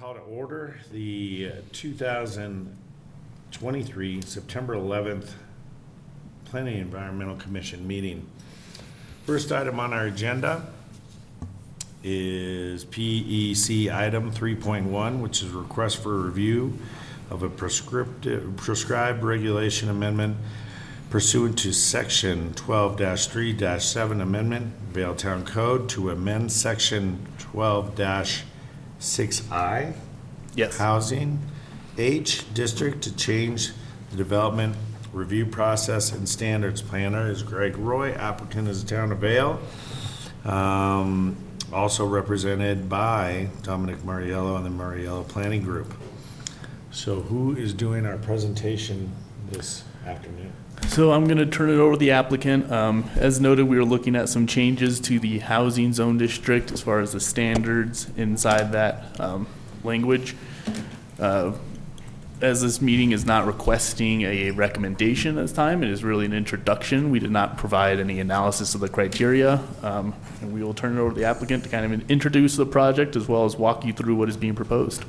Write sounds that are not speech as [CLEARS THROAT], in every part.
Call to order the uh, 2023 September 11th Planning Environmental Commission meeting. First item on our agenda is PEC item 3.1, which is request for review of a prescriptive, prescribed regulation amendment pursuant to section 12-3-7 amendment, Vail Town Code to amend section 12-6I Yes. Housing H District to change the development review process and standards. Planner is Greg Roy, applicant is the Town of Vail. Um, Also represented by Dominic Mauriello and the Mauriello Planning Group. So who is doing our presentation this afternoon? So I'm going to turn it over to the applicant. Um, As noted, we were looking at some changes to the housing zone district as far as the standards inside that um, language. Uh, As this meeting is not requesting a recommendation at this time, it is really an introduction. We did not provide any analysis of the criteria. Um, And we will turn it over to the applicant to kind of introduce the project as well as walk you through what is being proposed.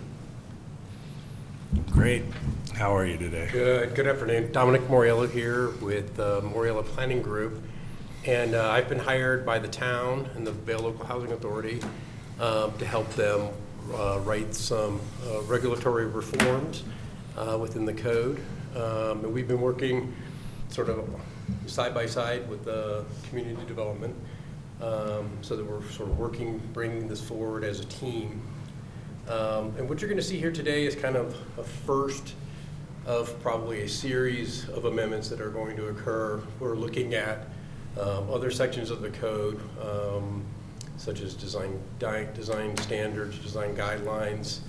Great. How are you today? Good, good afternoon. Dominic Mauriello here with the Mauriello Planning Group. And uh, I've been hired by the town and the Vail Local Housing Authority um, to help them uh, write some uh, regulatory reforms uh, within the code. Um, And we've been working sort of side by side with the community development um, so that we're sort of working, bringing this forward as a team. Um, And what you're going to see here today is kind of a first of probably a series of amendments that are going to occur. We're looking at um, other sections of the code, um, such as design, design standards, design guidelines.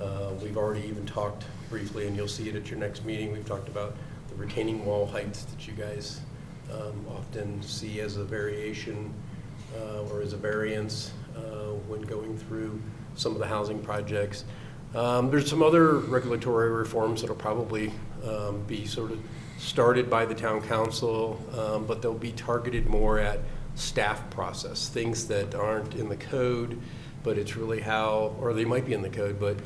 Uh, We've already even talked briefly, and you'll see it at your next meeting, we've talked about the retaining wall heights that you guys um, often see as a variation uh, or as a variance uh, when going through some of the housing projects. Um, There's some other regulatory reforms that'll probably um, be sort of started by the town council, um, but they'll be targeted more at staff process, things that aren't in the code, but it's really how, or they might be in the code, but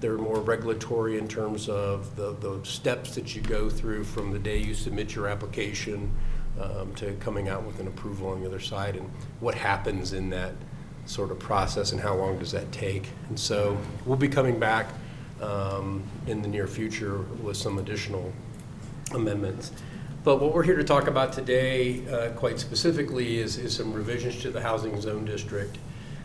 they're more regulatory in terms of the, the steps that you go through from the day you submit your application um, to coming out with an approval on the other side, and what happens in that sort of process and how long does that take. And so we'll be coming back um, in the near future with some additional amendments. But what we're here to talk about today, uh, quite specifically, is, is some revisions to the housing zone district.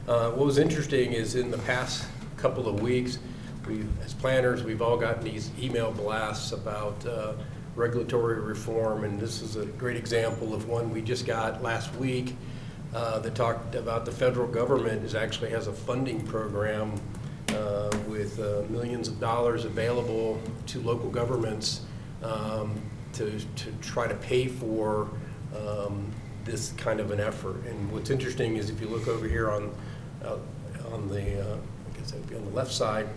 Uh, What was interesting is in the past couple of weeks, we, as planners, we've all gotten these email blasts about uh, regulatory reform, and this is a great example of one we just got last week uh, that talked about the federal government is actually has a funding program uh, with uh, millions of dollars available to local governments um, to, to try to pay for um, this kind of an effort. And what's interesting is if you look over here on, uh, on the, uh, I guess that'd be on the left side,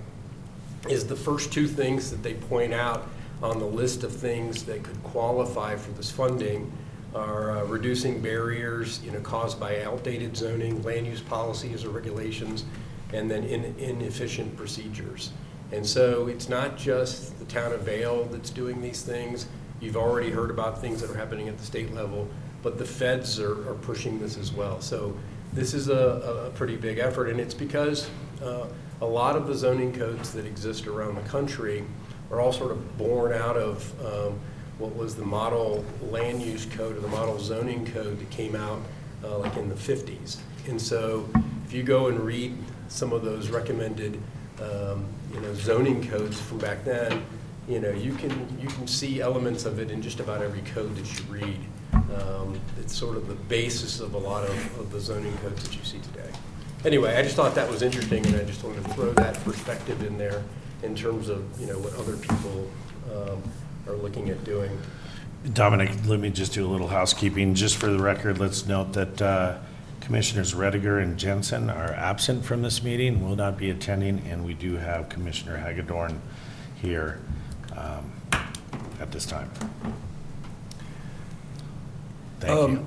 is the first two things that they point out on the list of things that could qualify for this funding are uh, reducing barriers, you know, caused by outdated zoning, land use policies or regulations, and then in- inefficient procedures. And so it's not just the town of Vail that's doing these things. You've already heard about things that are happening at the state level, but the feds are, are pushing this as well. So this is a, a pretty big effort, and it's because uh, a lot of the zoning codes that exist around the country are all sort of born out of um, what was the model land use code or the model zoning code that came out uh, like in the 50s. And so if you go and read some of those recommended, um, you know, zoning codes from back then, you know, you can, you can see elements of it in just about every code that you read. Um, It's sort of the basis of a lot of, of the zoning codes that you see today. Anyway, I just thought that was interesting, and I just wanted to throw that perspective in there in terms of, you know, what other people um, are looking at doing. Dominic, let me just do a little housekeeping. Just for the record, let's note that uh, Commissioners Rediger and Jensen are absent from this meeting, will not be attending, and we do have Commissioner Hagedorn here um, at this time. Thank you. Um,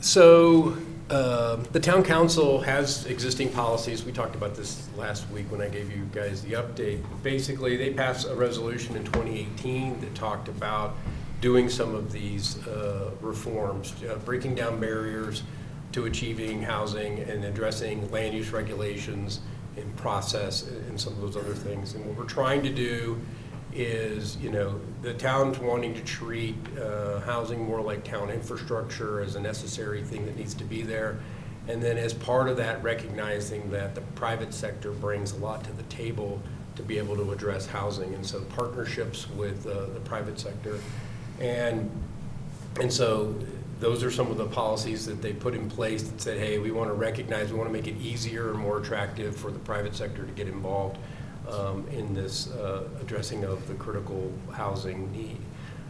So um, the town council has existing policies. We talked about this last week when I gave you guys the update. Basically, they passed a resolution in 2018 that talked about doing some of these uh, reforms, uh, breaking down barriers to achieving housing and addressing land use regulations and process and some of those other things. And what we're trying to do is, you know, the town's wanting to treat uh, housing more like town infrastructure as a necessary thing that needs to be there. And then as part of that, recognizing that the private sector brings a lot to the table to be able to address housing. And so partnerships with uh, the private sector. And, and so those are some of the policies that they put in place that said, hey, we want to recognize, we want to make it easier and more attractive for the private sector to get involved um, in this uh, addressing of the critical housing need.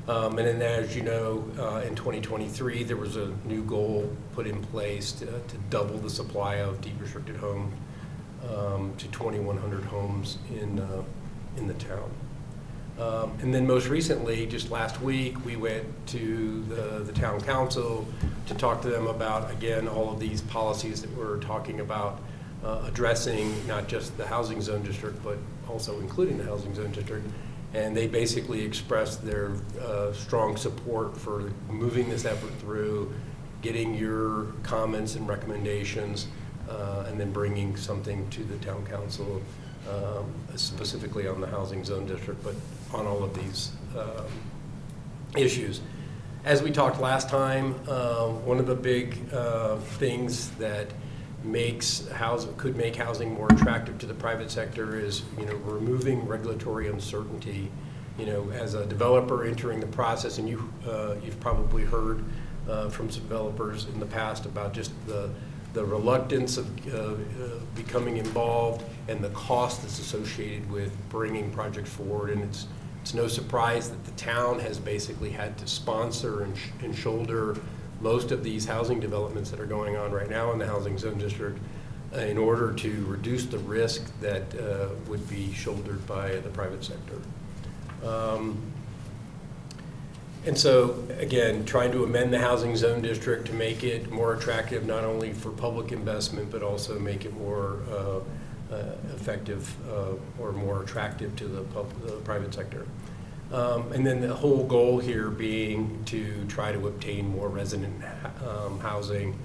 Um, And then, as you know, uh, in 2023, there was a new goal put in place to to double the supply of deed restricted homes um, to 2,100 homes in, uh, in the town. Um, And then most recently, just last week, we went to the, the town council to talk to them about, again, all of these policies that we're talking about, uh, addressing not just the housing zone district, but also including the housing zone district. And they basically expressed their uh, strong support for moving this effort through, getting your comments and recommendations, uh, and then bringing something to the town council um, specifically on the housing zone district, but on all of these um, issues. As we talked last time, uh, one of the big uh, things that makes housing, could make housing more attractive to the private sector is, you know, removing regulatory uncertainty. You know, as a developer entering the process, and you, uh, you've probably heard uh, from some developers in the past about just the, the reluctance of uh, uh, becoming involved and the cost that's associated with bringing projects forward. And it's, it's no surprise that the town has basically had to sponsor and, sh- and shoulder most of these housing developments that are going on right now in the housing zone district uh, in order to reduce the risk that uh, would be shouldered by the private sector. Um, and so, again, trying to amend the housing zone district to make it more attractive, not only for public investment, but also make it more uh, uh, effective uh, or more attractive to the, the private sector. Um, And then the whole goal here being to try to obtain more resident um, housing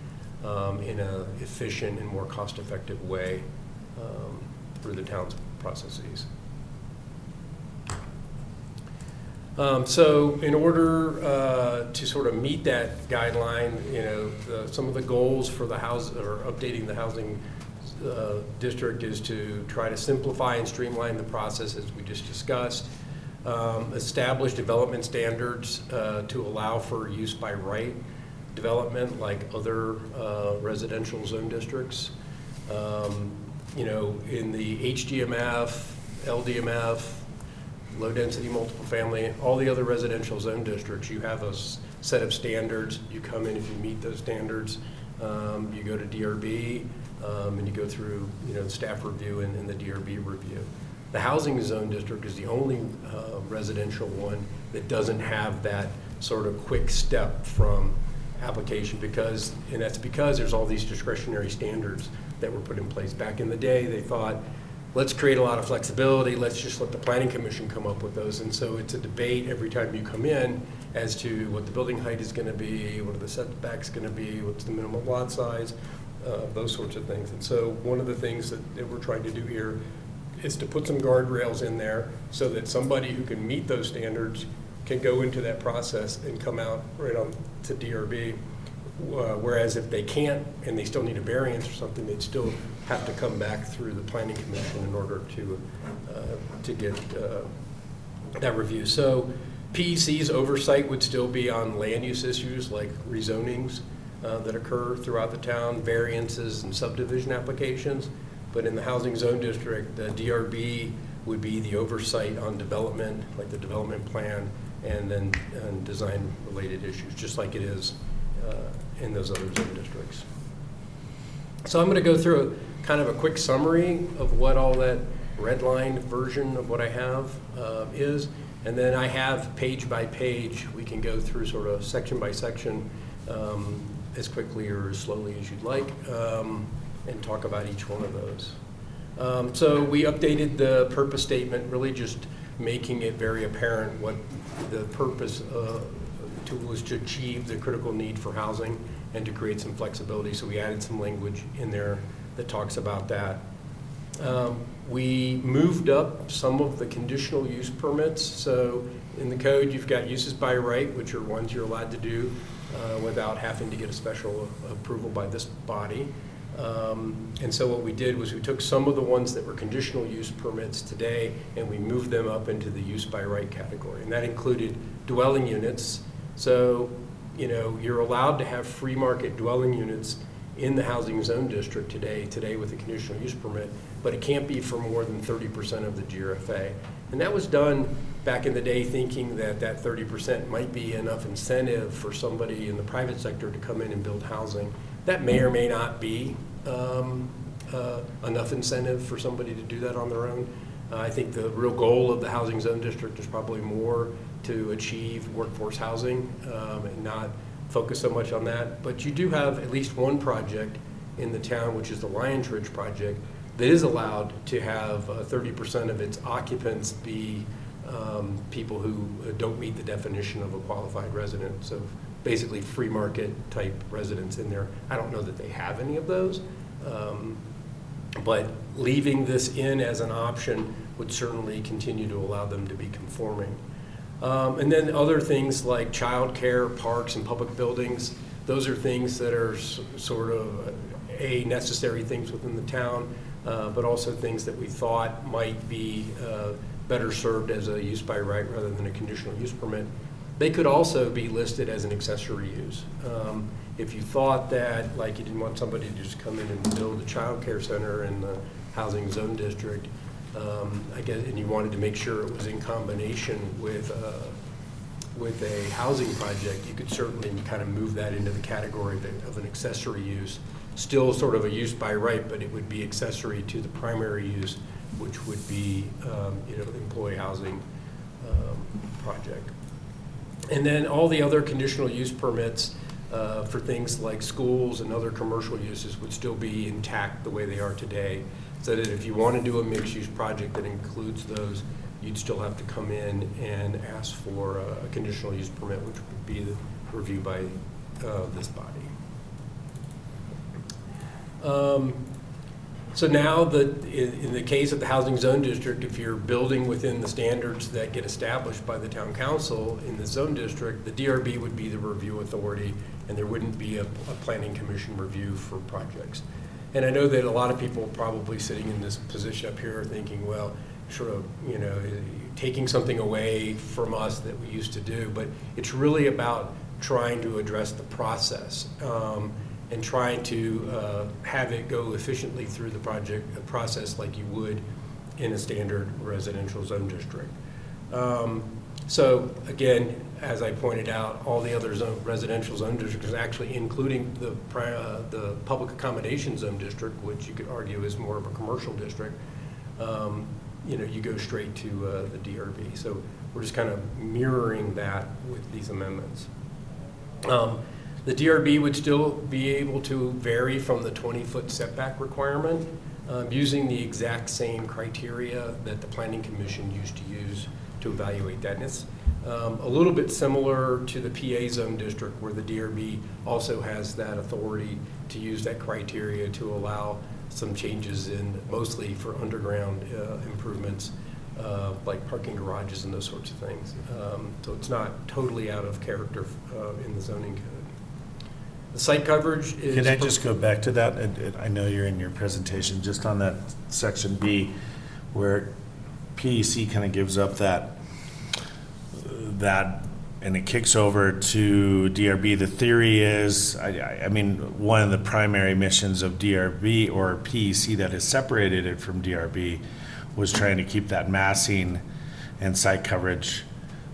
um, in an efficient and more cost-effective way um, through the town's processes. Um, So in order uh, to sort of meet that guideline, you know, the- some of the goals for the house, or updating the housing uh, district is to try to simplify and streamline the process as we just discussed. Um, Establish development standards uh, to allow for use by right development like other uh, residential zone districts. Um, You know, in the HDMF, LDMF, low-density multiple family, all the other residential zone districts, you have a set of standards. You come in if you meet those standards. Um, You go to DRB, um, and you go through, you know, staff review and and the DRB review. The housing zone district is the only uh, residential one that doesn't have that sort of quick step from application because, and that's because there's all these discretionary standards that were put in place. Back in the day, they thought, let's create a lot of flexibility, let's just let the planning commission come up with those. And so it's a debate every time you come in as to what the building height is gonna be, what are the setbacks gonna be, what's the minimum lot size, uh, those sorts of things. And so one of the things that, that we're trying to do here is to put some guardrails in there so that somebody who can meet those standards can go into that process and come out right on to DRB. Uh, Whereas if they can't, and they still need a variance or something, they'd still have to come back through the planning commission in order to, uh, to get uh, that review. So PEC's oversight would still be on land use issues like rezonings uh, that occur throughout the town, variances and subdivision applications. But in the housing zone district, the DRB would be the oversight on development, like the development plan, and then, and design-related issues, just like it is uh, in those other zone districts. So I'm going to go through a kind of a quick summary of what all that red line version of what I have uh, is. And then I have page by page, we can go through sort of section by section, um, as quickly or as slowly as you'd like, um, and talk about each one of those. Um, So we updated the purpose statement, really just making it very apparent what the purpose uh, to, was to achieve the critical need for housing and to create some flexibility. So we added some language in there that talks about that. Um, We moved up some of the conditional use permits. So in the code, you've got uses by right, which are ones you're allowed to do uh, without having to get a special approval by this body. Um, And so what we did was we took some of the ones that were conditional use permits today and we moved them up into the use by right category. And that included dwelling units. So, you know, you're allowed to have free market dwelling units in the housing zone district today, today with a conditional use permit, but it can't be for more than thirty percent of the GRFA. And that was done back in the day thinking that that thirty percent might be enough incentive for somebody in the private sector to come in and build housing. That may or may not be um, uh, enough incentive for somebody to do that on their own. Uh, I think the real goal of the housing zone district is probably more to achieve workforce housing um, and not focus so much on that. But you do have at least one project in the town, which is the Lions Ridge project, that is allowed to have uh, thirty percent of its occupants be um, people who uh, don't meet the definition of a qualified resident. So basically, free market type residents in there. I don't know that they have any of those. Um, but leaving this in as an option would certainly continue to allow them to be conforming. Um, And then other things like childcare, parks, and public buildings, those are things that are sort of, uh, A, necessary things within the town, uh, but also things that we thought might be uh, better served as a use by right rather than a conditional use permit. They could also be listed as an accessory use. Um, If you thought that, like you didn't want somebody to just come in and build a childcare center in the housing zone district, um, I guess, and you wanted to make sure it was in combination with, uh, with a housing project, you could certainly kind of move that into the category of a- of an accessory use. Still sort of a use by right, but it would be accessory to the primary use, which would be, um, you know, the employee housing um, project. And then all the other conditional use permits uh, for things like schools and other commercial uses would still be intact the way they are today. So that if you want to do a mixed-use project that includes those, you'd still have to come in and ask for a conditional use permit, which would be reviewed by uh, this body. Um, So now that, in, the case of the housing zone district, if you're building within the standards that get established by the town council in the zone district, the DRB would be the review authority, and there wouldn't be a, a planning commission review for projects. And I know that a lot of people probably sitting in this position up here are thinking, well, sort of, you know, taking something away from us that we used to do, but it's really about trying to address the process. Um, and trying to uh, have it go efficiently through the project, process like you would in a standard residential zone district. Um, So again, as I pointed out, all the other zone, residential zone districts, actually including the, uh, the public accommodation zone district, which you could argue is more of a commercial district, um, you know, you go straight to uh, the DRB. So we're just kind of mirroring that with these amendments. Um, The DRB would still be able to vary from the 20-foot setback requirement um, using the exact same criteria that the Planning Commission used to use to evaluate that. And it's um, a little bit similar to the PA zone district where the DRB also has that authority to use that criteria to allow some changes in, mostly for underground uh, improvements, uh, like parking garages and those sorts of things. Um, So it's not totally out of character uh, in the zoning code. The site coverage is. Can I just go back to that? And- and I know you're in your presentation, just on that section B, where PEC kind of gives up that, that, and it kicks over to DRB. The theory is, I, I- I mean, one of the primary missions of DRB or PEC that has separated it from DRB was trying to keep that massing and site coverage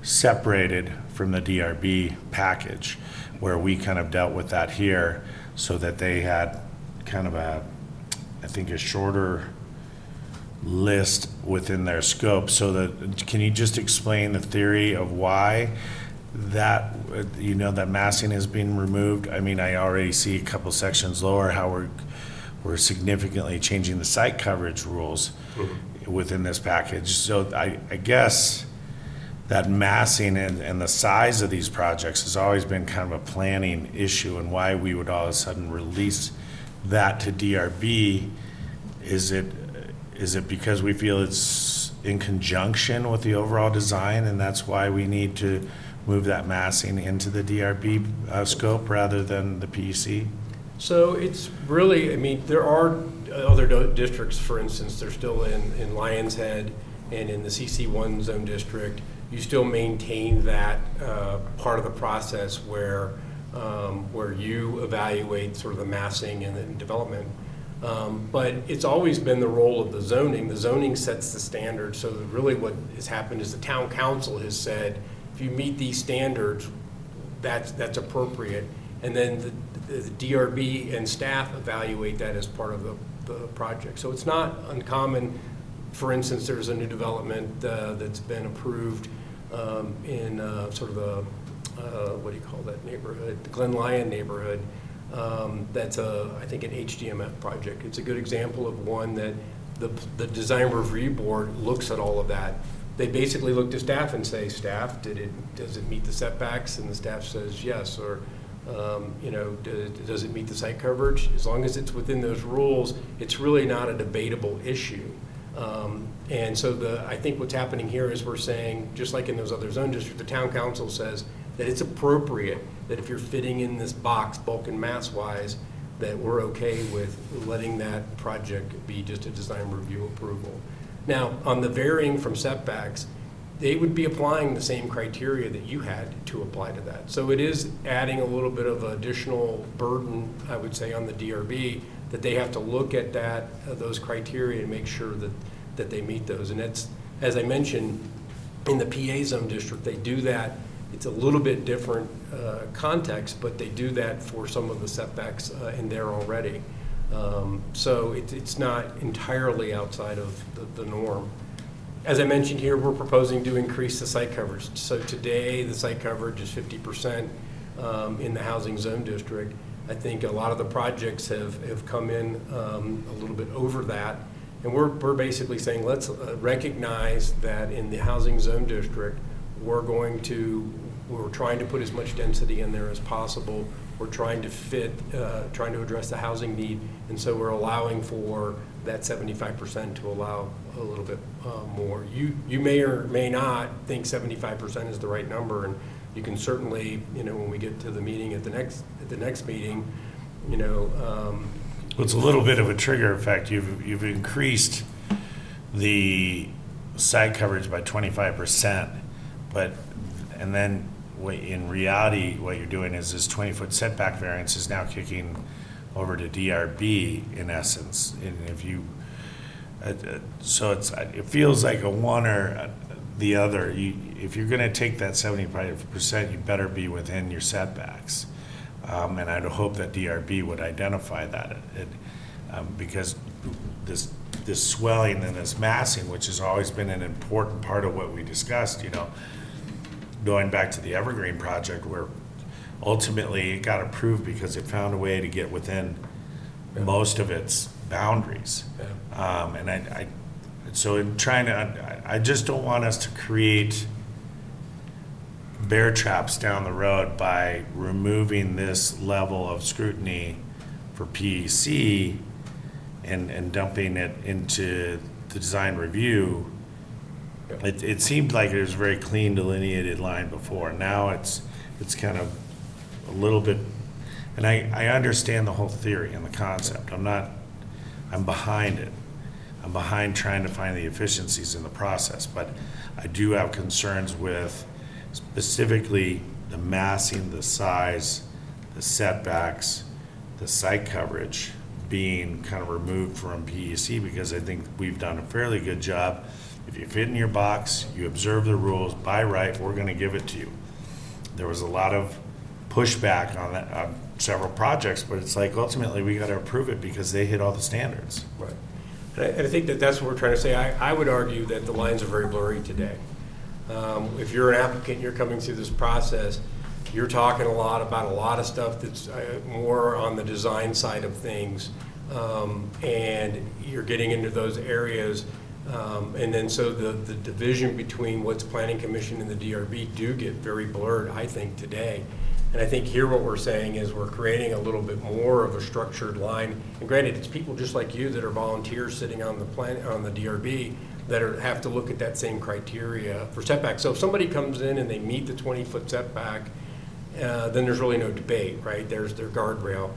separated from the DRB package, where we kind of dealt with that here, so that they had kind of a, I think, a shorter list within their scope, so that, can you just explain the theory of why that, you know, that massing is being removed. I mean, I already see a couple sections lower how we're, we're significantly changing the site coverage rules mm-hmm. within this package. So I, I guess that massing and, and the size of these projects has always been kind of a planning issue and why we would all of a sudden release that to DRB. Is it, is it because we feel it's in conjunction with the overall design and that's why we need to move that massing into the DRB uh, scope rather than the PEC? So it's really, I mean, there are other districts, for instance, they're still in, in Lionshead and in the CC1 zone district. You still maintain that uh, part of the process where, um, where you evaluate sort of the massing and then development. Um, But it's always been the role of the zoning. The zoning sets the standard. So really what has happened is the town council has said, if you meet these standards, that's, that's appropriate. And then the the DRB and staff evaluate that as part of the, the project. So it's not uncommon, for instance, there's a new development uh, that's been approved um, in uh, sort of the, uh, what do you call that neighborhood? The Glen Lyon neighborhood. Um, That's a, I think, an HDMF project. It's a good example of one that the, the design review board looks at all of that. They basically look to staff and say, staff, did it, does it meet the setbacks? And the staff says yes, or, um, you know, do- does it meet the site coverage? As long as it's within those rules, it's really not a debatable issue. Um, And so the, I think what's happening here is we're saying, just like in those other zone districts, the town council says that it's appropriate that if you're fitting in this box bulk and mass wise, that we're okay with letting that project be just a design review approval. Now, on the varying from setbacks, they would be applying the same criteria that you had to apply to that. So it is adding a little bit of additional burden, I would say, on the DRB, that they have to look at that, uh, those criteria and make sure that, that they meet those. And that's, as I mentioned, in the PA zone district, they do that, it's a little bit different uh, context, but they do that for some of the setbacks uh, in there already. Um, So it- it's not entirely outside of the- the norm. As I mentioned here, we're proposing to increase the site coverage. So today, the site coverage is fifty percent um, in the housing zone district. I think a lot of the projects have, have come in um, a little bit over that. And we're, we're basically saying, let's uh, recognize that in the housing zone district, we're going to, we're trying to put as much density in there as possible. We're trying to fit, uh, trying to address the housing need, and so we're allowing for that seventy-five percent to allow a little bit uh, more. You, you may or may not think seventy-five percent is the right number, and you can certainly, you know, when we get to the meeting at the next, at the next meeting, you know, um, Well, It's a little bit of a trigger effect. You've, you've increased the site coverage by twenty-five percent, but, and then what, in reality, what you're doing is this twenty-foot setback variance is now kicking over to DRB in essence. And if you, uh, uh, so it's, it feels like a one or the other. You, if you're gonna take that seventy-five percent, you better be within your setbacks. Um, and I'd hope that DRB would identify that, it, um, because this, this swelling and this massing, which has always been an important part of what we discussed, you know, going back to the Evergreen project where ultimately it got approved because it found a way to get within most of its boundaries. Um, and I, I, so in trying to, I, I just don't want us to create bear traps down the road by removing this level of scrutiny for PEC and, and dumping it into the design review. It, it seemed like it was a very clean delineated line before. Now it's, it's kind of a little bit, and I, I understand the whole theory and the concept. I'm not, I'm behind it. I'm behind trying to find the efficiencies in the process, but I do have concerns with specifically the massing, the size, the setbacks, the site coverage being kind of removed from PEC because I think we've done a fairly good job. If you fit in your box, you observe the rules, by right, we're gonna give it to you. There was a lot of pushback on that, on several projects, but it's like ultimately we gotta approve it because they hit all the standards. Right. And I, and I think that that's what we're trying to say. I, I would argue that the lines are very blurry today. Um, If you're an applicant, you're coming through this process, you're talking a lot about a lot of stuff that's uh, more on the design side of things. Um, And you're getting into those areas. Um, And then so the, the division between what's planning commission and the DRB do get very blurred, I think, today. And I think here what we're saying is we're creating a little bit more of a structured line. And granted, it's people just like you that are volunteers sitting on the plan, on the DRB that are, have to look at that same criteria for setback. So if somebody comes in and they meet the twenty-foot setback, uh, then there's really no debate, right? There's their guardrail.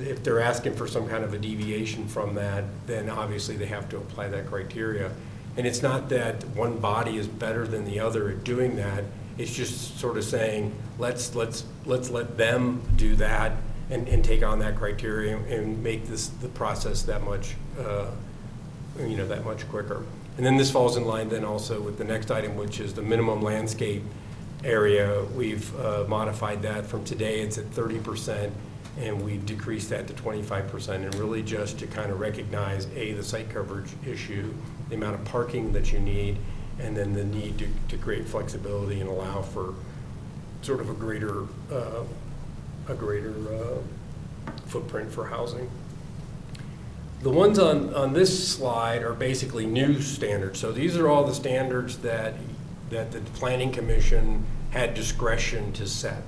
If they're asking for some kind of a deviation from that, then obviously they have to apply that criteria. And it's not that one body is better than the other at doing that. It's just sort of saying, let's, let's, let's let them do that and, and take on that criteria and make this, the process that much, uh, you know, that much quicker. And then this falls in line then also with the next item, which is the minimum landscape area. We've uh, modified that from today, it's at thirty percent, and we've decreased that to twenty-five percent, and really just to kind of recognize, A, the site coverage issue, the amount of parking that you need, and then the need to, to create flexibility and allow for sort of a greater, uh, a greater uh, footprint for housing. The ones on, on this slide are basically new standards. So these are all the standards that, that the planning commission had discretion to set.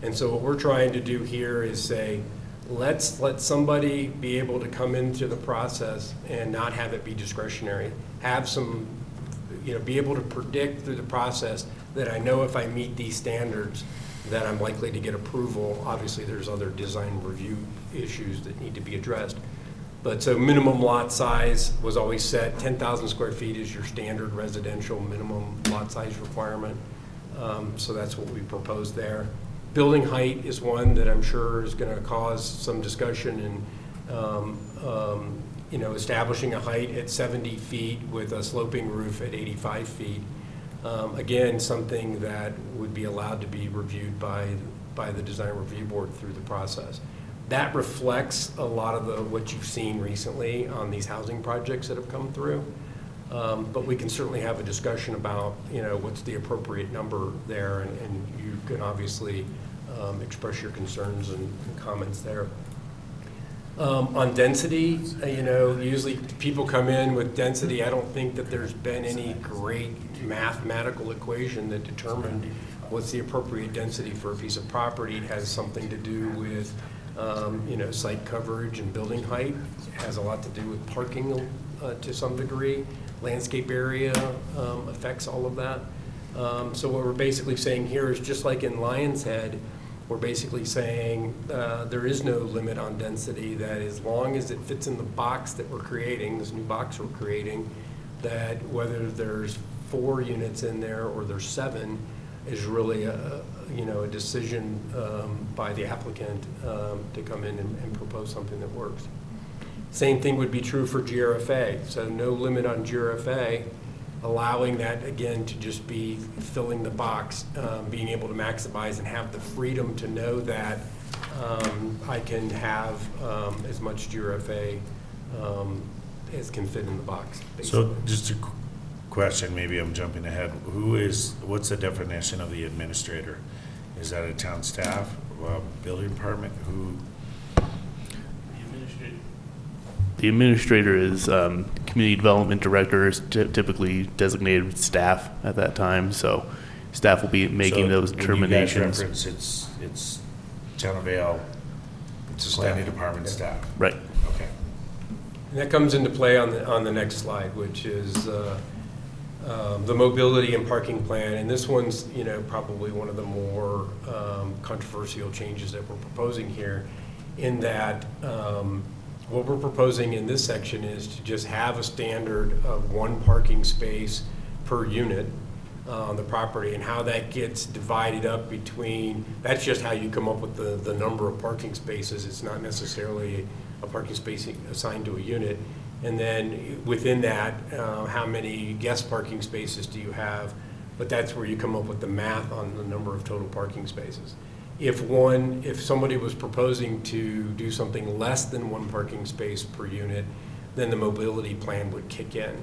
And so what we're trying to do here is say, let's let somebody be able to come into the process and not have it be discretionary. Have some, you know, be able to predict through the process that I know if I meet these standards, that I'm likely to get approval. Obviously, there's other design review issues that need to be addressed. But so minimum lot size was always set, 10,000 square feet is your standard residential minimum lot size requirement. Um, So that's what we proposed there. Building height is one that I'm sure is going to cause some discussion and, um, um, you know, establishing a height at 70 feet with a sloping roof at 85 feet. Um, Again, something that would be allowed to be reviewed by, by the design review board through the process. That reflects a lot of the, what you've seen recently on these housing projects that have come through. Um, But we can certainly have a discussion about, you know, what's the appropriate number there, and, and you can obviously um, express your concerns and and comments there. Um, On density, uh, you know, usually people come in with density, I don't think that there's been any great mathematical equation that determined what's the appropriate density for a piece of property. It has something to do with, um, you know, site coverage and building height. Has a lot to do with parking uh, to some degree. Landscape area um, affects all of that. Um, So what we're basically saying here is, just like in Lionshead, we're basically saying uh, there is no limit on density, that as long as it fits in the box that we're creating, this new box we're creating, that whether there's four units in there or there's seven is really a, you know, a decision um, by the applicant um, to come in and and propose something that works. Same thing would be true for GRFA, so no limit on GRFA, allowing that, again, to just be filling the box, um, being able to maximize and have the freedom to know that um, I can have um, as much GRFA um, as can fit in the box. So just a question, maybe I'm jumping ahead. Who is, what's the definition of the administrator? Is that a town staff, uh, building department? Who, The administrator is um, community development director, is ty- typically designated staff at that time, so staff will be making So those when you guys determinations. reference It's, it's Town of Vail, It's a planning staff. department staff. Right. Okay. And that comes into play on the, on the next slide, which is uh, um, the mobility and parking plan. And this one's, you know, probably one of the more um, controversial changes that we're proposing here, in that um, what we're proposing in this section is to just have a standard of one parking space per unit uh, on the property, and how that gets divided up between, that's just how you come up with the, the number of parking spaces. It's not necessarily a parking space assigned to a unit. And then within that, uh, how many guest parking spaces do you have? But that's where you come up with the math on the number of total parking spaces. If one, if somebody was proposing to do something less than one parking space per unit, then the mobility plan would kick in.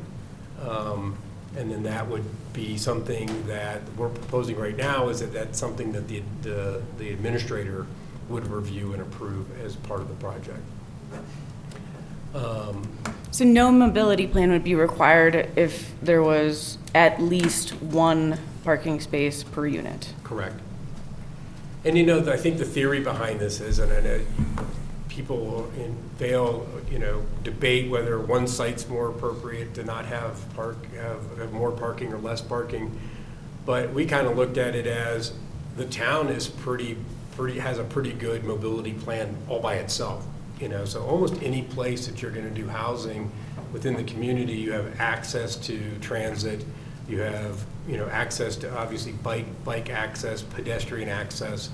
Um, And then that would be something that we're proposing right now, is that that's something that the, the the administrator would review and approve as part of the project. Um, So no mobility plan would be required if there was at least one parking space per unit? Correct. And you know, I think the theory behind this is, and I know people in Vail, you know, debate whether one site's more appropriate to not have park, have, have more parking or less parking. But we kind of looked at it as the town is pretty, pretty, has a pretty good mobility plan all by itself. You know, so almost any place that you're going to do housing within the community, you have access to transit, you have, you know, access to obviously bike, bike access, pedestrian access,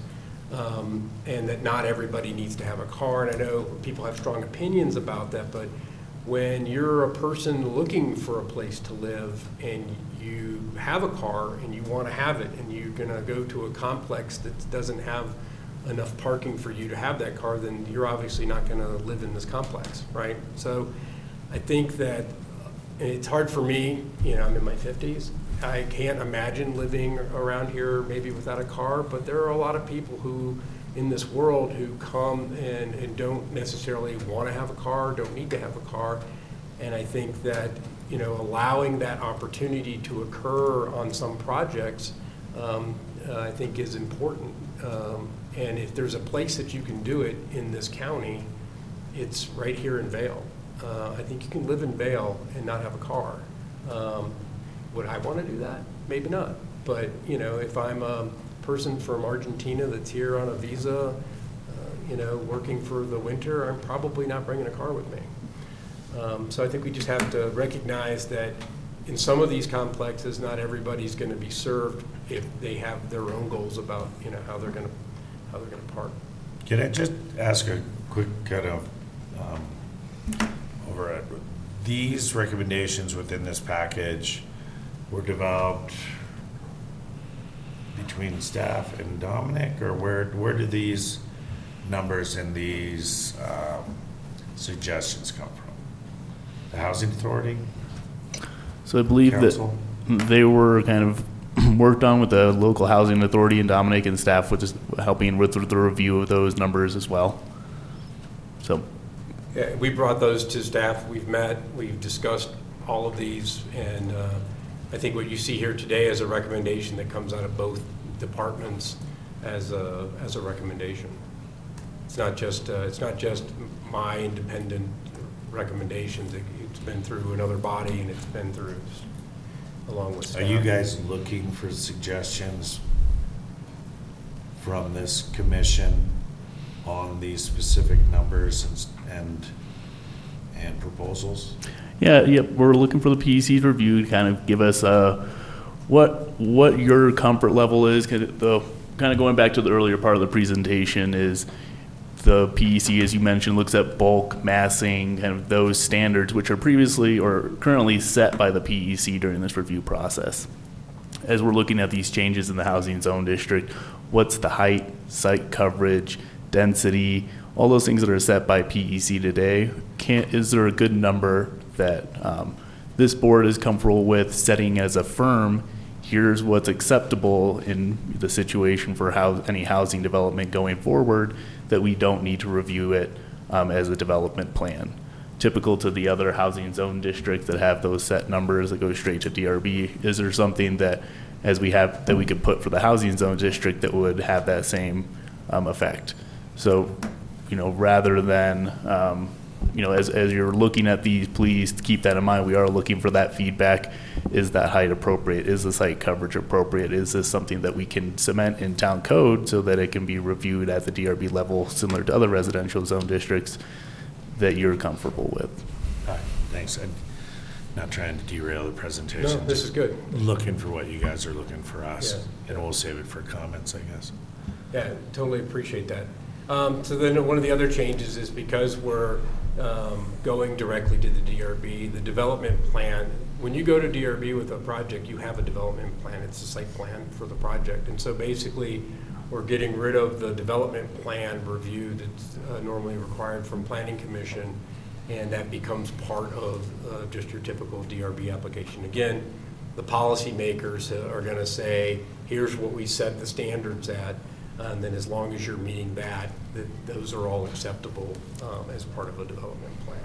um, and that not everybody needs to have a car. And I know people have strong opinions about that, but when you're a person looking for a place to live and you have a car and you want to have it and you're going to go to a complex that doesn't have enough parking for you to have that car, then you're obviously not going to live in this complex, right? So I think that it's hard for me, you know, I'm in my 50s. I can't imagine living around here maybe without a car, but there are a lot of people who, in this world, who come and, and don't necessarily want to have a car, don't need to have a car. And I think that, you know, allowing that opportunity to occur on some projects, um, uh, I think is important. Um, and if there's a place that you can do it in this county, it's right here in Vail. Uh, I think you can live in Vail and not have a car. Um, Would I want to do that? Maybe not. But, you know, if I'm a person from Argentina that's here on a visa, uh, you know, working for the winter, I'm probably not bringing a car with me. Um, So I think we just have to recognize that in some of these complexes, not everybody's going to be served if they have their own goals about, you know, how they're going to, how they're going to park. Can I just ask a quick kind of, um, over it? These recommendations within this package were developed between staff and Dominic, or where, where do these numbers and these, um, suggestions come from? The Housing Authority? So I believe that they were kind of [CLEARS THROAT] worked on with the local housing authority and Dominic and staff, which is helping with the review of those numbers as well. So, Yeah, we brought those to staff, we've met, we've discussed all of these, and uh, I think what you see here today is a recommendation that comes out of both departments as a, as a recommendation. It's not just, uh, it's not just my independent recommendations, It- it's been through another body and it's been through along with staff. Are you guys looking for suggestions from this commission on these specific numbers and, s- and, and proposals? yeah, yep, we're looking for the PEC's review to kind of give us uh, what what your comfort level is. 'cause the kind of going back to the earlier part of the presentation is the PEC, as you mentioned, looks at bulk massing, kind of those standards which are previously or currently set by the PEC during this review process. As we're looking at these changes in the housing zone district, what's the height, site coverage, density, all those things that are set by PEC today? Can, is there a good number that um, this board is comfortable with setting as a firm? Here's what's acceptable in the situation for how, any housing development going forward, that we don't need to review it um, as a development plan typical to the other housing zone districts that have those set numbers that go straight to DRB? Is there something that, as we have, that we could put for the housing zone district that would have that same um, effect? So, you know, rather than, um, you know, as, as you're looking at these, please keep that in mind. We are looking for that feedback. Is that height appropriate? Is the site coverage appropriate? Is this something that we can cement in town code so that it can be reviewed at the DRB level, similar to other residential zone districts that you're comfortable with? All right, thanks. I'm not trying to derail the presentation. No, this is good. Looking for what you guys are looking for us, Yeah. and we'll save it for comments, I guess. Yeah, totally appreciate that. Um, So then one of the other changes is because we're um, going directly to the DRB, the development plan, when you go to DRB with a project, you have a development plan. It's a site plan for the project. And so basically, we're getting rid of the development plan review that's uh, normally required from Planning Commission, and that becomes part of uh, just your typical DRB application. Again, the policymakers are going to say, here's what we set the standards at, and then as long as you're meeting that, that those are all acceptable um, as part of a development plan.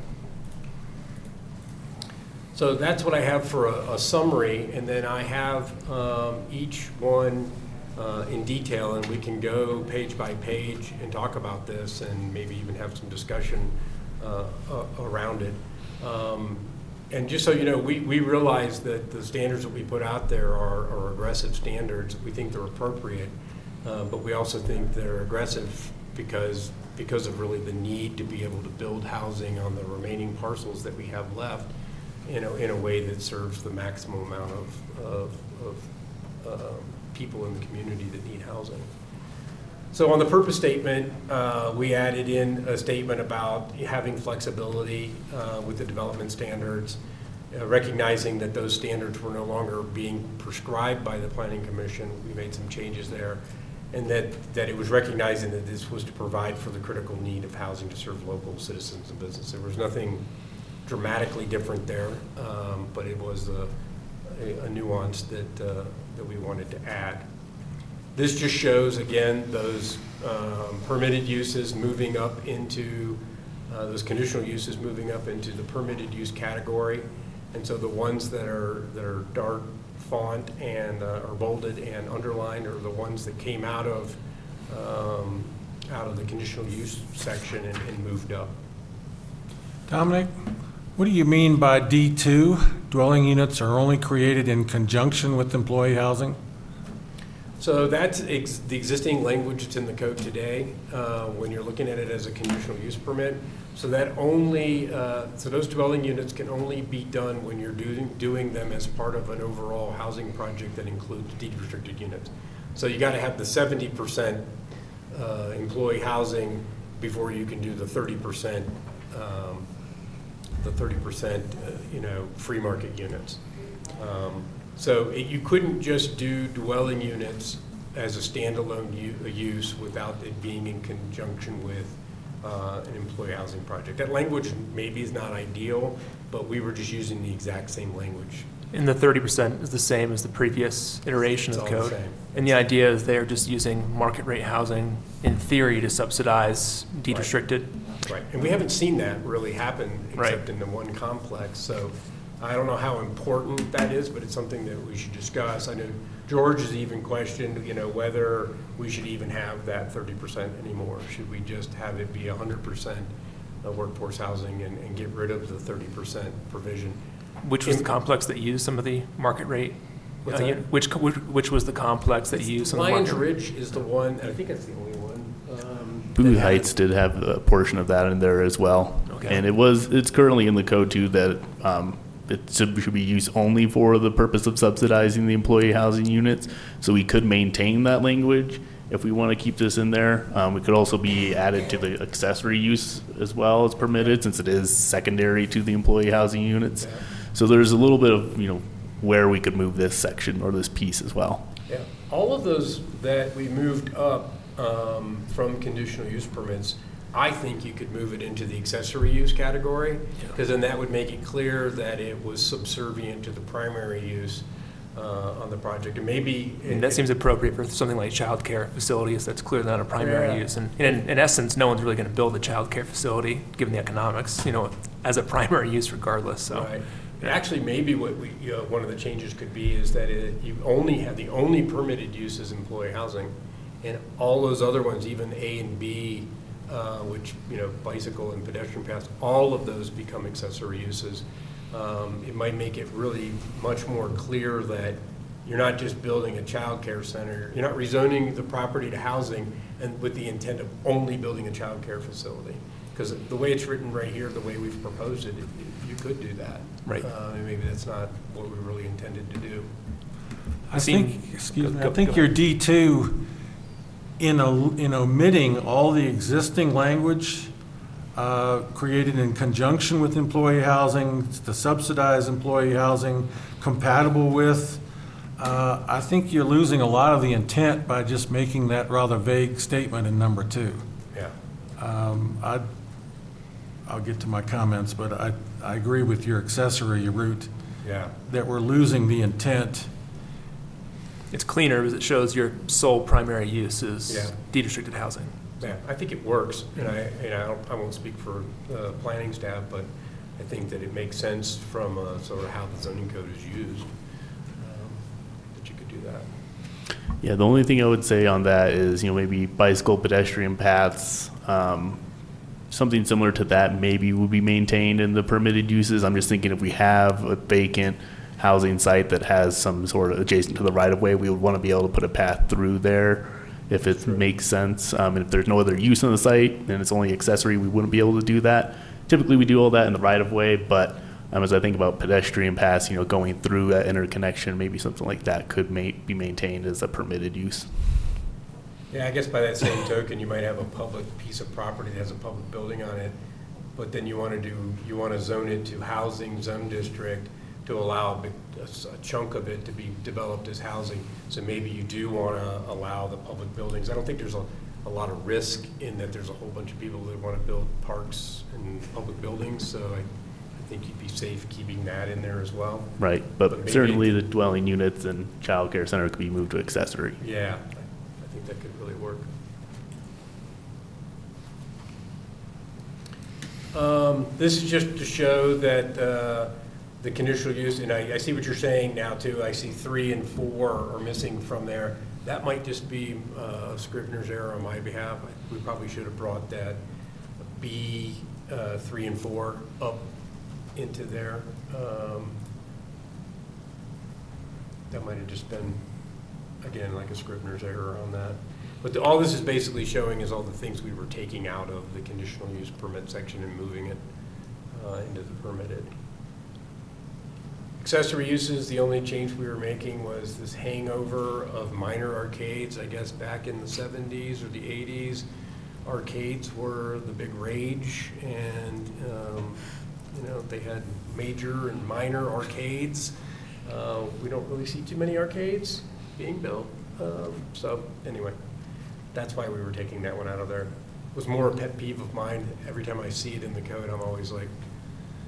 So that's what I have for a a summary, and then I have um, each one uh, in detail, and we can go page by page and talk about this, and maybe even have some discussion uh, a- around it. Um, And just so you know, we, we realize that the standards that we put out there are are aggressive standards. We think they're appropriate, uh, but we also think they're aggressive because, because of really the need to be able to build housing on the remaining parcels that we have left in a, in a way that serves the maximum amount of, of, of um, people in the community that need housing. So on the purpose statement, uh, we added in a statement about having flexibility uh, with the development standards, uh, recognizing that those standards were no longer being prescribed by the planning commission. We made some changes there. And that, that it was recognizing that this was to provide for the critical need of housing to serve local citizens and business. There was nothing dramatically different there, um, but it was a a nuance that, uh, that we wanted to add. This just shows, again, those um, permitted uses moving up into, uh, those conditional uses moving up into the permitted use category. And so the ones that are, that are dark font and, uh, are bolded and underlined are the ones that came out of, um, out of the conditional use section and, and moved up. Dominic, what do you mean by D2? Dwelling units are only created in conjunction with employee housing? So that's ex- the existing language that's in the code today, uh, when you're looking at it as a conditional use permit. So that only, uh, so those dwelling units can only be done when you're doing, doing them as part of an overall housing project that includes deed restricted units. So you gotta have the seventy percent uh, employee housing before you can do the thirty percent, um, the thirty percent, uh, you know, free market units. Um, So it- you couldn't just do dwelling units as a standalone use without it being in conjunction with uh, an employee housing project. That language maybe is not ideal, but we were just using the exact same language. And the thirty percent is the same as the previous iteration It's of the all the code. And the idea is they're just using market rate housing in theory to subsidize deed Right. restricted. Right, and we haven't seen that really happen Right. except in the one complex, so I don't know how important that is, but it's something that we should discuss. I know George has even questioned, you know, whether we should even have that thirty percent anymore. Should we just have it be hundred percent of workforce housing and, and get rid of the thirty percent provision? Which was the complex that used some of the market rate? Uh, that? Which, which which was the complex that used some of the Lions market? Ridge is the one, I think it's the only one. um, Boo Heights did have a portion of that in there as well. Okay. And it was, it's currently in the code too that um, it should be used only for the purpose of subsidizing the employee housing units. So we could maintain that language if we want to keep this in there. Um, It could also be added to the accessory use as well as permitted, since it is secondary to the employee housing units. So there's a little bit of, you know, where we could move this section or this piece as well. Yeah, all of those that we moved up um, from conditional use permits, I think you could move it into the accessory use category, because then that would make it clear that it was subservient to the primary use uh, on the project, and maybe. And that seems appropriate for something like childcare facilities, that's clearly not a primary Yeah. use. And in, in essence, no one's really gonna build a childcare facility, given the economics, you know, as a primary use regardless, so. Right. And Actually, maybe what we, you know, one of the changes could be is that it- you only have, the only permitted use is employee housing, and all those other ones, even A and B, uh, which, you know, bicycle and pedestrian paths, all of those become accessory uses. Um, It might make it really much more clear that you're not just building a childcare center, you're not rezoning the property to housing and with the intent of only building a childcare facility. Because the way it's written right here, the way we've proposed it, it- you could do that. Right. Uh, and Maybe that's not what we really intended to do. I think, excuse me, Go- I think your. D2, in o- in omitting all the existing language uh, created in conjunction with employee housing, to subsidize employee housing, compatible with, uh, I think you're losing a lot of the intent by just making that rather vague statement in number two. Yeah. Um, I, I'll get to my comments, but I, I agree with your accessory route Yeah. that we're losing the intent. It's cleaner because it shows your sole primary use is Yeah. deed-restricted housing. Yeah, I think it works, and I, and I don't, I won't speak for the planning staff, but I think that it makes sense from uh, sort of how the zoning code is used, um, that you could do that. Yeah, the only thing I would say on that is, you know, maybe bicycle pedestrian paths, um, something similar to that maybe would be maintained in the permitted uses. I'm just thinking if we have a vacant housing site that has some sort of adjacent to the right of way, we would want to be able to put a path through there if it makes sense. Um, and if there's no other use on the site and it's only accessory, we wouldn't be able to do that. Typically, we do all that in the right of way, but um, as I think about pedestrian paths, you know, going through that interconnection, maybe something like that could ma- be maintained as a permitted use. Yeah, I guess by that same token, you might have a public piece of property that has a public building on it, but then you want to do, you want to zone it to housing zone district to allow a big- a s- a chunk of it to be developed as housing. So maybe you do want to allow the public buildings. I don't think there's a, a lot of risk in that there's a whole bunch of people that want to build parks and public buildings, so I, I think you'd be safe keeping that in there as well. Right, But but certainly the dwelling units and childcare center could be moved to accessory. Yeah, I I think that could really work. Um, This is just to show that uh, the conditional use, and I, I see what you're saying now too, I see three and four are missing from there. That might just be uh, a Scrivener's error on my behalf. We probably should have brought that B, uh, three and four up into there. Um, That might have just been again, like a Scrivener's error on that. But the- all this is basically showing is all the things we were taking out of the conditional use permit section and moving it uh, into the permitted. Accessory uses, the only change we were making was this hangover of minor arcades, I guess, back in the seventies or the eighties. Arcades were the big rage, and, um, you know, they had major and minor arcades. Uh, We don't really see too many arcades being built, Um, so, anyway, that's why we were taking that one out of there. It was more a pet peeve of mine, every time I see it in the code, I'm always like,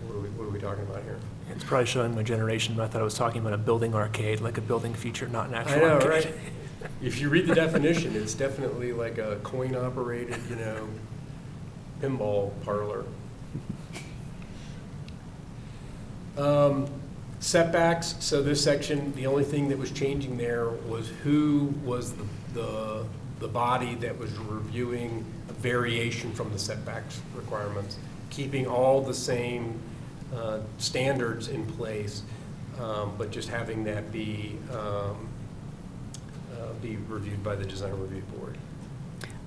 what are we, what are we talking about here? It's probably showing my generation, but I thought I was talking about a building arcade, like a building feature, not an I know, arcade. right? [LAUGHS] If you read the definition, it's definitely like a coin-operated, you know, pinball parlor. Um, Setbacks, so this section, the only thing that was changing there was who was the, the, the body that was reviewing a variation from the setbacks requirements, keeping all the same uh, standards in place, um, but just having that be, um, uh, be reviewed by the design review board.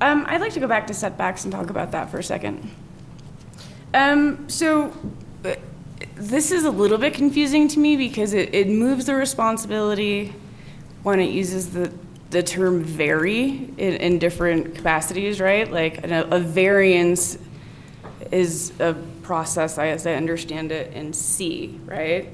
Um, I'd like to go back to setbacks and talk about that for a second. Um, so, uh, this is a little bit confusing to me because it, it moves the responsibility when it uses the, the term vary in, in different capacities, right? Like, a, a variance is a process, I as I understand it, in C, right?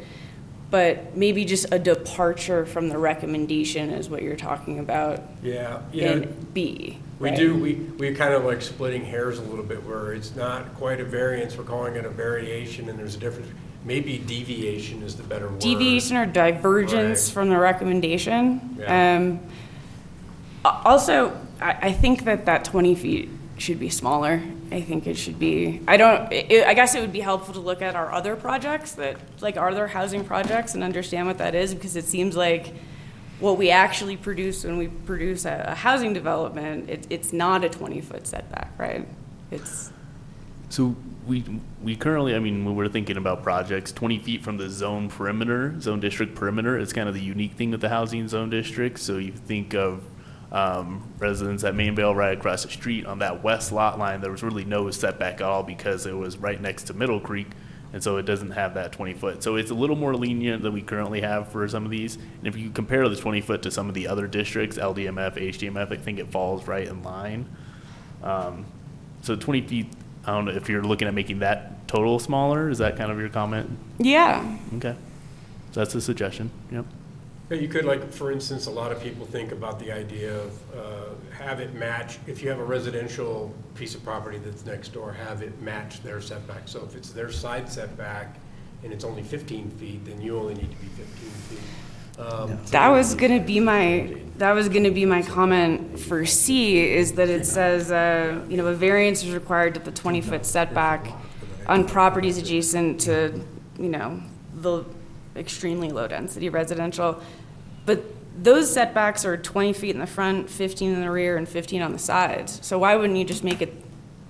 But maybe just a departure from the recommendation is what you're talking about Yeah, you know, in B. we right? do, we, we kind of like splitting hairs a little bit where it's not quite a variance, we're calling it a variation, and there's a difference. Maybe deviation is the better word. Deviation or divergence Right. from the recommendation. Yeah. Um, Also, I, I think that that 20 feet should be smaller. I think it should be, I don't, it, I guess it would be helpful to look at our other projects that, like are there housing projects and understand what that is, because it seems like what we actually produce when we produce a, a housing development, it, it's not a 20-foot setback, right? It's, So we, we currently, I mean, when we're thinking about projects, twenty feet from the zone perimeter, zone district perimeter, is kind of the unique thing with the housing zone district. So you think of, um, residents at Main Vail right across the street on that west lot line, there was really no setback at all because it was right next to Middle Creek. And so it doesn't have that twenty foot. So it's a little more lenient than we currently have for some of these. And if you compare the twenty foot to some of the other districts, LDMF, HDMF, I think it falls right in line. Um, So 20 feet, I don't know if you're looking at making that total smaller, is that kind of your comment? yeah, Okay. So that's a suggestion, yep. Yeah, You could, like, for instance, a lot of people think about the idea of uh, have it match, if you have a residential piece of property that's next door, have it match their setback. So if it's their side setback and it's only 15 feet, then you only need to be 15 feet. Um, That was gonna be my, that was gonna be my comment for C, is that it says, uh, you know, a variance is required to the twenty-foot setback on properties adjacent to, you know, the extremely low-density residential. But those setbacks are twenty feet in the front, fifteen in the rear, and fifteen on the sides. So why wouldn't you just make it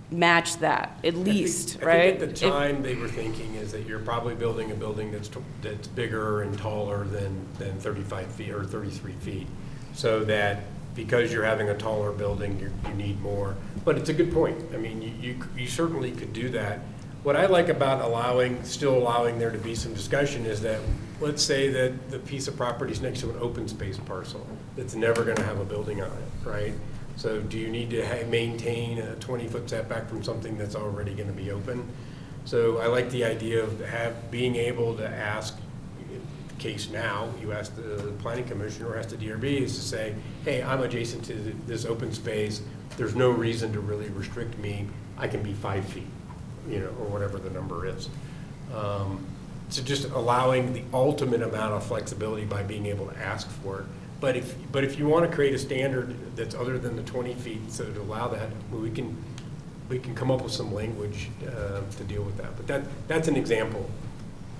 match that, at I think- least, I right? think at the If- time, they were thinking is that you're probably building a building that's, t- that's bigger and taller than, than 35 feet or 33 feet. So that because you're having a taller building, you, you need more. But it's a good point. I mean, you, you you certainly could do that. What I like about allowing, still allowing there to be some discussion is that, let's say that the piece of property is next to an open space parcel that's never gonna have a building on it, right? So do you need to ha- maintain a twenty-foot setback from something that's already gonna be open? So I like the idea of have, being able to ask, case now, you ask the planning commission or ask the DRB is to say, hey, I'm adjacent to th- this open space, there's no reason to really restrict me, I can be five feet, you know, or whatever the number is. Um, So just allowing the ultimate amount of flexibility by being able to ask for it. But if, but if you want to create a standard that's other than the 20 feet, so to allow that, we can, we can come up with some language uh, to deal with that. But that, that's an example,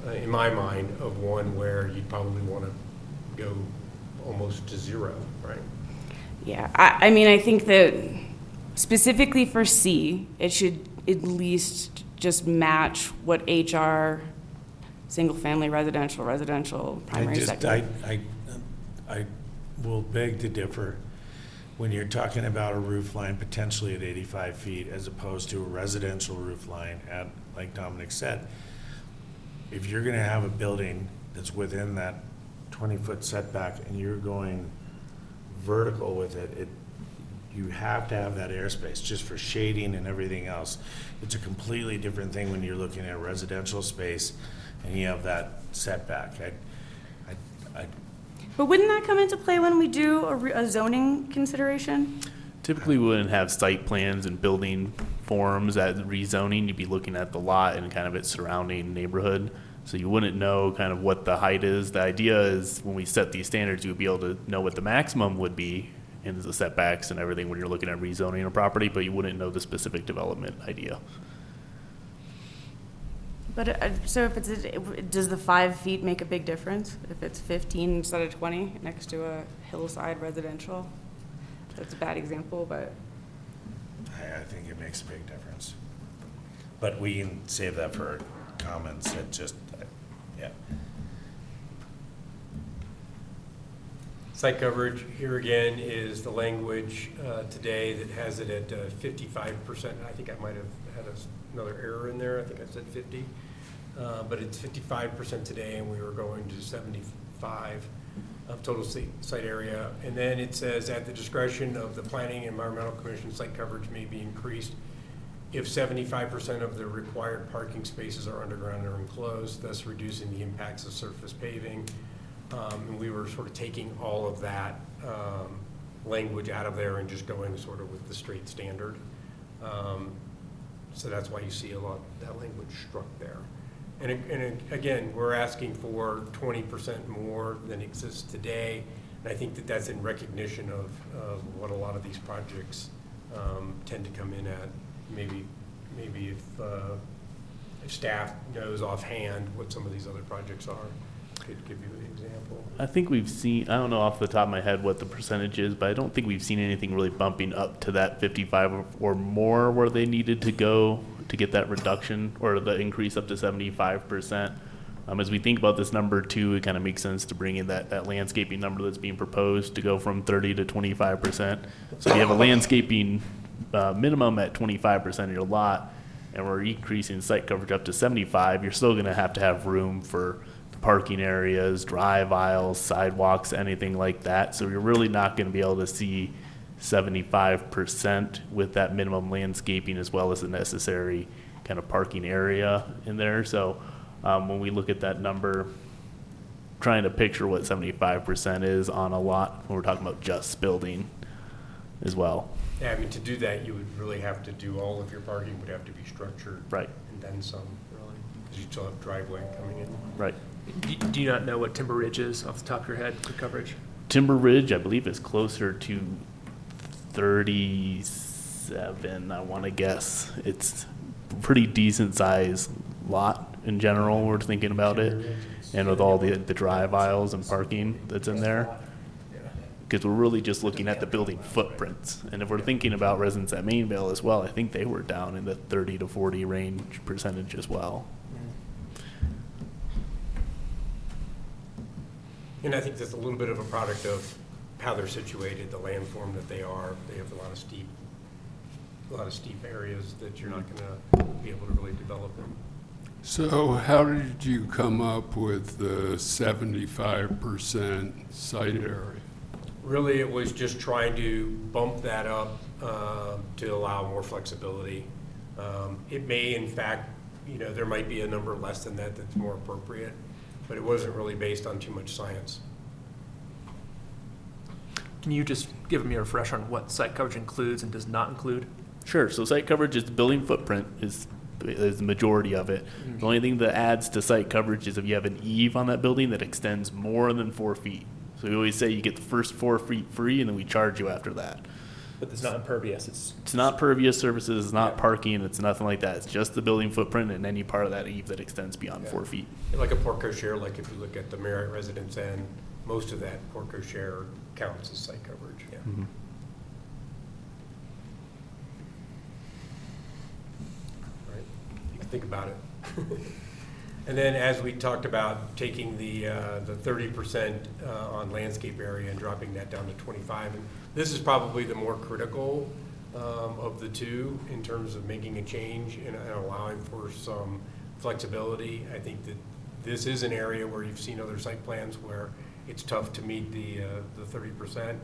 uh, in my mind, of one where you'd probably want to go almost to zero, right? Yeah, I, I mean, I think that specifically for C, it should at least just match what HR, single-family residential, residential, I primary, just, I, secondary. I, I will beg to differ. When you're talking about a roof line potentially at eighty-five feet as opposed to a residential roof line at, like Dominic said, if you're gonna have a building that's within that twenty-foot setback and you're going vertical with it, it, you have to have that airspace, just for shading and everything else. It's a completely different thing when you're looking at residential space and you have that setback. I, I, I, But wouldn't that come into play when we do a re- a zoning consideration? Typically, we wouldn't have site plans and building forms at rezoning. You'd be looking at the lot and kind of its surrounding neighborhood. So you wouldn't know kind of what the height is. The idea is when we set these standards, you would be able to know what the maximum would be in the setbacks and everything when you're looking at rezoning a property, but you wouldn't know the specific development idea. But, uh, so if it's, does the five feet make a big difference? If it's fifteen instead of twenty next to a hillside residential? That's a bad example, but. I, I think it makes a big difference. But we can save that for comments that just, yeah. Site coverage, here again, is the language uh, today that has it at uh, fifty-five percent. I think I might have had a another error in there, I think I said fifty. Uh, But it's fifty-five percent today, and we were going to seventy-five of total site area. And then it says, at the discretion of the Planning and Environmental Commission, site coverage may be increased if seventy-five percent of the required parking spaces are underground or enclosed, thus reducing the impacts of surface paving. Um, and we were sort of taking all of that, um, language out of there and just going sort of with the straight standard. Um, So that's why you see a lot, that language struck there. And, and again, we're asking for twenty percent more than exists today. And I think that that's in recognition of, of what a lot of these projects, um, tend to come in at. Maybe, maybe if, uh, if staff knows offhand what some of these other projects are, could give you. I think we've seen, I don't know off the top of my head what the percentage is, but I don't think we've seen anything really bumping up to that fifty-five or- or more where they needed to go to get that reduction or the increase up to seventy-five percent. Um, as we think about this number too, it kind of makes sense to bring in that, that landscaping number that's being proposed to go from thirty to twenty-five percent. So if you have a landscaping, uh, minimum at twenty-five percent of your lot, and we're increasing site coverage up to seventy-five, you're still gonna have to have room for parking areas, drive aisles, sidewalks, anything like that. So you're really not gonna be able to see seventy-five percent with that minimum landscaping as well as the necessary kind of parking area in there. So, um, when we look at that number, trying to picture what seventy-five percent is on a lot, when we're talking about just building as well. Yeah, I mean, to do that, you would really have to do, all of your parking would have to be structured. Right. And then some, really. because you still have driveway coming in. Right. Do do you not know what Timber Ridge is off the top of your head for coverage? Timber Ridge, I believe, is closer to thirty-seven, I want to guess. It's pretty decent size lot in general, we're thinking about it. And with all the, the drive aisles and parking that's in there. Because we're really just looking at the building footprints. And if we're thinking about residents at Main Vail as well, I think they were down in the thirty to forty range percentage as well. And I think that's a little bit of a product of how they're situated, the landform that they are. They have a lot of steep, a lot of steep areas that you're not gonna be able to really develop them. So how did you come up with the seventy-five percent site area? Really, it was just trying to bump that up uh, to allow more flexibility. Um, It may, in fact, you know, there might be a number less than that that's more appropriate, but it wasn't really based on too much science. Can you just give me a refresh on what site coverage includes and does not include? Sure. So site coverage is the building footprint is is the majority of it. Mm-hmm. The only thing that adds to site coverage is if you have an eave on that building that extends more than four feet. So we always say you get the first four feet free, and then we charge you after that. But it's not impervious, it's. It's not pervious surfaces, it's not parking, it's nothing like that. It's just the building footprint and any part of that eave that extends beyond four feet. Like a porte cochere, like if you look at the Marriott residence and most of that porte cochere counts as site coverage. Yeah. Right? You can think about it. [LAUGHS] And then as we talked about, taking the, uh, the thirty percent uh, on landscape area and dropping that down to twenty-five. And this is probably the more critical um, of the two in terms of making a change and and allowing for some flexibility. I think that this is an area where you've seen other site plans where it's tough to meet the, uh, the thirty percent.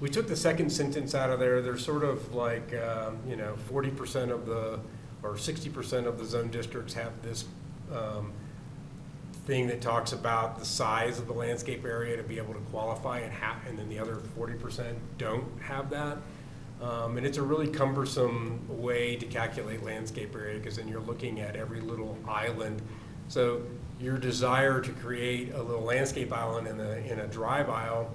We took the second sentence out of there. There's sort of like, um, you know, forty percent of the, or sixty percent of the zone districts have this um, thing that talks about the size of the landscape area to be able to qualify and have, and then the other forty percent don't have that. Um, and it's a really cumbersome way to calculate landscape area, because then you're looking at every little island. So your desire to create a little landscape island in a, in a drive aisle,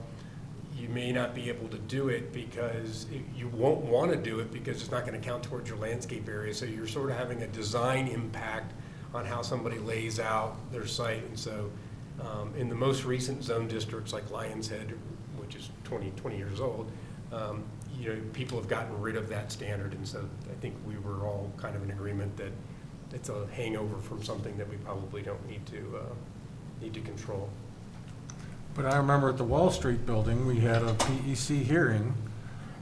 you may not be able to do it because it- you won't want to do it because it's not going to count towards your landscape area. So you're sort of having a design impact on how somebody lays out their site. And so um, in the most recent zone districts like Lionshead, which is 20, 20 years old, um, you know, people have gotten rid of that standard. And so I think we were all kind of in agreement that it's a hangover from something that we probably don't need to, uh, need to control. But I remember at the Wall Street Building, we had a PEC hearing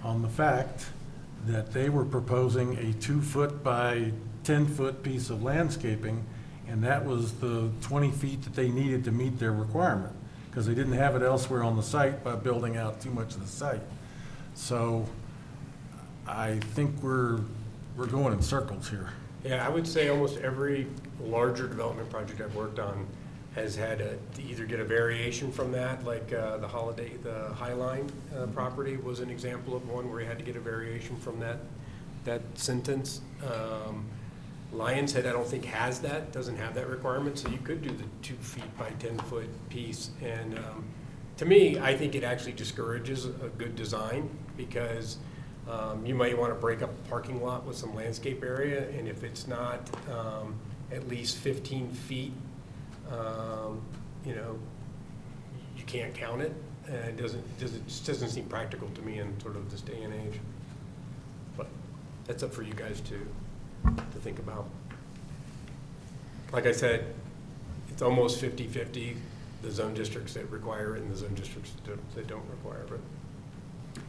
on the fact that they were proposing a two-foot by 10-foot piece of landscaping, and that was the 20 feet that they needed to meet their requirement, because they didn't have it elsewhere on the site by building out too much of the site. So I think we're, we're going in circles here. Yeah, I would say almost every larger development project I've worked on has had to either get a variation from that, like uh, the Holiday, the Highline uh, property was an example of one where you had to get a variation from that, that sentence. Um, Lionshead, I don't think has that, doesn't have that requirement, so you could do the two feet by ten-foot piece. And um, to me, I think it actually discourages a good design, because um, you might want to break up a parking lot with some landscape area, and if it's not um, at least fifteen feet, um, you know, you can't count it. And it doesn't, doesn't, just doesn't seem practical to me in sort of this day and age. But that's up for you guys to, to think about. Like I said, it's almost 50-50, the zone districts that require it and the zone districts that don't- that don't require it.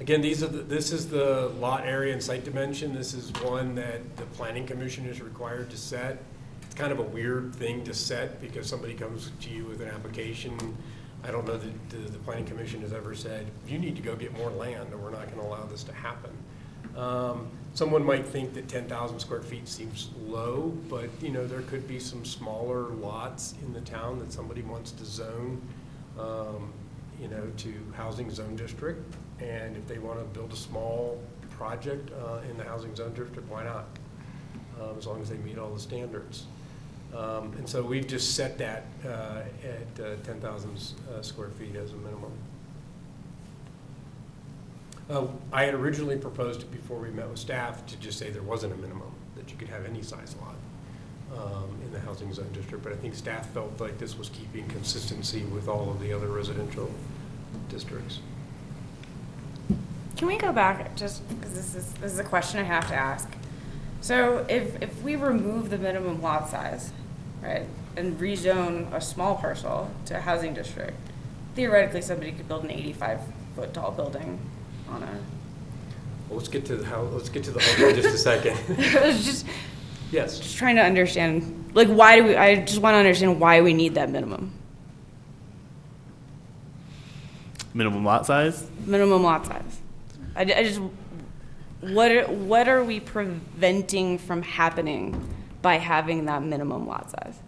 Again, these are, the- this is the lot area and site dimension. This is one that the planning commission is required to set. It's kind of a weird thing to set because somebody comes to you with an application. I don't know that the, the planning commission has ever said, you need to go get more land or we're not gonna allow this to happen. Um, Someone might think that ten thousand square feet seems low, but, you know, there could be some smaller lots in the town that somebody wants to zone, um, you know, to housing zone district. And if they want to build a small project uh, in the housing zone district, why not? Um, As long as they meet all the standards. Um, And so we've just set that uh, at uh, 10,000 s- uh, square feet as a minimum. Uh, I had originally proposed it before we met with staff to just say there wasn't a minimum, that you could have any size lot um, in the housing zone district, but I think staff felt like this was keeping consistency with all of the other residential districts. Can we go back, just, because this is, this is a question I have to ask. So if, if we remove the minimum lot size, right, and rezone a small parcel to a housing district, theoretically, somebody could build an eighty-five foot tall building on a, Well, Let's get to the, how. let's get to the home in just a second. I was [LAUGHS] [LAUGHS] just, Yes. just trying to understand, like, why do we, I just want to understand why we need that minimum, Minimum lot size? minimum lot size. I, I just, what are, what are we preventing from happening by having that minimum lot size?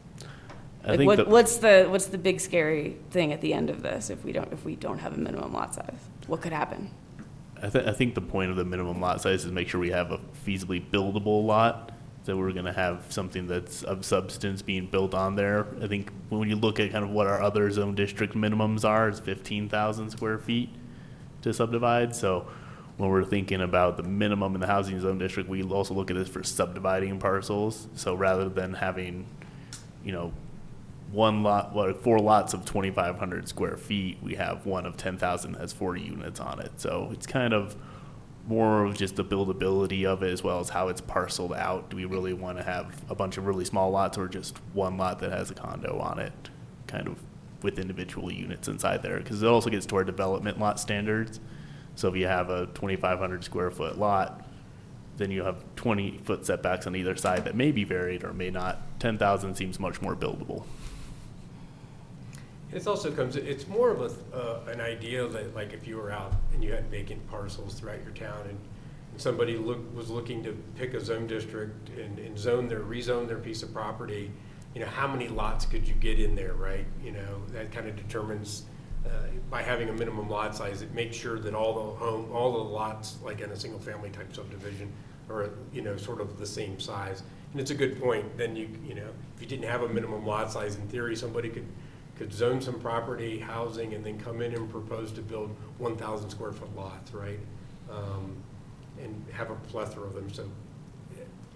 I Like, think what, that- what's the what's the big scary thing at the end of this if we don't if we don't have a minimum lot size? What could happen? I, th- I think the point of the minimum lot size is make sure we have a feasibly buildable lot. That we're going to have something that's of substance being built on there. I think when you look at kind of what our other zone district minimums are, fifteen thousand square feet to subdivide. So when we're thinking about the minimum in the housing zone district, we also look at this for subdividing parcels. So rather than having, you know, one lot, well, four lots of twenty-five hundred square feet, we have one of ten thousand that has forty units on it. So it's kind of more of just the buildability of it as well as how it's parceled out. Do we really want to have a bunch of really small lots or just one lot that has a condo on it, kind of with individual units inside there? Because it also gets to our development lot standards. So if you have a twenty-five hundred square foot lot, then you have twenty foot setbacks on either side that may be varied or may not. Ten thousand seems much more buildable. It also comes, it's more of a, uh, an idea that, like, if you were out and you had vacant parcels throughout your town and somebody look, was looking to pick a zone district and, and zone their, rezone their piece of property, you know, how many lots could you get in there, right? You know, that kind of determines, uh, by having a minimum lot size, it makes sure that all the home, all the lots, like in a single-family type subdivision, are, you know, sort of the same size. And it's a good point, then you, you know, if you didn't have a minimum lot size, in theory, somebody could, could zone some property, housing, and then come in and propose to build one thousand square foot lots, right? Um, And have a plethora of them, so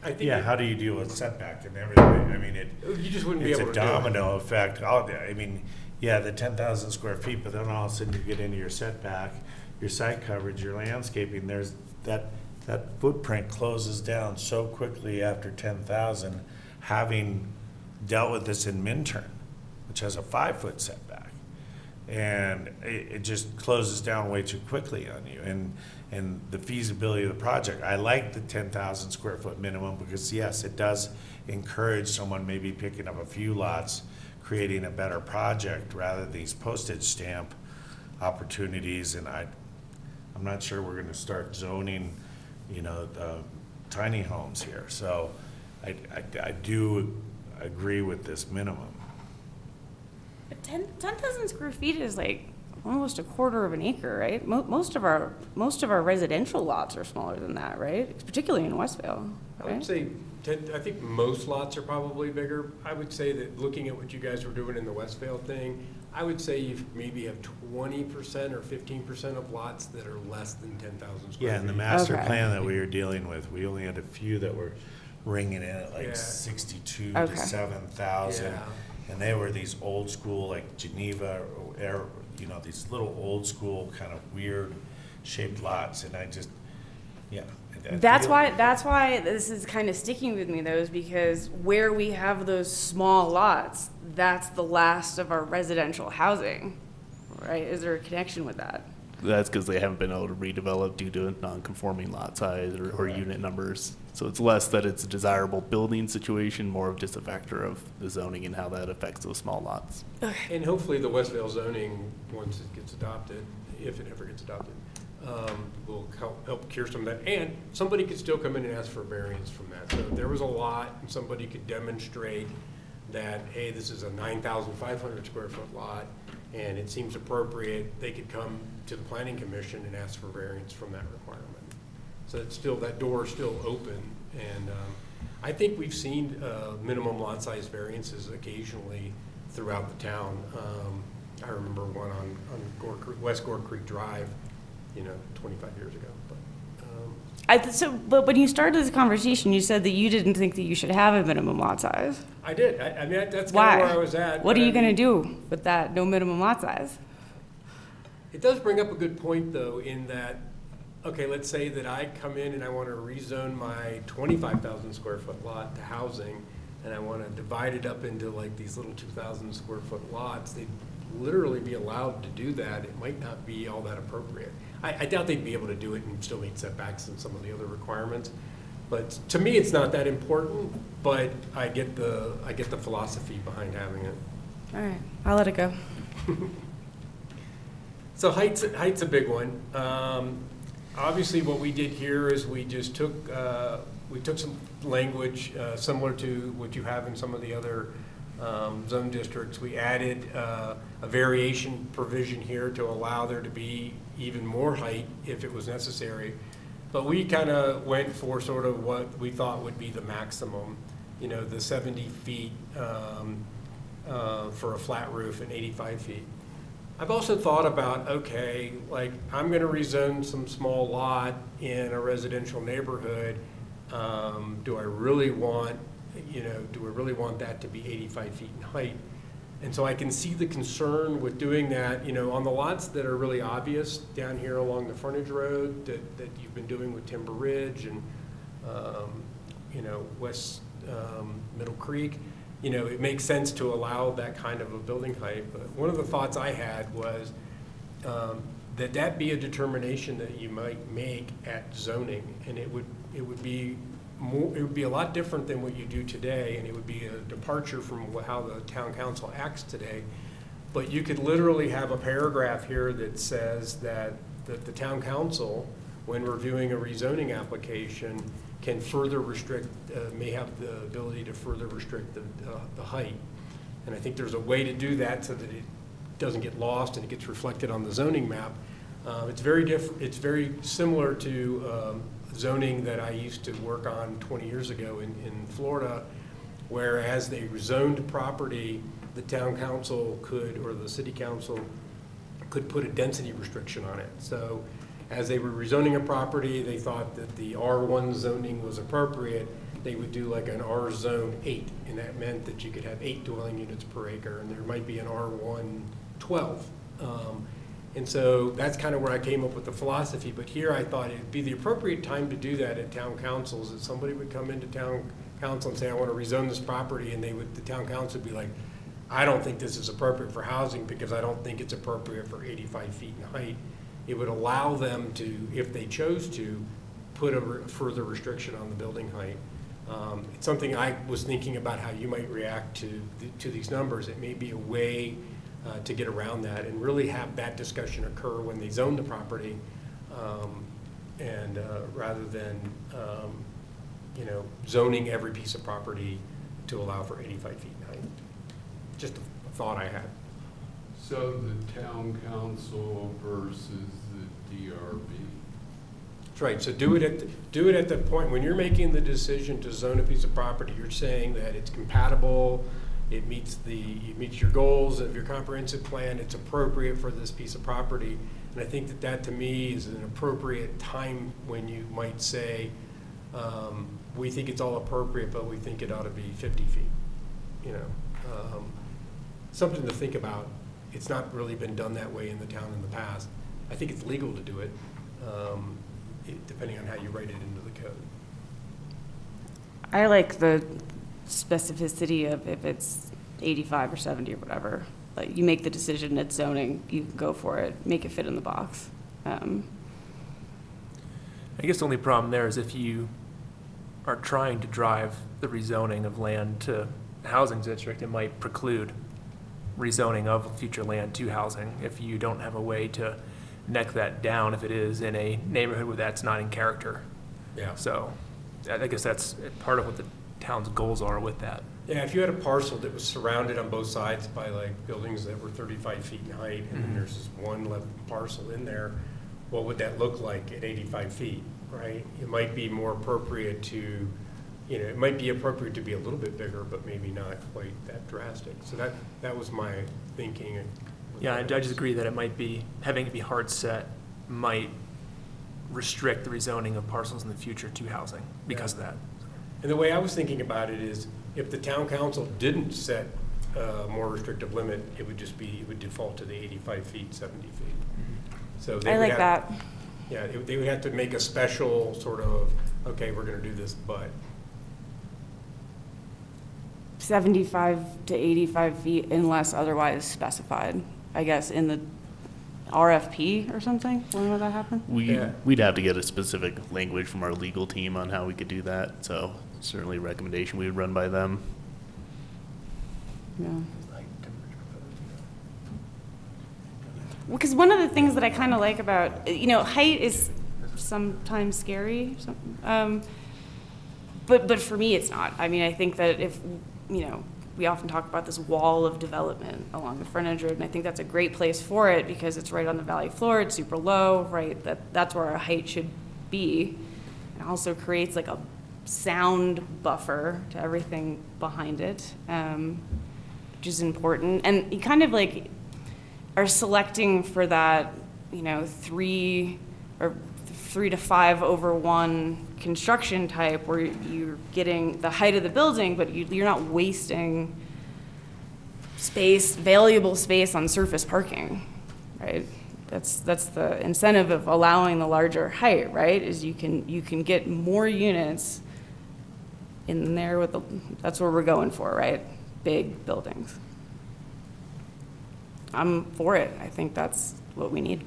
I think. Yeah, it- how do you deal with setback and everything? I mean, it, You just wouldn't be it's able a to do it. domino effect. All, I mean, yeah, the ten thousand square feet, but then all of a sudden you get into your setback, your site coverage, your landscaping, there's, that, that footprint closes down so quickly after ten thousand, having dealt with this in Minturn, which has a five-foot setback. And it, it just closes down way too quickly on you. And, and the feasibility of the project, I like the ten thousand square foot minimum because yes, it does encourage someone maybe picking up a few lots, creating a better project rather than these postage stamp opportunities. And I, I'm not sure we're gonna start zoning, you know, the tiny homes here. So I, I, I do agree with this minimum. But 10 10,000 square feet is like almost a quarter of an acre, right? Mo- most of our most of our residential lots are smaller than that, right? Particularly in West Vail. I would say, ten- I think most lots are probably bigger. I would say that looking at what you guys were doing in the West Vail thing, I would say you maybe have twenty percent or fifteen percent of lots that are less than ten thousand square feet. Yeah, and the master Okay. plan that we were dealing with, we only had a few that were ringing in at Yeah. like sixty-two Okay. to seven thousand. Yeah. And they were these old school, like Geneva, or, Air- you know, these little old school kind of weird shaped lots, and I just, yeah. I- I That's feel- why that's why this is kind of sticking with me though, is because where we have those small lots, that's the last of our residential housing, right? Is there a connection with that? That's because they haven't been able to redevelop due to non-conforming lot size or, or unit numbers. So it's less that it's a desirable building situation, more of just a factor of the zoning and how that affects those small lots. And hopefully the West Vail zoning, once it gets adopted, if it ever gets adopted, um, will help, help cure some of that. And somebody could still come in and ask for a variance from that. So if there was a lot and somebody could demonstrate that, hey, this is a nine thousand five hundred square foot lot and it seems appropriate, they could come to the planning commission and ask for variance from that requirement. So it's still, that door is still open and, um, I think we've seen uh, minimum lot size variances occasionally throughout the town. Um, I remember one on, on Gore Creek, West Gore Creek Drive, you know, 25 years ago. But um, I, th- so, but when you started this conversation, you said that you didn't think that you should have a minimum lot size. I did, I I mean, that's kind of where I was at. What are you gonna do with that no minimum lot size? It does bring up a good point, though, in that, okay, let's say that I come in and I want to rezone my 25,000 square foot lot to housing, and I want to divide it up into like these little 2,000 square foot lots, they'd literally be allowed to do that. It might not be all that appropriate. I, I doubt they'd be able to do it and still meet setbacks and some of the other requirements. But to me, it's not that important, but I get the, I get the philosophy behind having it. All right, I'll let it go. [LAUGHS] So height's, height's a big one. Um, Obviously, what we did here is we just took, uh, we took some language uh, similar to what you have in some of the other um, zone districts. We added uh, a variation provision here to allow there to be even more height if it was necessary. But we kind of went for sort of what we thought would be the maximum, you know, the 70 feet um, uh, for a flat roof and 85 feet. I've also thought about, okay, like, I'm gonna rezone some small lot in a residential neighborhood. Um, do I really want, you know, do I really want that to be eighty-five feet in height? And so I can see the concern with doing that, you know, on the lots that are really obvious down here along the frontage road that, that you've been doing with Timber Ridge and, um, you know, West, um, Middle Creek you know, it makes sense to allow that kind of a building height. But one of the thoughts I had was um, that that be a determination that you might make at zoning, and it would, it would be more, it would be a lot different than what you do today, and it would be a departure from how the town council acts today. But you could literally have a paragraph here that says that, that the town council, when reviewing a rezoning application, can further restrict, uh, may have the ability to further restrict the, uh, the height. And I think there's a way to do that so that it doesn't get lost and it gets reflected on the zoning map. Uh, It's very diff, it's very similar to um, zoning that I used to work on 20 years ago in, in Florida, where as they rezoned property, the town council could, or the city council could put a density restriction on it. So as they were rezoning a property, they thought that the R1 zoning was appropriate, they would do like an R zone eight, and that meant that you could have eight dwelling units per acre, and there might be an R1 12. Um, And so that's kind of where I came up with the philosophy, but here I thought it'd be the appropriate time to do that at town councils, that somebody would come into town council and say, I want to rezone this property, and they would, the town council would be like, I don't think this is appropriate for housing because I don't think it's appropriate for 85 feet in height. It would allow them to, if they chose to, put a re- further restriction on the building height. Um, It's something I was thinking about how you might react to, to these numbers. It may be a way uh, to get around that and really have that discussion occur when they zone the property. um, And uh, rather than, um, you know, zoning every piece of property to allow for 85 feet in height. Just a thought I had. So the town council versus DRB. That's right, so do it at, the- do it at the point, when you're making the decision to zone a piece of property, you're saying that it's compatible, it meets the, it meets your goals of your comprehensive plan, it's appropriate for this piece of property. And I think that that, to me, is an appropriate time when you might say, um, we think it's all appropriate, but we think it ought to be fifty feet, you know? Um, Something to think about. It's not really been done that way in the town in the past. I think it's legal to do it, um, it- depending on how you write it into the code. I like the specificity of if it's 85 or 70 or whatever. Like, you make the decision, it's zoning, you go for it, make it fit in the box. Um, I guess the only problem there is if you are trying to drive the rezoning of land to a housing district, it might preclude rezoning of future land to housing if you don't have a way to neck that down if it is in a neighborhood where that's not in character. Yeah. So I I guess that's part of what the town's goals are with that. Yeah, if you had a parcel that was surrounded on both sides by like buildings that were thirty-five feet in height, and then Mhm. there's this one left parcel in there, what would that look like at eighty-five feet, right? It might be more appropriate to you know, it might be appropriate to be a little bit bigger, but maybe not quite that drastic. So that, that was my thinking. Yeah, I I just agree that it might be, having it be hard set might restrict the rezoning of parcels in the future to housing because of that. And the way I was thinking about it is, if the town council didn't set a more restrictive limit, it would just be, it would default to the 85 feet, 70 feet. So they I would like have- that. Yeah, it- they would have to make a special sort of, okay, we're going to do this, but. 75 to 85 feet unless otherwise specified, I guess, in the RFP or something? When would that happen? We, Yeah. we'd have to get a specific language from our legal team on how we could do that, so certainly a recommendation we would run by them. Yeah. Because one of the things that I kind of like about, you know, height is sometimes scary, some- um, but, but for me, it's not. I mean, I think that if, you know, we often talk about this wall of development along the frontage road, and I think that's a great place for it because it's right on the valley floor, it's super low, right? That, that's where our height should be. It also creates like a sound buffer to everything behind it, um, which is important. And you kind of like are selecting for that, you know, three or three to five over one construction type where you're getting the height of the building, but you, you're not wasting space, valuable space on surface parking, right? That's, that's the incentive of allowing the larger height, right? Is you can, you can get more units in there with the, that's where we're going for, right? Big buildings. I'm for it. I think that's what we need.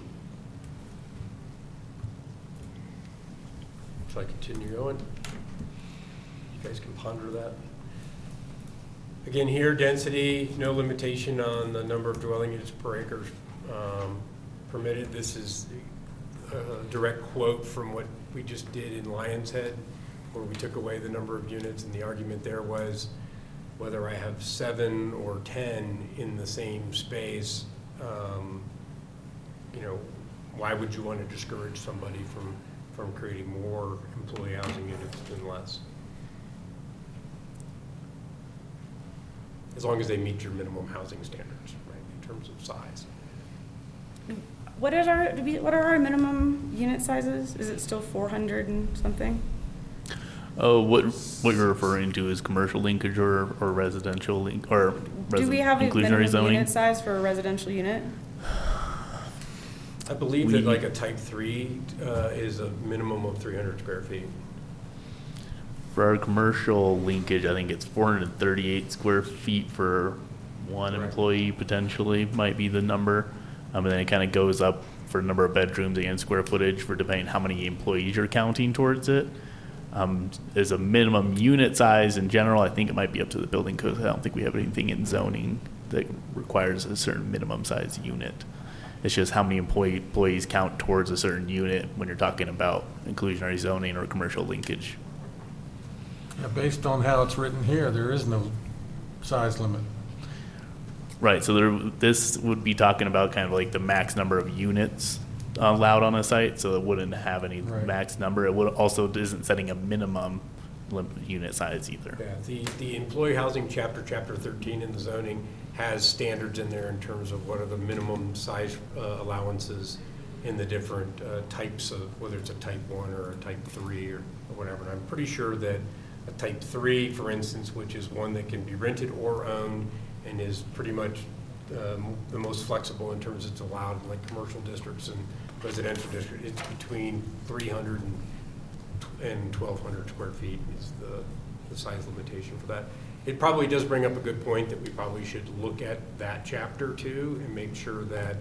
I continue going? You guys can ponder that. Again, here, density, no limitation on the number of dwelling units per acre um, permitted. This is a direct quote from what we just did in Lionshead, where we took away the number of units, and the argument there was whether I have seven or 10 in the same space, um, you know, why would you want to discourage somebody from, from creating more employee housing units than less? As long as they meet your minimum housing standards, right, in terms of size. What is our, do we- what are our minimum unit sizes? Is it still 400 and something? Oh, what, what you're referring to is commercial linkage or, or residential link, or Do we resi- have a inclusionary minimum zoning? unit size for a residential unit? [SIGHS] [SIGHS] I believe that like a type three uh, is a minimum of 300 square feet. For our commercial linkage, I think it's four hundred and thirty-eight square feet for one Correct. employee potentially, might be the number. Um, and then it kind of goes up for number of bedrooms and square footage for depending how many employees you're counting towards it. Um, as a minimum unit size in general, I think it might be up to the building code. I don't think we have anything in zoning that requires a certain minimum size unit. It's just how many employee, employees count towards a certain unit when you're talking about inclusionary zoning or commercial linkage. Yeah, Based on how it's written here, there is no size limit. Right, so there, this would be talking about kind of like the max number of units allowed on a site, so it wouldn't have any Right. max number. It would, also isn't setting a minimum lim, unit size either. Yeah, the, the employee housing chapter, chapter 13 in the zoning has standards in there in terms of what are the minimum size uh, allowances in the different uh, types of, whether it's a type one or a type three or or whatever. And I'm pretty sure that a type three, for instance, which is one that can be rented or owned and is pretty much um, the most flexible in terms it's allowed in like commercial districts and residential districts, it's between 300 and and 1,200 square feet is the, the size limitation for that. It probably does bring up a good point that we probably should look at that chapter too and make sure that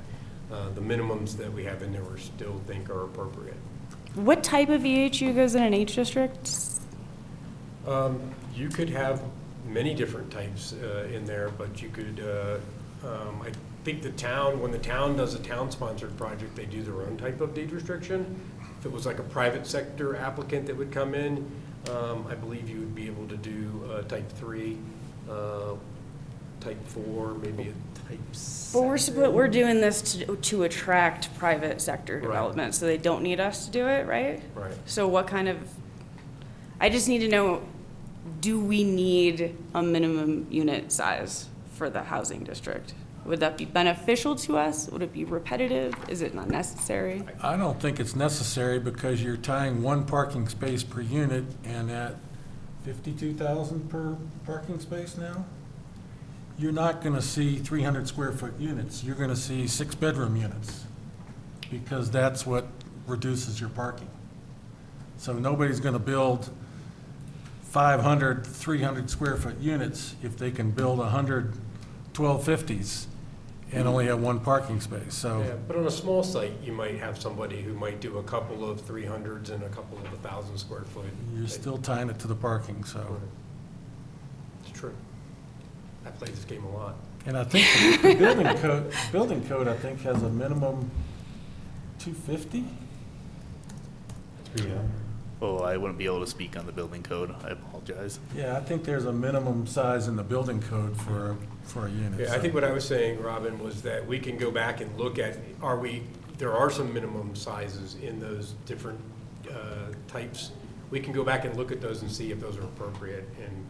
uh, the minimums that we have in there we still think are appropriate. What type of EHU goes in an H district? Um, You could have many different types uh, in there, but you could, uh, um, I think the town, when the town does a town-sponsored project, they do their own type of deed restriction. If it was like a private sector applicant that would come in, um, I believe you would be able to do uh, type three, uh, type four, maybe a type But we're, seven. we're doing this to, to attract private sector Right. development, so they don't need us to do it, right? Right. So what kind of, I just need to know do we need a minimum unit size for the housing district? Would that be beneficial to us? Would it be repetitive? Is it not necessary? I don't think it's necessary because you're tying one parking space per unit and at fifty-two thousand per parking space now? You're not gonna see three hundred square foot units, you're gonna see six-bedroom units. Because that's what reduces your parking. So nobody's gonna build 500, 300 square foot units if they can build 100 1250s and only have one parking space, so. Yeah, but on a small site, you might have somebody who might do a couple of three hundreds and a couple of a thousand square foot. You're still tying it to the parking, so. It's true. I played this game a lot. And I think the [LAUGHS] building code, building code, I think, has a minimum 250? Oh, I wouldn't be able to speak on the building code. I apologize. Yeah, I think there's a minimum size in the building code for, for a unit. Yeah, I so- think what I was saying, Robin, was that we can go back and look at, are we, there are some minimum sizes in those different uh, types. We can go back and look at those and see if those are appropriate and,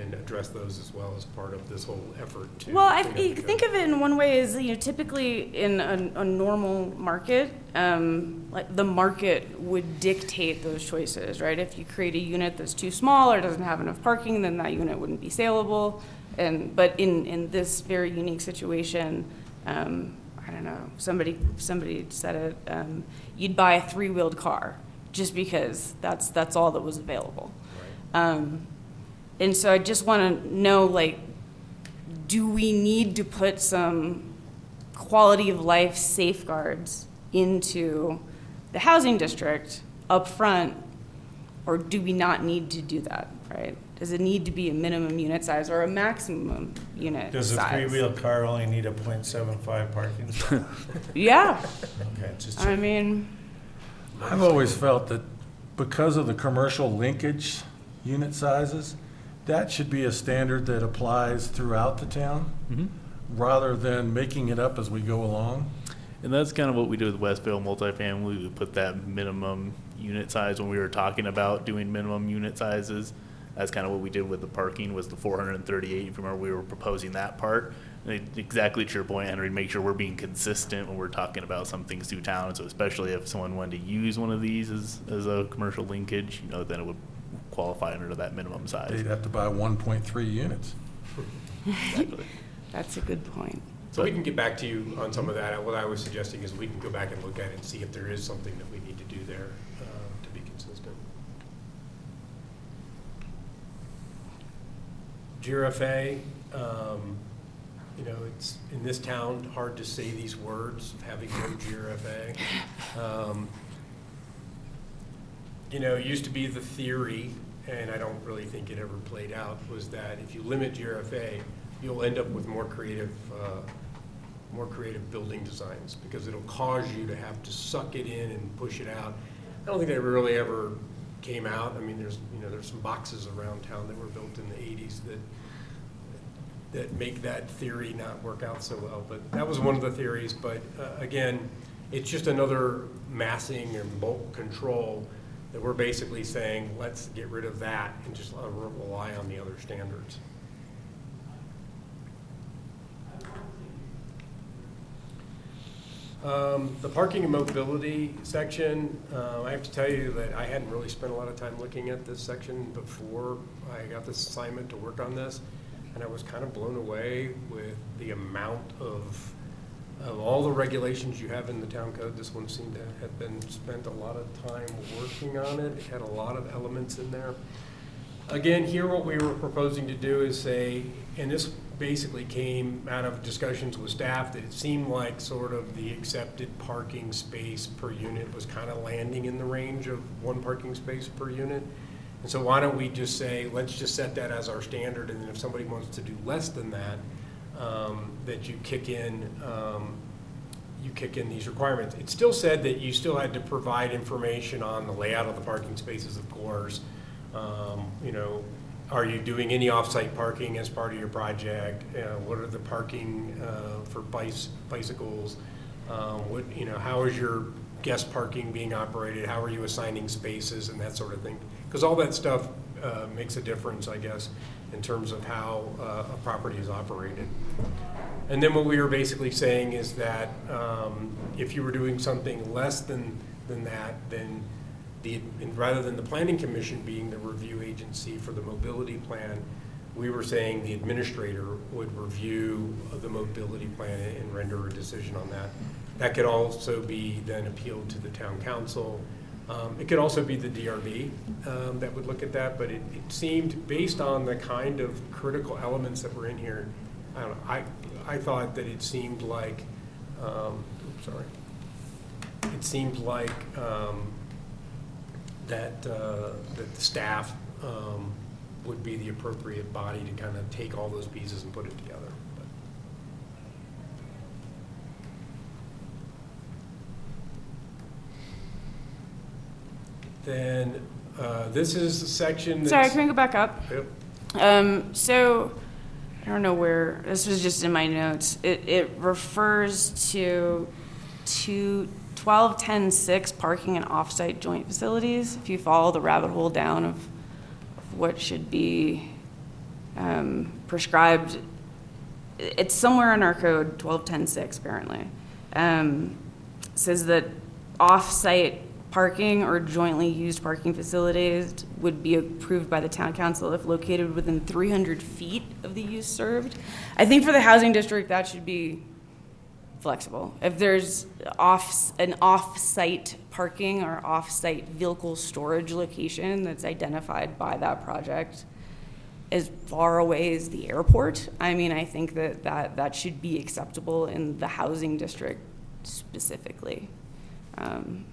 and address those as well as part of this whole effort to. Well, I clean up I the code. think of it in one way is, you know, typically in a, a normal market, um, like the market would dictate those choices, right? If you create a unit that's too small or doesn't have enough parking, then that unit wouldn't be saleable. And, but in, in this very unique situation, um, I don't know, somebody, somebody said it, um, you'd buy a three-wheeled car just because that's, that's all that was available. Um, and so I just want to know, like, do we need to put some quality of life safeguards into the housing district up front, or do we not need to do that, right? Does it need to be a minimum unit size or a maximum unit size? Does a size? three-wheel car only need a .75 parking spot? [LAUGHS] Yeah, Okay, just I mean, I've always felt that because of the commercial linkage unit sizes, that should be a standard that applies throughout the town, mm-hmm. rather than making it up as we go along. And that's kind of what we did with West Vail multifamily. We put that minimum unit size when we were talking about doing minimum unit sizes. That's kind of what we did with the parking was the four hundred and thirty-eight. If you remember, we were proposing that part. And it- Exactly to your point, Henry, make sure we're being consistent when we're talking about some things through town. So especially if someone wanted to use one of these as, as a commercial linkage, you know, then it would qualify under that minimum size. They'd have to buy 1.3 units. Exactly. [LAUGHS] that's a good point. So we can get back to you on some of that. What I was suggesting is we can go back and look at it and see if there is something that we need to do there uh, to be consistent. GRFA, um, you know, it's, in this town, hard to say these words, having no GRFA. [LAUGHS] Um, You know, used to be the theory, and I don't really think it ever played out, was that if you limit GRFA, you'll end up with more creative, uh, more creative building designs, because it'll cause you to have to suck it in and push it out. I don't think that really ever came out. I mean, there's, you know, there's some boxes around town that were built in the eighties that, that make that theory not work out so well. But that was one of the theories, but uh, again, it's just another massing and bulk control that we're basically saying, let's get rid of that and just rely on the other standards. Um, The parking and mobility section, uh, I have to tell you that I hadn't really spent a lot of time looking at this section before I got this assignment to work on this. And I was kind of blown away with the amount of, of all the regulations you have in the town code. This one seemed to have been spent a lot of time working on it. It had a lot of elements in there. Again, here what we were proposing to do is say, and this basically came out of discussions with staff, that it seemed like sort of the accepted parking space per unit was kind of landing in the range of one parking space per unit. And so why don't we just say, let's just set that as our standard, and then if somebody wants to do less than that, um, that you kick in, um, you kick in these requirements. It still said that you still had to provide information on the layout of the parking spaces, of course. Um, You know, are you doing any off-site parking as part of your project? Uh, What are the parking uh, for bicycles? Um, What, you know, how is your guest parking being operated? How are you assigning spaces and that sort of thing? Because all that stuff uh, makes a difference, I guess, in terms of how uh, a property is operated. And then what we were basically saying is that um, if you were doing something less than, than that, then the, rather than the planning commission being the review agency for the mobility plan, we were saying the administrator would review the mobility plan and render a decision on that. That could also be then appealed to the town council. Um, It could also be the DRB um, that would look at that, but it, it seemed, based on the kind of critical elements that were in here, I don't know, I, I thought that it seemed like, um, oops, sorry. It seemed like um, that, uh, that the staff um, would be the appropriate body to kind of take all those pieces and put it together. But Then, uh, this is the section. Sorry, can we go back up? Yep. Um, so, I don't know where, this was just in my notes. It, it refers to two, twelve, ten, six, parking and off-site joint facilities. If you follow the rabbit hole down of of what should be, um, prescribed, it's somewhere in our code, twelve, ten, six, apparently. Um, says that off-site parking or jointly used parking facilities would be approved by the town council if located within 300 feet of the use served. I think for the housing district, that should be flexible. If there's off, an off-site parking or off-site vehicle storage location that's identified by that project as far away as the airport, I mean, I think that that, that should be acceptable in the housing district specifically. Um,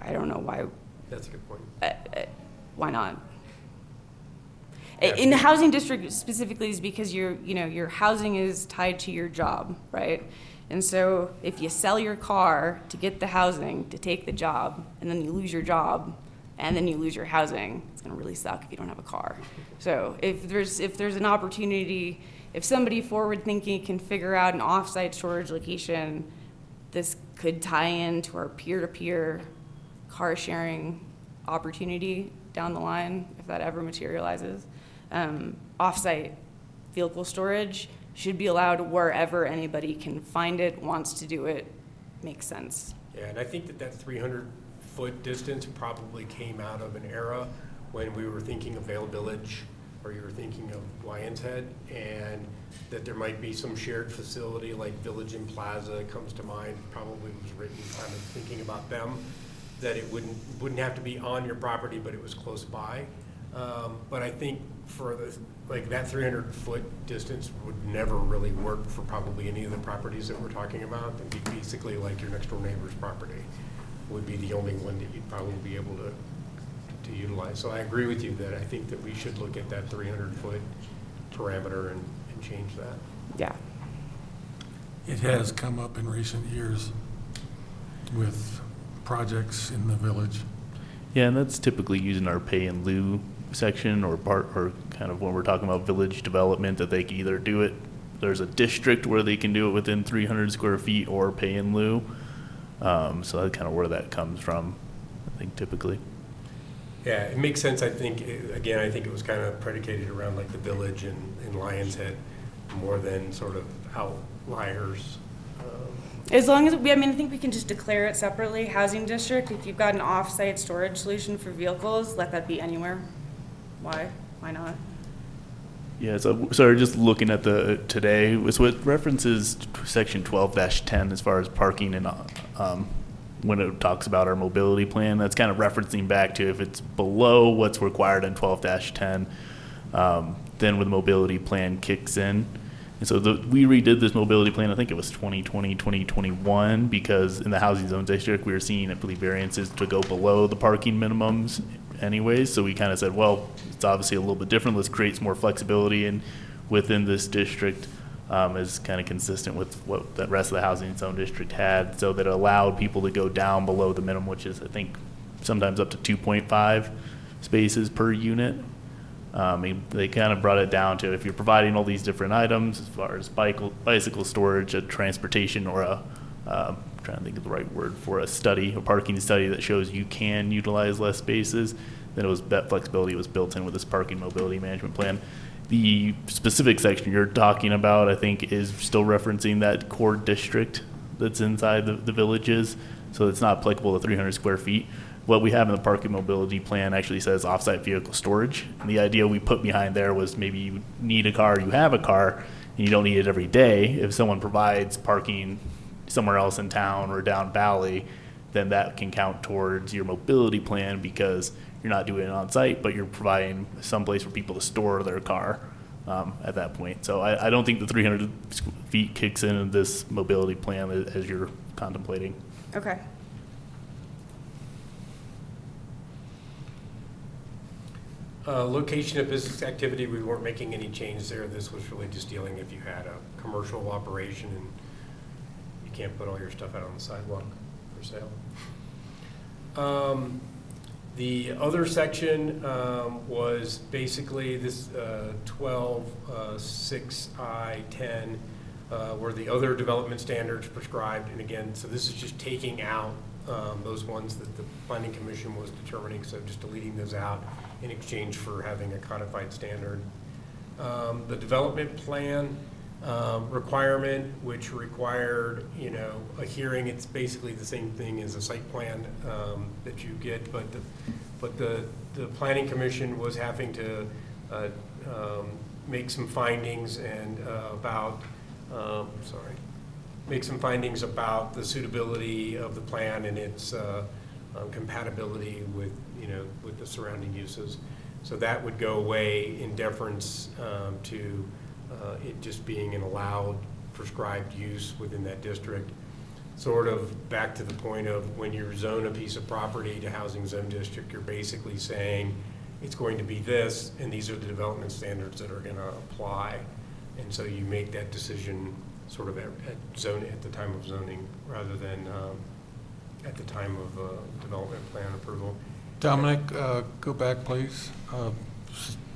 I don't know why, That's a good point. uh, uh, why not? In the housing district specifically is because your, you know, your housing is tied to your job, right? And so if you sell your car to get the housing, to take the job, and then you lose your job, and then you lose your housing, it's gonna really suck if you don't have a car. So if there's, if there's an opportunity, if somebody forward-thinking can figure out an off-site storage location, this could tie into our peer-to-peer car sharing opportunity down the line, if that ever materializes. Um, Off-site vehicle storage should be allowed wherever anybody can find it, wants to do it, makes sense. Yeah, and I think that that 300-foot distance probably came out of an era when we were thinking of Vail Village, or you were thinking of Lionshead, and that there might be some shared facility like Village Inn Plaza comes to mind, probably was written kind of thinking about them, that it wouldn't, wouldn't have to be on your property, but it was close by. Um, But I think for the, like, that 300-foot distance would never really work for probably any of the properties that we're talking about. It'd be basically like your next-door neighbor's property would be the only one that you'd probably be able to, to utilize. So I agree with you that I think that we should look at that 300-foot parameter and, and change that. Yeah. It has come up in recent years with projects in the village. Yeah, and that's typically using our pay in lieu section or part, or kind of when we're talking about village development, that they can either do it, there's a district where they can do it within three hundred square feet or pay in lieu. Um, so that's kind of where that comes from, I think typically. Yeah, it makes sense, I think, eh, again, I think it was kind of predicated around like the village and, and Lionshead more than sort of outliers. As long as, we, I mean, I think we can just declare it separately, housing district, if you've got an off-site storage solution for vehicles, let that be anywhere. Why? Why not? Yeah, so, sorry, just looking at the, today, was what references section twelve ten as far as parking and, um, when it talks about our mobility plan, that's kind of referencing back to if it's below what's required in twelve ten, um, then when the mobility plan kicks in. And so the, we redid this mobility plan, I think it was 2020, 2021, because in the housing zone district, we were seeing, I believe, variances to go below the parking minimums anyways. So we kind of said, well, it's obviously a little bit different. Let's create some more flexibility and within this district um, is kind of consistent with what the rest of the housing zone district had. So that allowed people to go down below the minimum, which is, I think, sometimes up to 2.5 spaces per unit. Um, and they kind of brought it down to if you're providing all these different items as far as bicycle, bicycle storage, a transportation, or a uh, trying to think of the right word for a study, a parking study that shows you can utilize less spaces, then it was, that flexibility was built in with this parking mobility management plan. The specific section you're talking about, I think, is still referencing that core district that's inside the, the villages, so it's not applicable to three hundred square feet. What we have in the parking mobility plan actually says off-site vehicle storage, and the idea we put behind there was maybe you need a car, you have a car, and you don't need it every day. If someone provides parking somewhere else in town or down valley, then that can count towards your mobility plan because you're not doing it on site, but you're providing some place for people to store their car um, at that point. So I, I don't think the 300 feet kicks in this mobility plan as, as you're contemplating. Okay. Uh, Location of business activity, we weren't making any change there. This was really just dealing if you had a commercial operation and you can't put all your stuff out on the sidewalk for sale. Um, The other section um, was basically this uh, 12, uh, 6I, 10, uh, were the other development standards prescribed. And again, so this is just taking out um, those ones that the planning commission was determining, so just deleting those out in exchange for having a codified standard. Um, The development plan um, requirement, which required, you know, a hearing, it's basically the same thing as a site plan um, that you get, but the, but the, the planning commission was having to uh, um, make some findings and uh, about, um, sorry, make some findings about the suitability of the plan and its uh, um, compatibility with, you know, with the surrounding uses. So that would go away in deference um, to uh, it just being an allowed prescribed use within that district. Sort of back to the point of when you zone a piece of property to housing zone district, you're basically saying it's going to be this, and these are the development standards that are gonna apply. And so you make that decision sort of at, at zone, at the time of zoning, rather than, um, at the time of, uh, development plan approval. Dominic, uh, go back, please. Uh,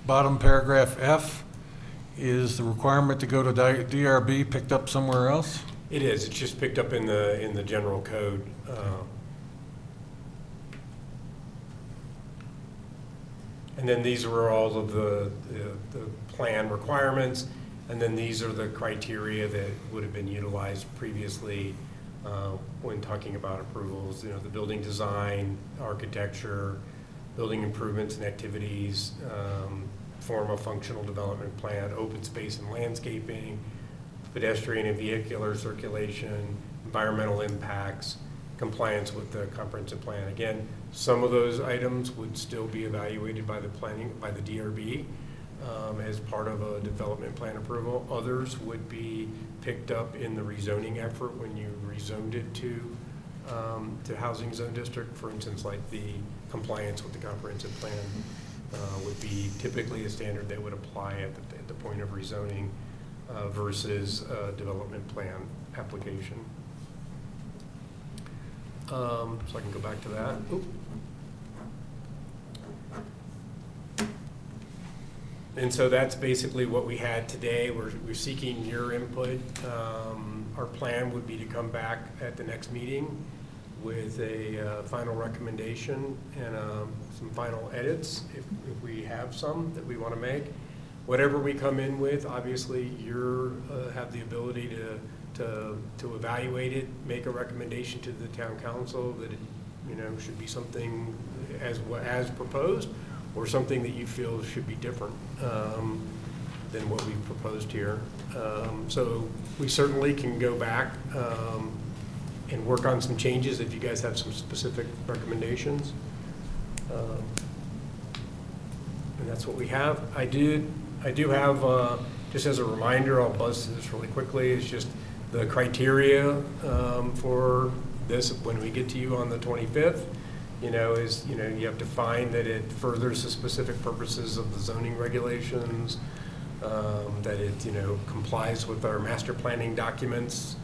Bottom paragraph F, is the requirement to go to DRB picked up somewhere else? It is, it's just picked up in the, in the general code. uh, And then these were all of the, the, the plan requirements, and then these are the criteria that would have been utilized previously uh, when talking about approvals, you know, the building design, architecture, building improvements and activities, um, form a functional development plan, open space and landscaping, pedestrian and vehicular circulation, environmental impacts, compliance with the comprehensive plan. Again, some of those items would still be evaluated by the planning, by the DRB um, as part of a development plan approval. Others would be picked up in the rezoning effort when you rezoned it to, um, to housing zone district. For instance, like the compliance with the comprehensive plan uh, would be typically a standard that would apply at the, at the point of rezoning uh, versus a development plan application. Um, So I can go back to that. And so that's basically what we had today. We're, we're seeking your input. Um, Our plan would be to come back at the next meeting with a uh, final recommendation and um, some final edits, if, if we have some that we want to make. Whatever we come in with, obviously, you're, uh, have the ability to, to, to evaluate it, make a recommendation to the town council that it, you know, should be something as, as proposed, or something that you feel should be different um, than what we've proposed here. Um, So we certainly can go back um, and work on some changes if you guys have some specific recommendations. Um, And that's what we have. I did, I do have, uh, just as a reminder, I'll buzz through this really quickly, it's just the criteria um, for this, when we get to you on the 25th, you know, is, you know, you have to find that it furthers the specific purposes of the zoning regulations, um, that it, you know, complies with our master planning documents.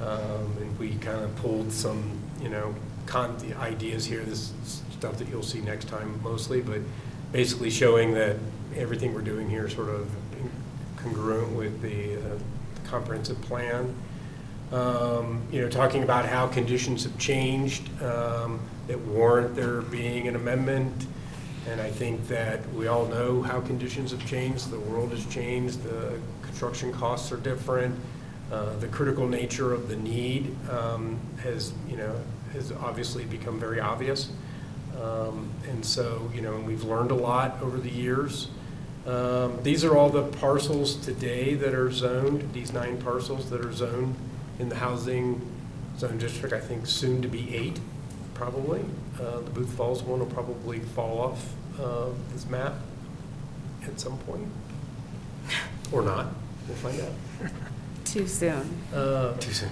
Um, And we kind of pulled some, you know, con, ideas here, this stuff that you'll see next time mostly, but basically showing that everything we're doing here is sort of congruent with the uh, comprehensive plan. um, you know, talking about how conditions have changed um, that warrant there being an amendment. And I think that we all know how conditions have changed. The world has changed. The construction costs are different. Uh, The critical nature of the need um, has, you know, has obviously become very obvious. Um, And so, you know, we've learned a lot over the years. Um, These are all the parcels today that are zoned, these nine parcels that are zoned in the housing zone district, I think soon to be eight, probably. Uh, The Booth Falls one will probably fall off uh, this map at some point, or not, we'll find out. [LAUGHS] Too soon. Uh, Too soon.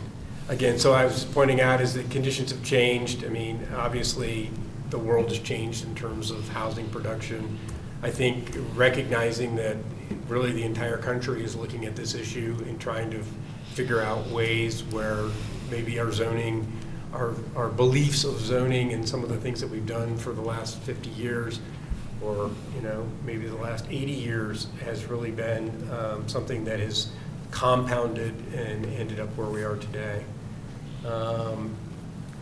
Again, so I was pointing out is that conditions have changed. I mean, obviously, the world has changed in terms of housing production. I think recognizing that really the entire country is looking at this issue and trying to figure out ways where maybe our zoning, our, our beliefs of zoning and some of the things that we've done for the last 50 years, or, you know, maybe the last 80 years has really been um, something that has compounded and ended up where we are today. Um,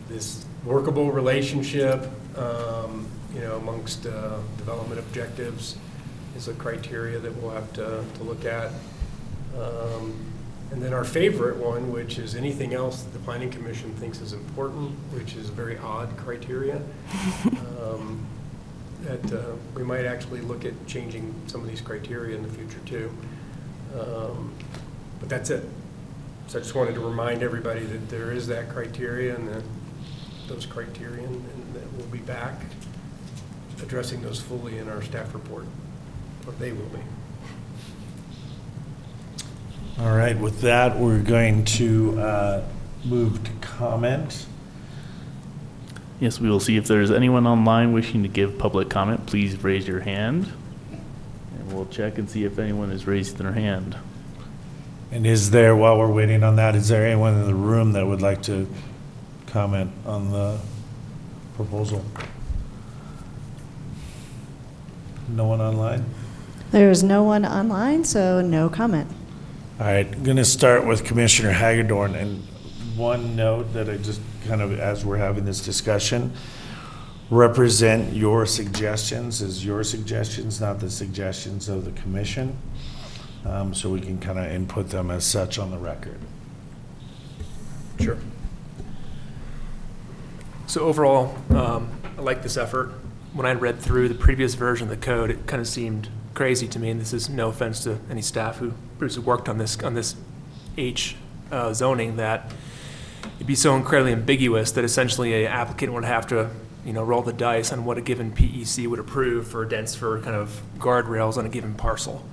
This workable relationship, um, you know, amongst uh, development objectives is a criteria that we'll have to, to look at. Um, And then our favorite one, which is anything else that the planning commission thinks is important, which is a very odd criteria. [LAUGHS] um, That uh, we might actually look at changing some of these criteria in the future too. Um, But that's it. So I just wanted to remind everybody that there is that criteria and that those criterion, and that we'll be back addressing those fully in our staff report, or they will be. All right, with that, we're going to uh, move to comment. Yes, we will see if there's anyone online wishing to give public comment. Please raise your hand. And we'll check and see if anyone has raised their hand. And is there, while we're waiting on that, is there anyone in the room that would like to comment on the proposal? No one online? There's no one online, so no comment. All right, I'm going to start with Commissioner Hagedorn, and one note that I just kind of, as we're having this discussion, represent your suggestions as your suggestions, not the suggestions of the commission, um, so we can kind of input them as such on the record. Sure. So overall, um, I like this effort. When I read through the previous version of the code, it kind of seemed crazy to me, and this is no offense to any staff who previously worked on this, on this H uh, zoning, that it'd be so incredibly ambiguous that essentially a applicant would have to, you know, roll the dice on what a given PEC would approve for dense, for kind of guardrails on a given parcel.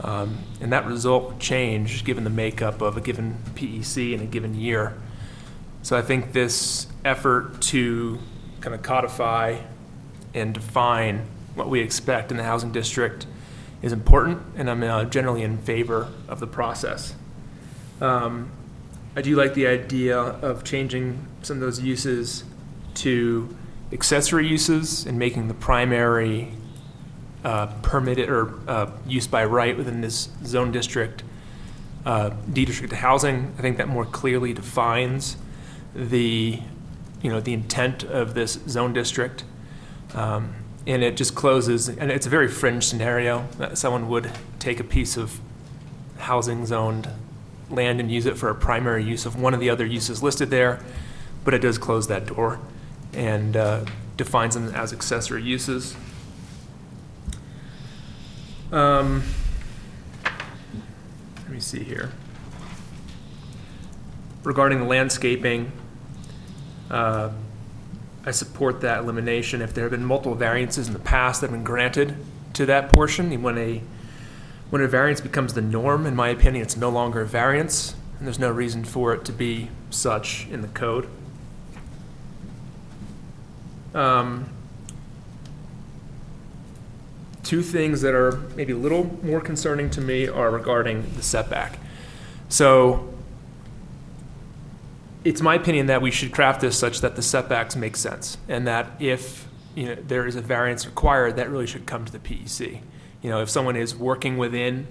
Um, And that result would change, given the makeup of a given PEC in a given year. So I think this effort to kind of codify and define what we expect in the housing district is important, and I'm uh, generally in favor of the process. Um, I do like the idea of changing some of those uses to accessory uses and making the primary uh, permitted or uh, use by right within this zone district uh, deed restricted housing. I think that more clearly defines the, you know, the intent of this zone district. Um, And it just closes, and it's a very fringe scenario, that someone would take a piece of housing zoned land and use it for a primary use of one of the other uses listed there, but it does close that door and uh, defines them as accessory uses. Um, Let me see here. Regarding the landscaping, uh, I support that elimination. If there have been multiple variances in the past that have been granted to that portion, when a, when a variance becomes the norm, in my opinion, it's no longer a variance, and there's no reason for it to be such in the code. Um, Two things that are maybe a little more concerning to me are regarding the setback. So it's my opinion that we should craft this such that the setbacks make sense, and that if, you know, there is a variance required, that really should come to the PEC. You know, if someone is working within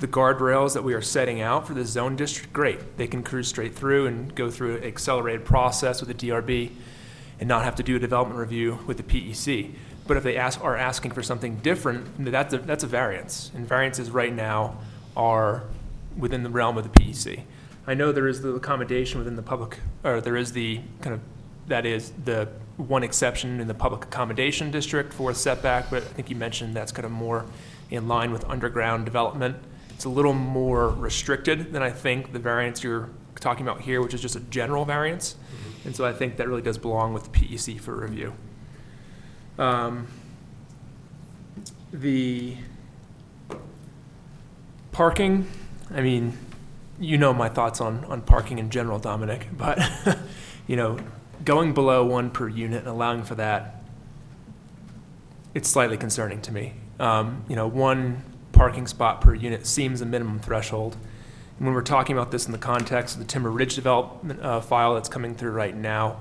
the guardrails that we are setting out for the zone district, great. They can cruise straight through and go through an accelerated process with the DRB and not have to do a development review with the PEC. But if they ask, are asking for something different, that's a, that's a variance. And variances right now are within the realm of the PEC. I know there is the accommodation within the public, or there is the kind of, that is the one exception in the public accommodation district for a setback, but I think you mentioned that's kind of more in line with underground development. It's a little more restricted than I think the variance you're talking about here, which is just a general variance. And so I think that really does belong with the PEC for review. Um, The parking, I mean, you know my thoughts on, on parking in general, Dominic, [LAUGHS] but, you know, going below one per unit and allowing for that, it's slightly concerning to me. Um, you know, one parking spot per unit seems a minimum threshold. And when we're talking about this in the context of the Timber Ridge development uh, file that's coming through right now,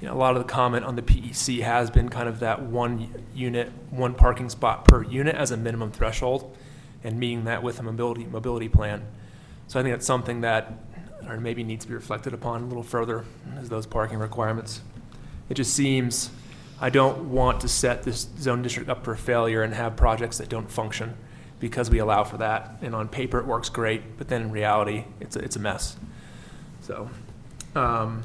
you know, a lot of the comment on the PEC has been kind of that one unit, one parking spot per unit as a minimum threshold, and meeting that with a mobility mobility plan. So I think that's something that, or maybe needs to be reflected upon a little further, as those parking requirements. It just seems, I don't want to set this zone district up for failure and have projects that don't function because we allow for that. And on paper, it works great, but then in reality, it's, a- it's a mess. So, um,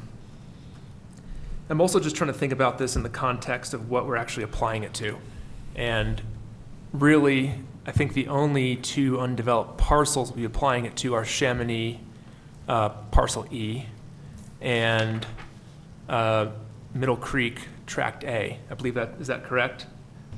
I'm also just trying to think about this in the context of what we're actually applying it to. And really, I think the only two undeveloped parcels we'll be applying it to are Chamonix uh, Parcel E and uh, Middle Creek Tract A. I believe that, is that correct?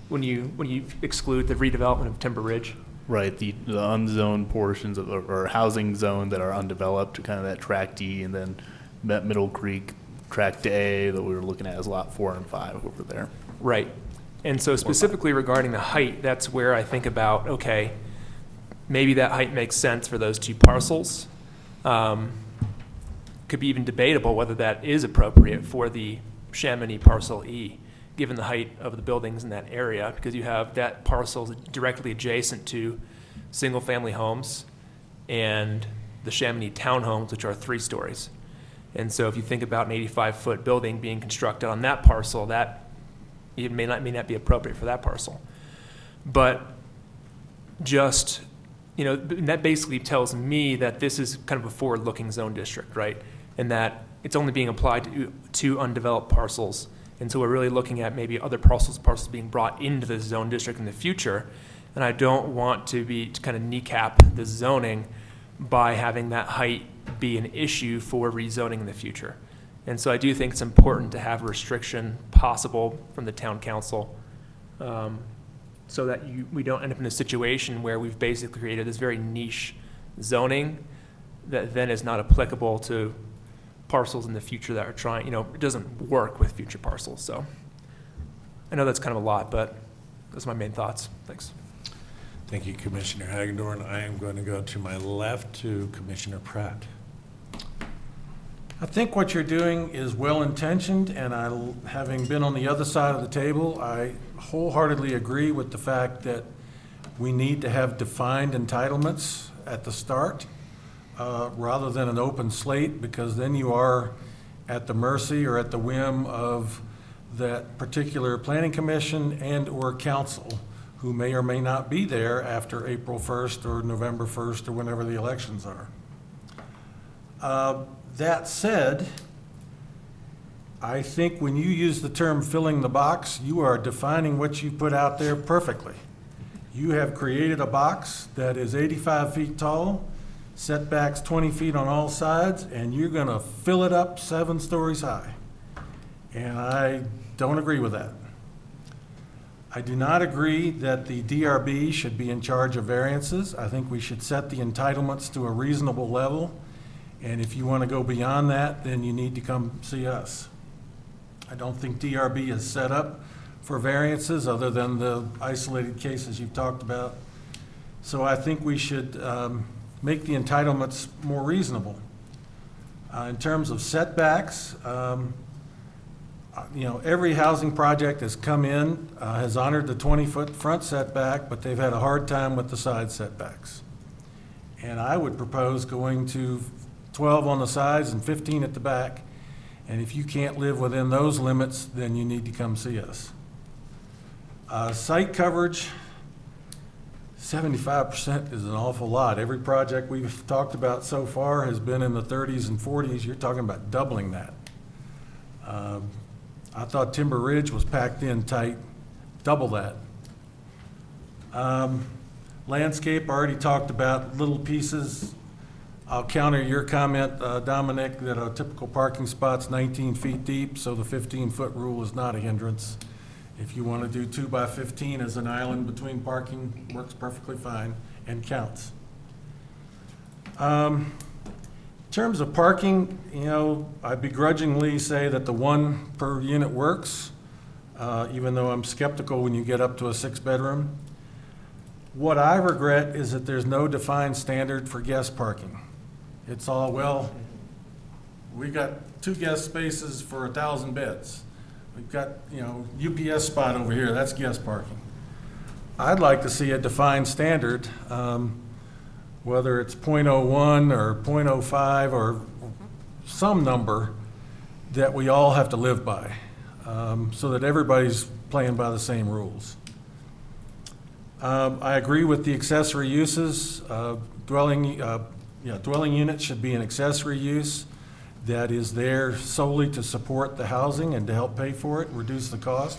When you, when you exclude the redevelopment of Timber Ridge? Right, the, the unzoned portions of, or housing zone that are undeveloped, kind of that tract D, and then that Middle Creek tract A that we were looking at is lot four and five over there. Right. And so specifically regarding the height, that's where I think about, okay, maybe that height makes sense for those two parcels. Um, Could be even debatable whether that is appropriate for the Chamonix parcel E, given the height of the buildings in that area, because you have that parcel directly adjacent to single-family homes and the Chamonix townhomes, which are three stories. And so if you think about an 85-foot building being constructed on that parcel, that it may not, may not be appropriate for that parcel. But just, you know, that basically tells me that this is kind of a forward-looking zone district, right? And that it's only being applied to, to undeveloped parcels. And so we're really looking at maybe other parcels, parcels being brought into the zone district in the future. And I don't want to be, to kind of kneecap the zoning by having that height be an issue for rezoning in the future. And so I do think it's important to have a restriction possible from the town council, um, so that you, we don't end up in a situation where we've basically created this very niche zoning that then is not applicable to parcels in the future that are trying, you know, it doesn't work with future parcels, so. I know that's kind of a lot, but those are my main thoughts. Thanks. Thank you, Commissioner Hagedorn. I am going to go to my left to Commissioner Pratt. I think what you're doing is well-intentioned, and I, having been on the other side of the table, I wholeheartedly agree with the fact that we need to have defined entitlements at the start, uh, rather than an open slate, because then you are at the mercy or at the whim of that particular planning commission and/or council, who may or may not be there after April 1st or November 1st or whenever the elections are. Uh, That said, I think when you use the term filling the box, you are defining what you put out there perfectly. You have created a box that is 85 feet tall, setbacks 20 feet on all sides, and you're going to fill it up seven stories high. And I don't agree with that. I do not agree that the DRB should be in charge of variances. I think we should set the entitlements to a reasonable level. And if you want to go beyond that, then you need to come see us. I don't think DRB is set up for variances, other than the isolated cases you've talked about. So I think we should um, make the entitlements more reasonable. Uh, In terms of setbacks, um, uh, you know, every housing project has come in, uh, has honored the 20-foot front setback, but they've had a hard time with the side setbacks. And I would propose going to 12 on the sides and 15 at the back. And if you can't live within those limits, then you need to come see us. Uh, Site coverage, 75% is an awful lot. Every project we've talked about so far has been in the 30s and 40s. You're talking about doubling that. Um, I thought Timber Ridge was packed in tight, double that. Um, Landscape, I already talked about little pieces. I'll counter your comment, uh, Dominic, that a typical parking spot's 19 feet deep, so the 15-foot rule is not a hindrance. If you want to do two by 15 as an island between parking, works perfectly fine and counts. Um, In terms of parking, you know, I begrudgingly say that the one per unit works, uh, even though I'm skeptical when you get up to a six-bedroom. What I regret is that there's no defined standard for guest parking. It's all, well, we got two guest spaces for a thousand beds. We've got, you know, UPS spot over here, that's guest parking. I'd like to see a defined standard, um, whether it's .01 or .05 or some number that we all have to live by, um, so that everybody's playing by the same rules. Um, I agree with the accessory uses. Uh, Dwelling, uh, yeah, dwelling unit should be an accessory use that is there solely to support the housing and to help pay for it, reduce the cost.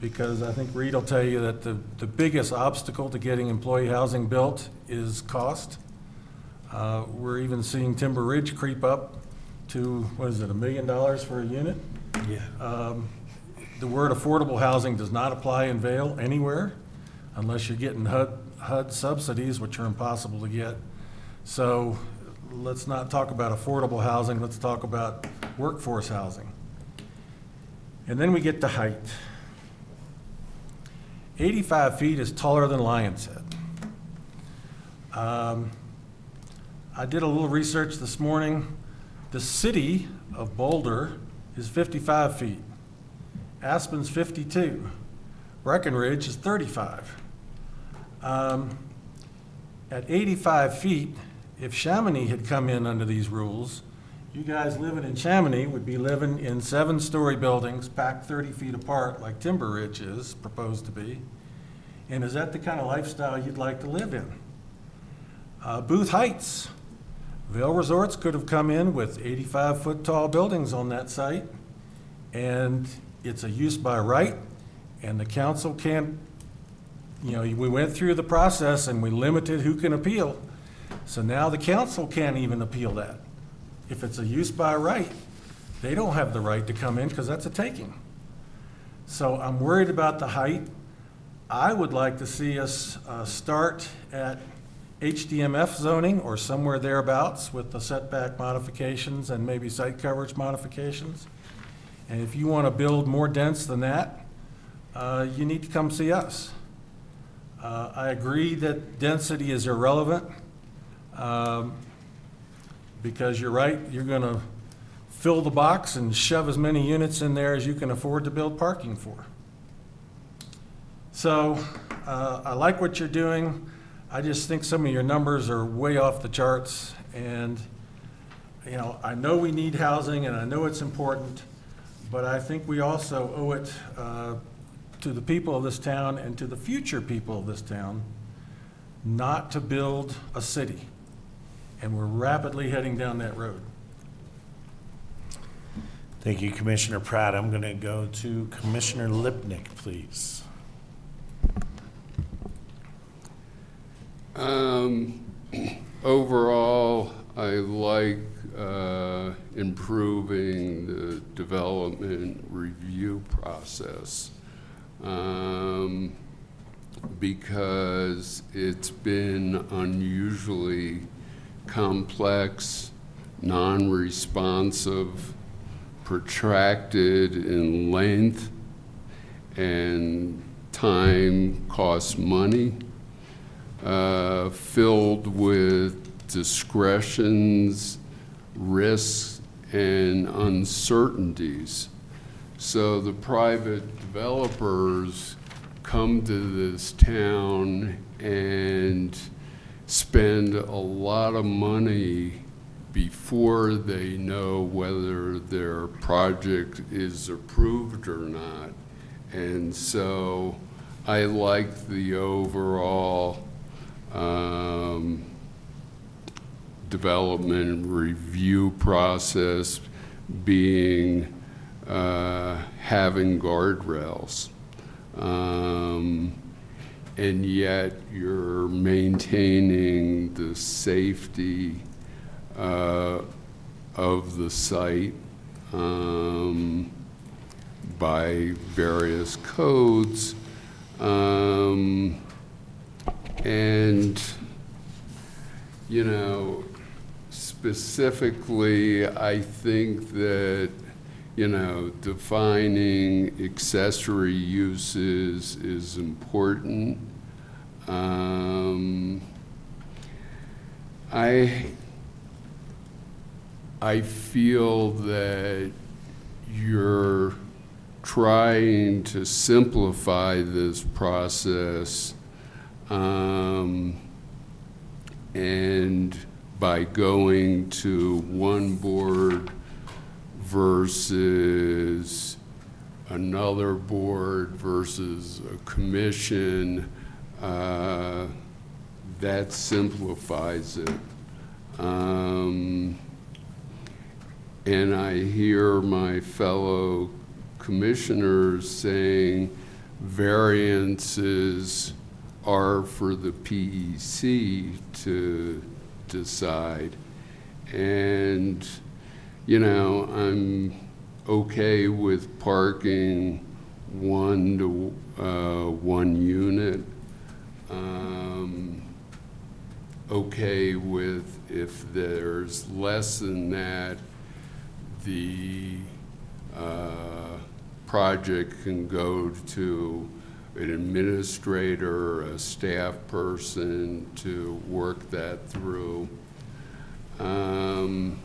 Because I think Reed will tell you that the, the biggest obstacle to getting employee housing built is cost. Uh, We're even seeing Timber Ridge creep up to, what is it, a million dollars for a unit? Yeah. Um, The word affordable housing does not apply in Vail anywhere unless you're getting HUD, HUD subsidies, which are impossible to get. So let's not talk about affordable housing, let's talk about workforce housing. And then we get to height. 85 feet is taller than Lionshead. Um, I did a little research this morning. The city of Boulder is 55 feet. Aspen's 52. Breckenridge is 35. Um, At 85 feet, if Chamonix had come in under these rules, you guys living in Chamonix would be living in seven-story buildings packed 30 feet apart like Timber Ridge is proposed to be. And is that the kind of lifestyle you'd like to live in? Uh, Booth Heights, Vail Resorts could have come in with 85-foot tall buildings on that site, and it's a use by right, and the council can't, you know, we went through the process and we limited who can appeal. So now the council can't even appeal that. If it's a use by right, they don't have the right to come in because that's a taking. So I'm worried about the height. I would like to see us uh, start at HDMF zoning or somewhere thereabouts with the setback modifications and maybe site coverage modifications. And if you want to build more dense than that, uh, you need to come see us. Uh, I agree that density is irrelevant, um, because you're right, you're going to fill the box and shove as many units in there as you can afford to build parking for. So uh, I like what you're doing. I just think some of your numbers are way off the charts. And, you know, I know we need housing and I know it's important, but I think we also owe it uh, to the people of this town and to the future people of this town not to build a city. And we're rapidly heading down that road. Thank you, Commissioner Pratt. I'm going to go to Commissioner Lipnick, please. Um, overall, I like, uh, improving the development review process. Um, because it's been unusually complex, non-responsive, protracted in length, and time costs money, uh, filled with discretions, risks, and uncertainties. So the private developers come to this town and spend a lot of money before they know whether their project is approved or not. And so I like the overall um, development review process being, uh, having guardrails. Um, And yet you're maintaining the safety uh, of the site um, by various codes. Um, And, you know, specifically, I think that, you know, defining accessory uses is important. Um, I, I feel that you're trying to simplify this process um, and by going to one board versus another board versus a commission, uh, that simplifies it. Um, and I hear my fellow commissioners saying variances are for the PEC to decide. And, you know, I'm okay with parking one to, uh, one unit. Um, okay with if there's less than that, the uh, project can go to an administrator, a staff person to work that through. Um,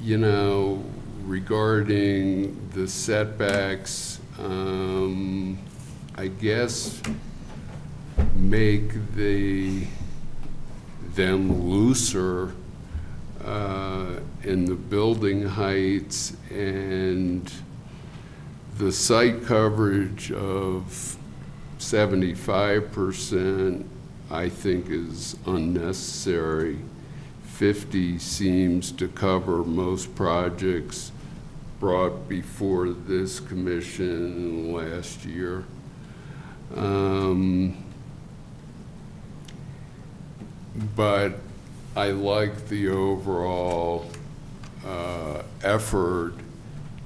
You know, regarding the setbacks, um, I guess make the, them looser uh, in the building heights and the site coverage of seventy-five percent, I think is unnecessary. Fifty seems to cover most projects brought before this commission last year. Um, But I like the overall uh, effort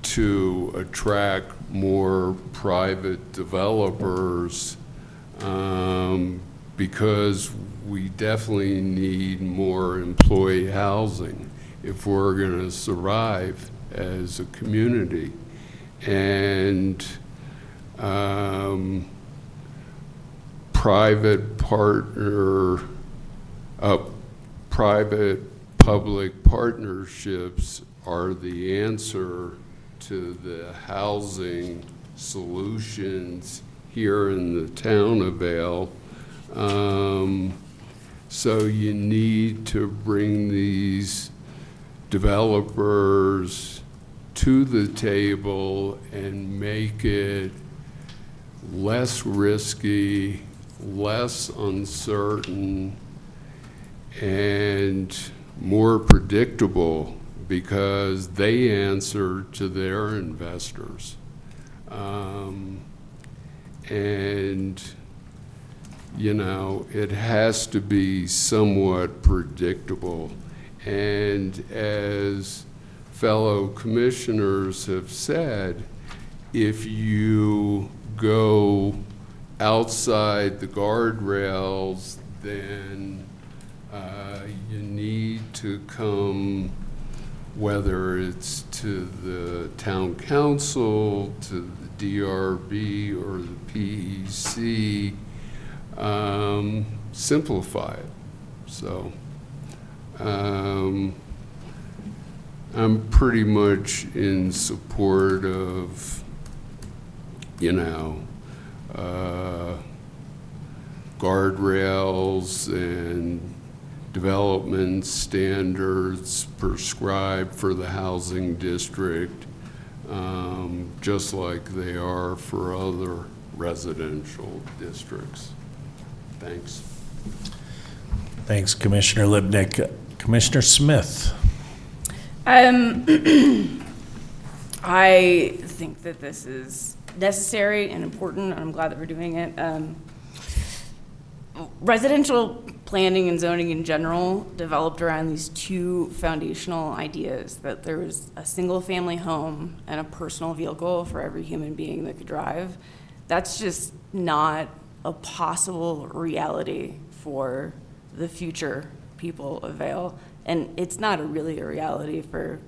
to attract more private developers um, because we definitely need more employee housing if we're going to survive as a community. And um, private partner, uh, private-public partnerships are the answer to the housing solutions here in the town of Vail. Um, So you need to bring these developers to the table and make it less risky, less uncertain, and more predictable because they answer to their investors. Um, And, you know, it has to be somewhat predictable. And as fellow commissioners have said, if you go outside the guardrails, then uh, you need to come, whether it's to the town council, to the DRB, or the PEC, um, simplify it. So, um, I'm pretty much in support of, you know, uh, guardrails and development standards prescribed for the housing district, um, just like they are for other residential districts. Thanks. Thanks, Commissioner Lipnick. Commissioner Smith? Um, [CLEARS THROAT] I think that this is necessary and important, and I'm glad that we're doing it. Um, residential planning and zoning in general developed around these two foundational ideas that there was a single family home and a personal vehicle for every human being that could drive. That's just not a possible reality for the future people of Vail. And it's not a really a reality for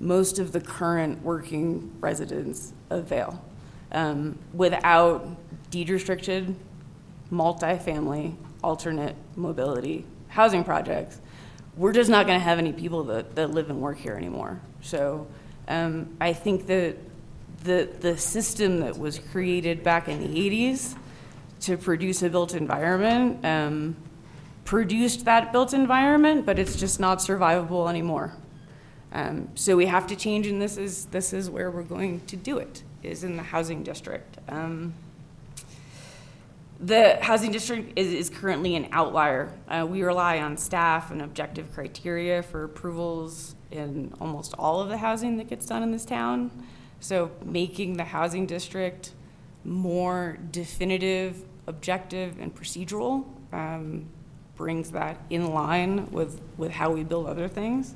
most of the current working residents of Vail. Um, without deed restricted multifamily alternate mobility housing projects, we're just not going to have any people that, that live and work here anymore. So um, I think that the, the system that was created back in the 80s to produce a built environment um, produced that built environment, but it's just not survivable anymore. Um, so we have to change, and this is this is where we're going to do it. Is in the housing district. Um, the housing district is, is currently an outlier. Uh, we rely on staff and objective criteria for approvals in almost all of the housing that gets done in this town. So making the housing district more definitive, objective, and procedural um, brings that in line with, with how we build other things.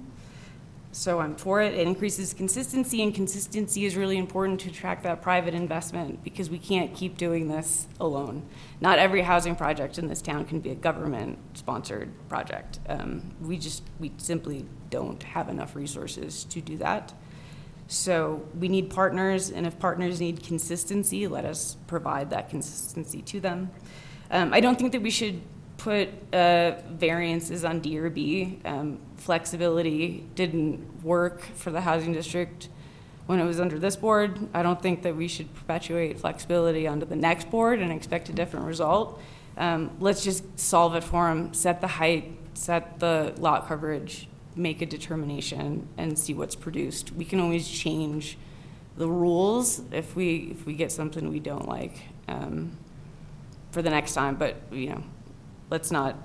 So I'm for it. It increases consistency, and consistency is really important to track that private investment because we can't keep doing this alone. Not every housing project in this town can be a government-sponsored project. Um, we just, we simply don't have enough resources to do that. So we need partners, and if partners need consistency, let us provide that consistency to them. Um, I don't think that we should put uh, variances on DRB. Um, flexibility didn't work for the housing district when it was under this board. I don't think that we should perpetuate flexibility onto the next board and expect a different result. Um, let's just solve it for them, set the height, set the lot coverage, make a determination, and see what's produced. We can always change the rules if we if we get something we don't like um, for the next time. But you know, let's not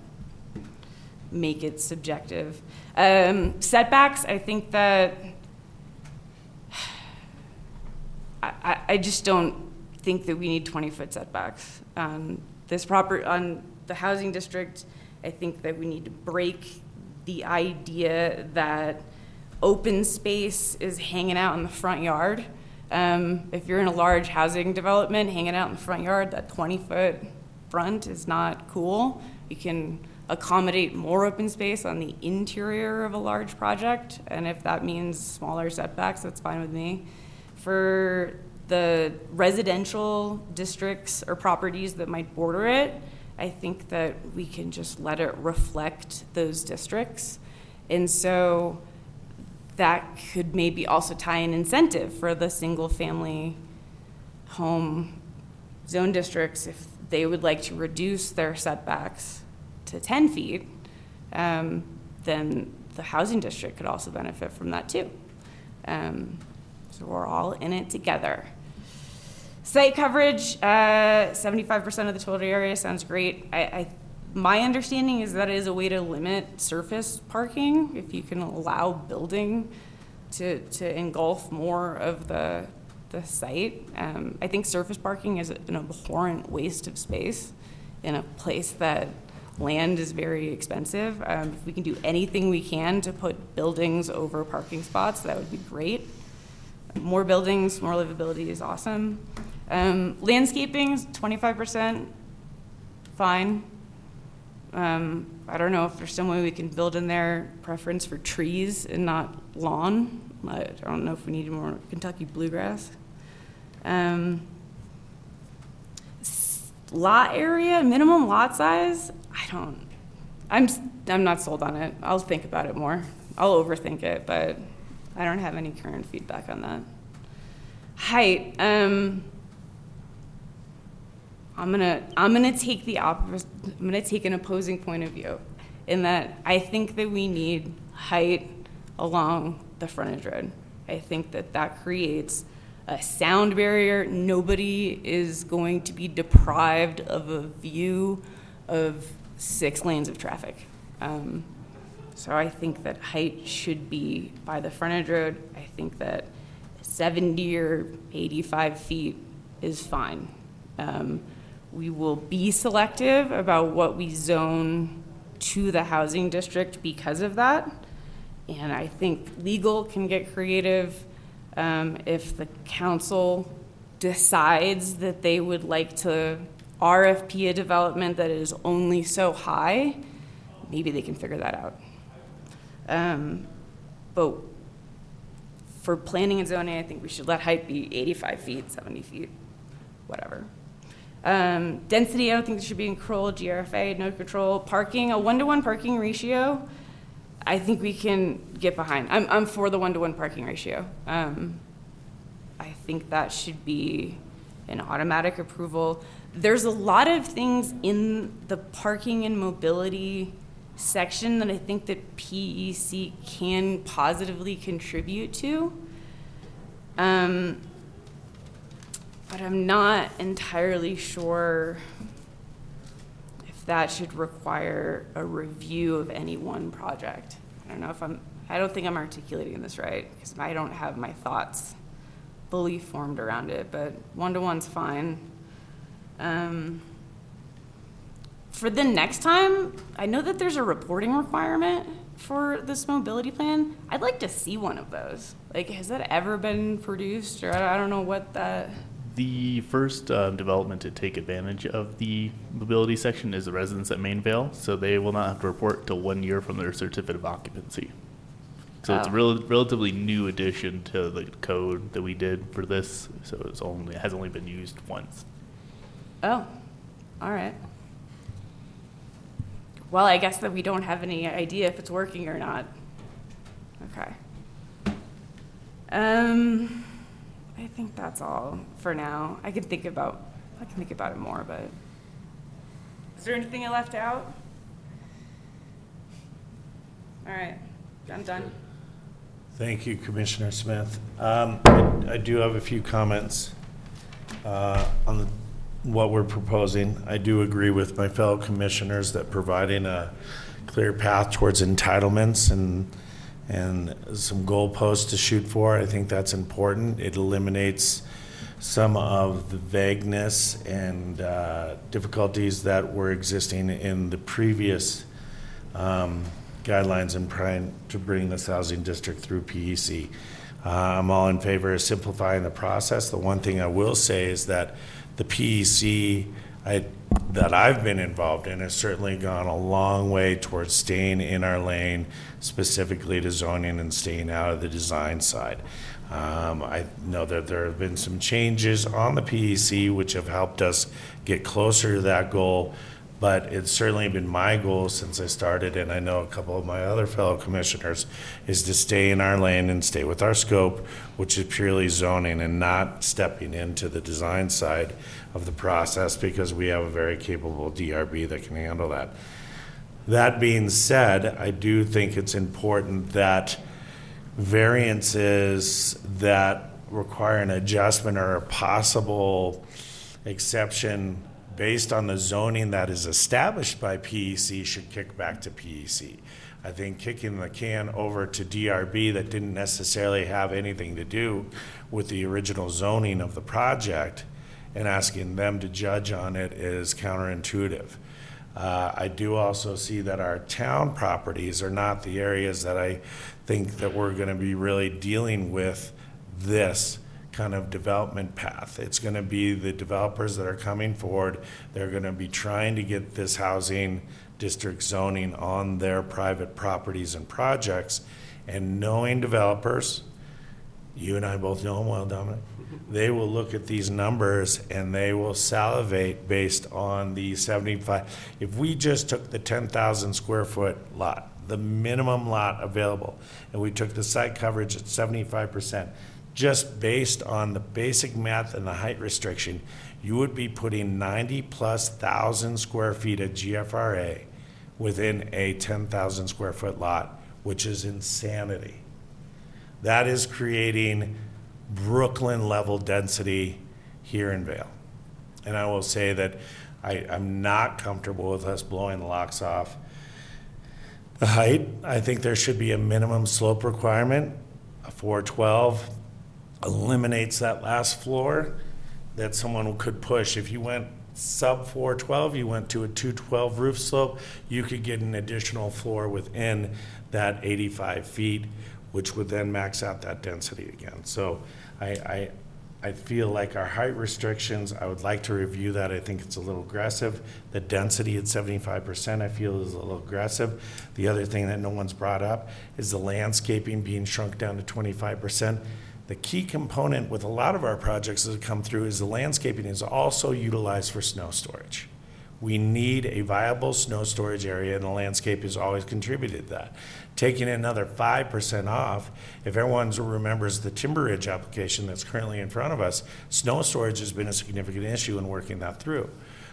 make it subjective. Um, setbacks, I think that I, I- just don't think that we need 20-foot setbacks. On this proper, on the housing district, I think that we need to break the idea that open space is hanging out in the front yard. Um, If you're in a large housing development, hanging out in the front yard, that 20-foot front is not cool. You can accommodate more open space on the interior of a large project, and if that means smaller setbacks, that's fine with me. For the residential districts or properties that might border it, I think that we can just let it reflect those districts. And so that could maybe also tie an incentive for the single-family home zone districts if they would like to reduce their setbacks to 10 feet, um, then the housing district could also benefit from that too. Um, so we're all in it together. Site coverage, uh, 75% of the total area sounds great. I, I, my understanding is that it is a way to limit surface parking if you can allow building to, to engulf more of the, the site. Um, I think surface parking is an abhorrent waste of space in a place that land is very expensive. Um, if we can do anything we can to put buildings over parking spots, that would be great. More buildings, more livability is awesome. Um, landscaping, 25%, fine. Um, I don't know if there's some way we can build in there preference for trees and not lawn. I don't know if we need more Kentucky bluegrass. Um, lot area, minimum lot size. I don't. I'm I'm not sold on it. I'll think about it more. I'll overthink it, but I don't have any current feedback on that. Height. Um, I'm gonna I'm gonna take the opposite. I'm gonna take an opposing point of view, in that I think that we need height along the frontage road. I think that that creates a sound barrier. Nobody is going to be deprived of a view of six lanes of traffic. Um, so I think that height should be by the frontage road. I think that 70 or 85 feet is fine. Um, we will be selective about what we zone to the housing district because of that. And I think legal can get creative um, if the council decides that they would like to RFP a development that is only so high, maybe they can figure that out. Um, but for planning and zoning, I think we should let height be 85 feet, 70 feet, whatever. Um, density, I don't think there should be in control, GRFA, no control. Parking, a one-to-one parking ratio, I think we can get behind. I'm, I'm for the one-to-one parking ratio. Um, I think that should be an automatic approval. There's a lot of things in the parking and mobility section that I think that PEC can positively contribute to. Um, but I'm not entirely sure if that should require a review of any one project. I don't know if I'm, I don't think I'm articulating this right, because I don't have my thoughts fully formed around it, but one-to-one's fine. Um, for the next time, I know that there's a reporting requirement for this mobility plan. I'd like to see one of those. Like, has that ever been produced, or I don't know what that, The first uh, development to take advantage of the mobility section is the residents at Main Vail, so they will not have to report till one year from their certificate of occupancy. So it's a rel- relatively new addition to the code that we did for this, so it's only, it has only been used once. oh, all right. Well, I guess that we don't have any idea if it's working or not. Okay. Um, I think that's all for now. I can think about, I can think about it more, but. Is there anything I left out? All right, I'm done. Thank you, Commissioner Smith. Um, I I do have a few comments uh, on the- what we're proposing. I do agree with my fellow commissioners that providing a clear path towards entitlements and, and some goalposts to shoot for, I think that's important. It eliminates some of the vagueness and uh, difficulties that were existing in the previous um, guidelines and trying to bring this housing district through PEC. Uh, I'm all in favor of simplifying the process. The one thing I will say is that the PEC I, that I've been involved in has certainly gone a long way towards staying in our lane, specifically to zoning and staying out of the design side. Um, I know that there have been some changes on the PEC which have helped us get closer to that goal, but it's certainly been my goal since I started, and I know a couple of my other fellow commissioners, is to stay in our lane and stay with our scope, which is purely zoning and not stepping into the design side of the process because we have a very capable DRB that can handle that. That being said, I do think it's important that variances that require an adjustment or a possible exception based on the zoning that is established by PEC should kick back to PEC. I think kicking the can over to DRB that didn't necessarily have anything to do with the original zoning of the project and asking them to judge on it is counterintuitive. Uh, I do also see that our town properties are not the areas that I think that we're going to be really dealing with this kind of development path. It's going to be the developers that are coming forward. They're going to be trying to get this housing district zoning on their private properties and projects. And knowing developers, you and I both know them well, Dominic. They will look at these numbers and they will salivate based on the 75. If we just took the 10,000 square foot lot, the minimum lot available, and we took the site coverage at 75%, just based on the basic math and the height restriction, you would be putting 90-plus thousand square feet of GFRA within a 10,000 square foot lot, which is insanity. That is creating Brooklyn-level density here in Vail. And I will say that I, I'm not comfortable with us blowing the locks off. The height, I think there should be a minimum slope requirement. A 412 eliminates that last floor that someone could push. If you went sub 412, you went to a 212 roof slope, you could get an additional floor within that 85 feet, which would then max out that density again. So I, I, I feel like our height restrictions, I would like to review that. I think it's a little aggressive. The density at 75%, I feel is a little aggressive. The other thing that no one's brought up is the landscaping being shrunk down to 25%. The key component with a lot of our projects that come through is the landscaping is also utilized for snow storage. We need a viable snow storage area, and the landscape has always contributed to that. Taking another five percent off, if everyone remembers the Timber Ridge application that's currently in front of us, snow storage has been a significant issue in working that through.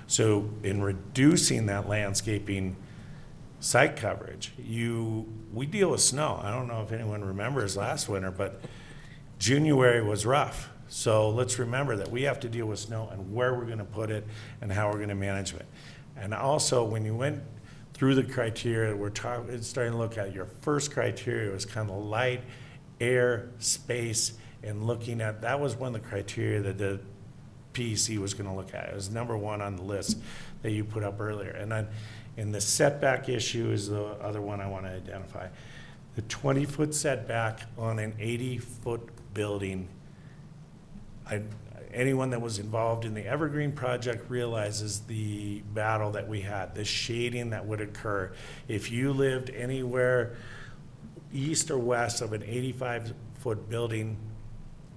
So in reducing that landscaping site coverage, you, we deal with snow. I don't know if anyone remembers last winter, but January was rough. So let's remember that we have to deal with snow and where we're gonna put it and how we're gonna manage it. And also, when you went through the criteria, we're starting to look at your first criteria was kind of light, air, space, and looking at, that was one of the criteria that the PEC was gonna look at. It was number one on the list that you put up earlier. And then, and the setback issue is the other one I wanna identify. The twenty-foot setback on an eighty-foot building I, anyone that was involved in the Evergreen project realizes the battle that we had, the shading that would occur. If you lived anywhere east or west of an 85-foot building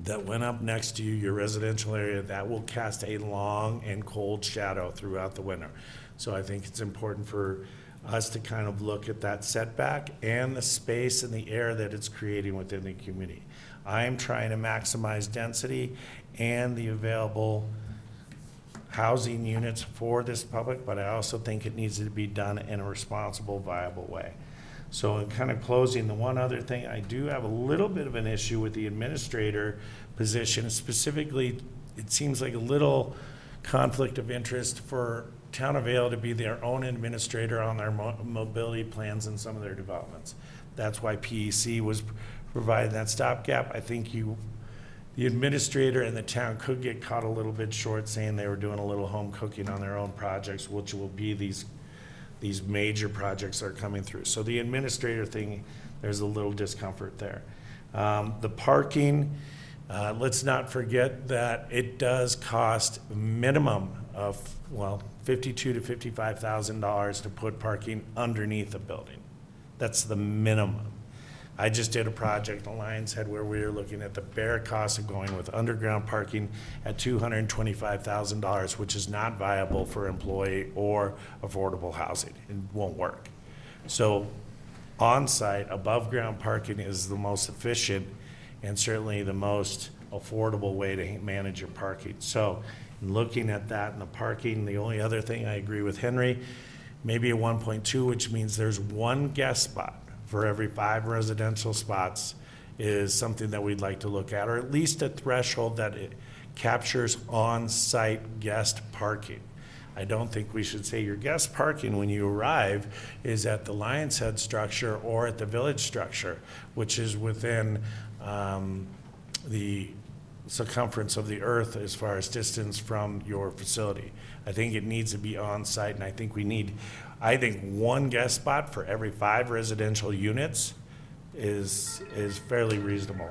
that went up next to you, your residential area, that will cast a long and cold shadow throughout the winter. So I think it's important for us to kind of look at that setback and the space and the air that it's creating within the community. I am trying to maximize density and the available housing units for this public, but I also think it needs to be done in a responsible, viable way. So in kind of closing, the one other thing, I do have a little bit of an issue with the administrator position. Specifically, it seems like a little conflict of interest for Town of Vail to be their own administrator on their mo- mobility plans and some of their developments. That's why PEC was providing that stopgap. I think you, the administrator and the town could get caught a little bit short saying they were doing a little home cooking on their own projects, which will be these, these major projects that are coming through. So the administrator thing, there's a little discomfort there. Um, the parking, uh, let's not forget that it does cost minimum of, well, fifty-two to fifty-five thousand dollars to put parking underneath a building. That's the minimum. I just did a project in Lionshead where we were looking at the bare cost of going with underground parking at two hundred and twenty-five thousand dollars, which is not viable for employee or affordable housing. It won't work. So on-site, above-ground parking is the most efficient and certainly the most affordable way to manage your parking. So looking at that and the parking, the only other thing I agree with Henry, maybe a one point two, which means there's one guest spot for every five residential spots is something that we'd like to look at, or at least a threshold that it captures on-site guest parking. I don't think we should say your guest parking when you arrive is at the Lionshead structure or at the village structure, which is within um, the circumference of the earth as far as distance from your facility. I think it needs to be on-site, and I think we need, I think one guest spot for every five residential units is, is fairly reasonable.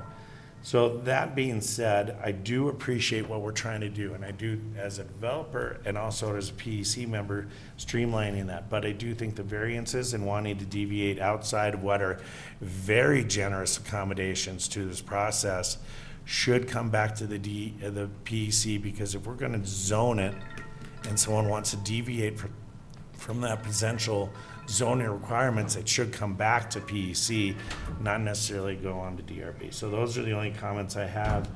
So that being said, I do appreciate what we're trying to do, and I do, as a developer and also as a PEC member, streamlining that. But I do think the variances and wanting to deviate outside of what are very generous accommodations to this process should come back to the D, the PEC, because if we're gonna zone it and someone wants to deviate for, from that potential zoning requirements, it should come back to PEC, not necessarily go on to DRB. So those are the only comments I have.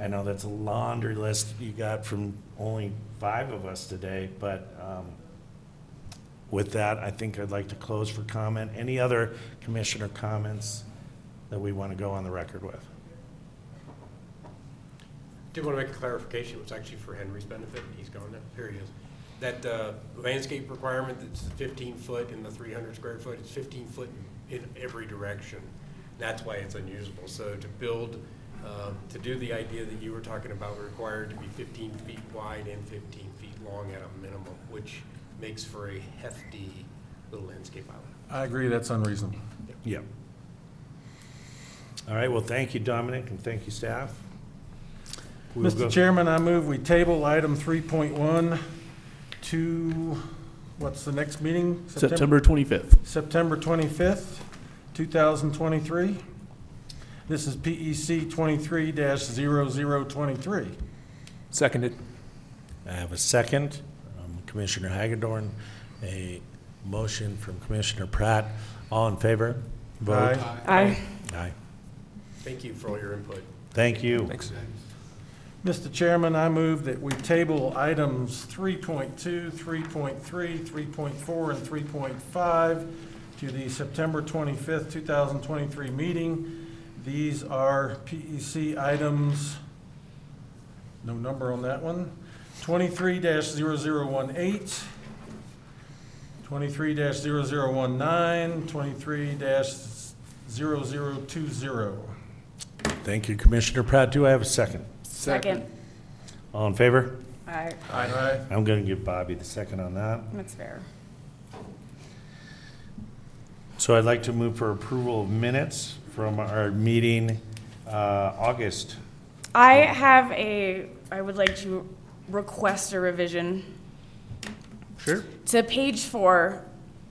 I know that's a laundry list you got from only five of us today, but um, with that, I think I'd like to close for comment. Any other commissioner comments that we want to go on the record with? I Do want to make a clarification, it was actually for Henry's benefit, he's gone here he is. That uh, landscape requirement, that's fifteen foot in the three hundred square foot, it's fifteen foot in in every direction. That's why it's unusable. So to build, um, to do the idea that you were talking about, required to be fifteen feet wide and fifteen feet long at a minimum, which makes for a hefty little landscape island. I agree, that's unreasonable. Yep. All right, well, thank you, Dominic, and thank you, staff. We'll go- Mr. Chairman, I move we table item 3.1 to, what's the next meeting? September 25th. September 25th, 2023. This is PEC 23-0023. Seconded. I have a second, um, Commissioner Hagedorn, a motion from Commissioner Pratt. All in favor? Vote. Aye. Aye. Aye. Thank you for all your input. Thank you. Thanks. Mr. Chairman, I move that we table items 3.2, 3.3, 3.4, and 3.5 to the September 25th, 2023 meeting. These are PEC items, no number on that one, 23-0018, 23-0019, 23-0020. Thank you, Commissioner Pratt. Do I have a second? Second. All in favor? Aye. Aye. I'm going to give Bobby the second on that. That's fair. So I'd like to move for approval of minutes from our meeting, uh, August. I have a, I would like to request a revision. Sure. To page four,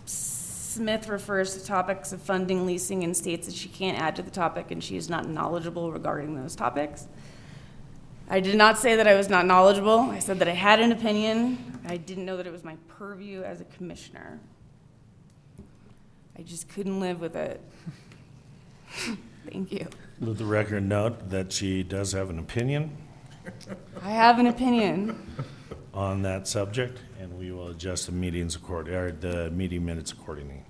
Smith refers to topics of funding, leasing, and states that she can't add to the topic, and she is not knowledgeable regarding those topics. I did not say that I was not knowledgeable. I said that I had an opinion. I didn't know that it was my purview as a commissioner. I just couldn't live with it. [LAUGHS] Thank you. Let the record note that she does have an opinion I have an opinion. on that subject, and we will adjust the meetings accord, or the meeting minutes accordingly.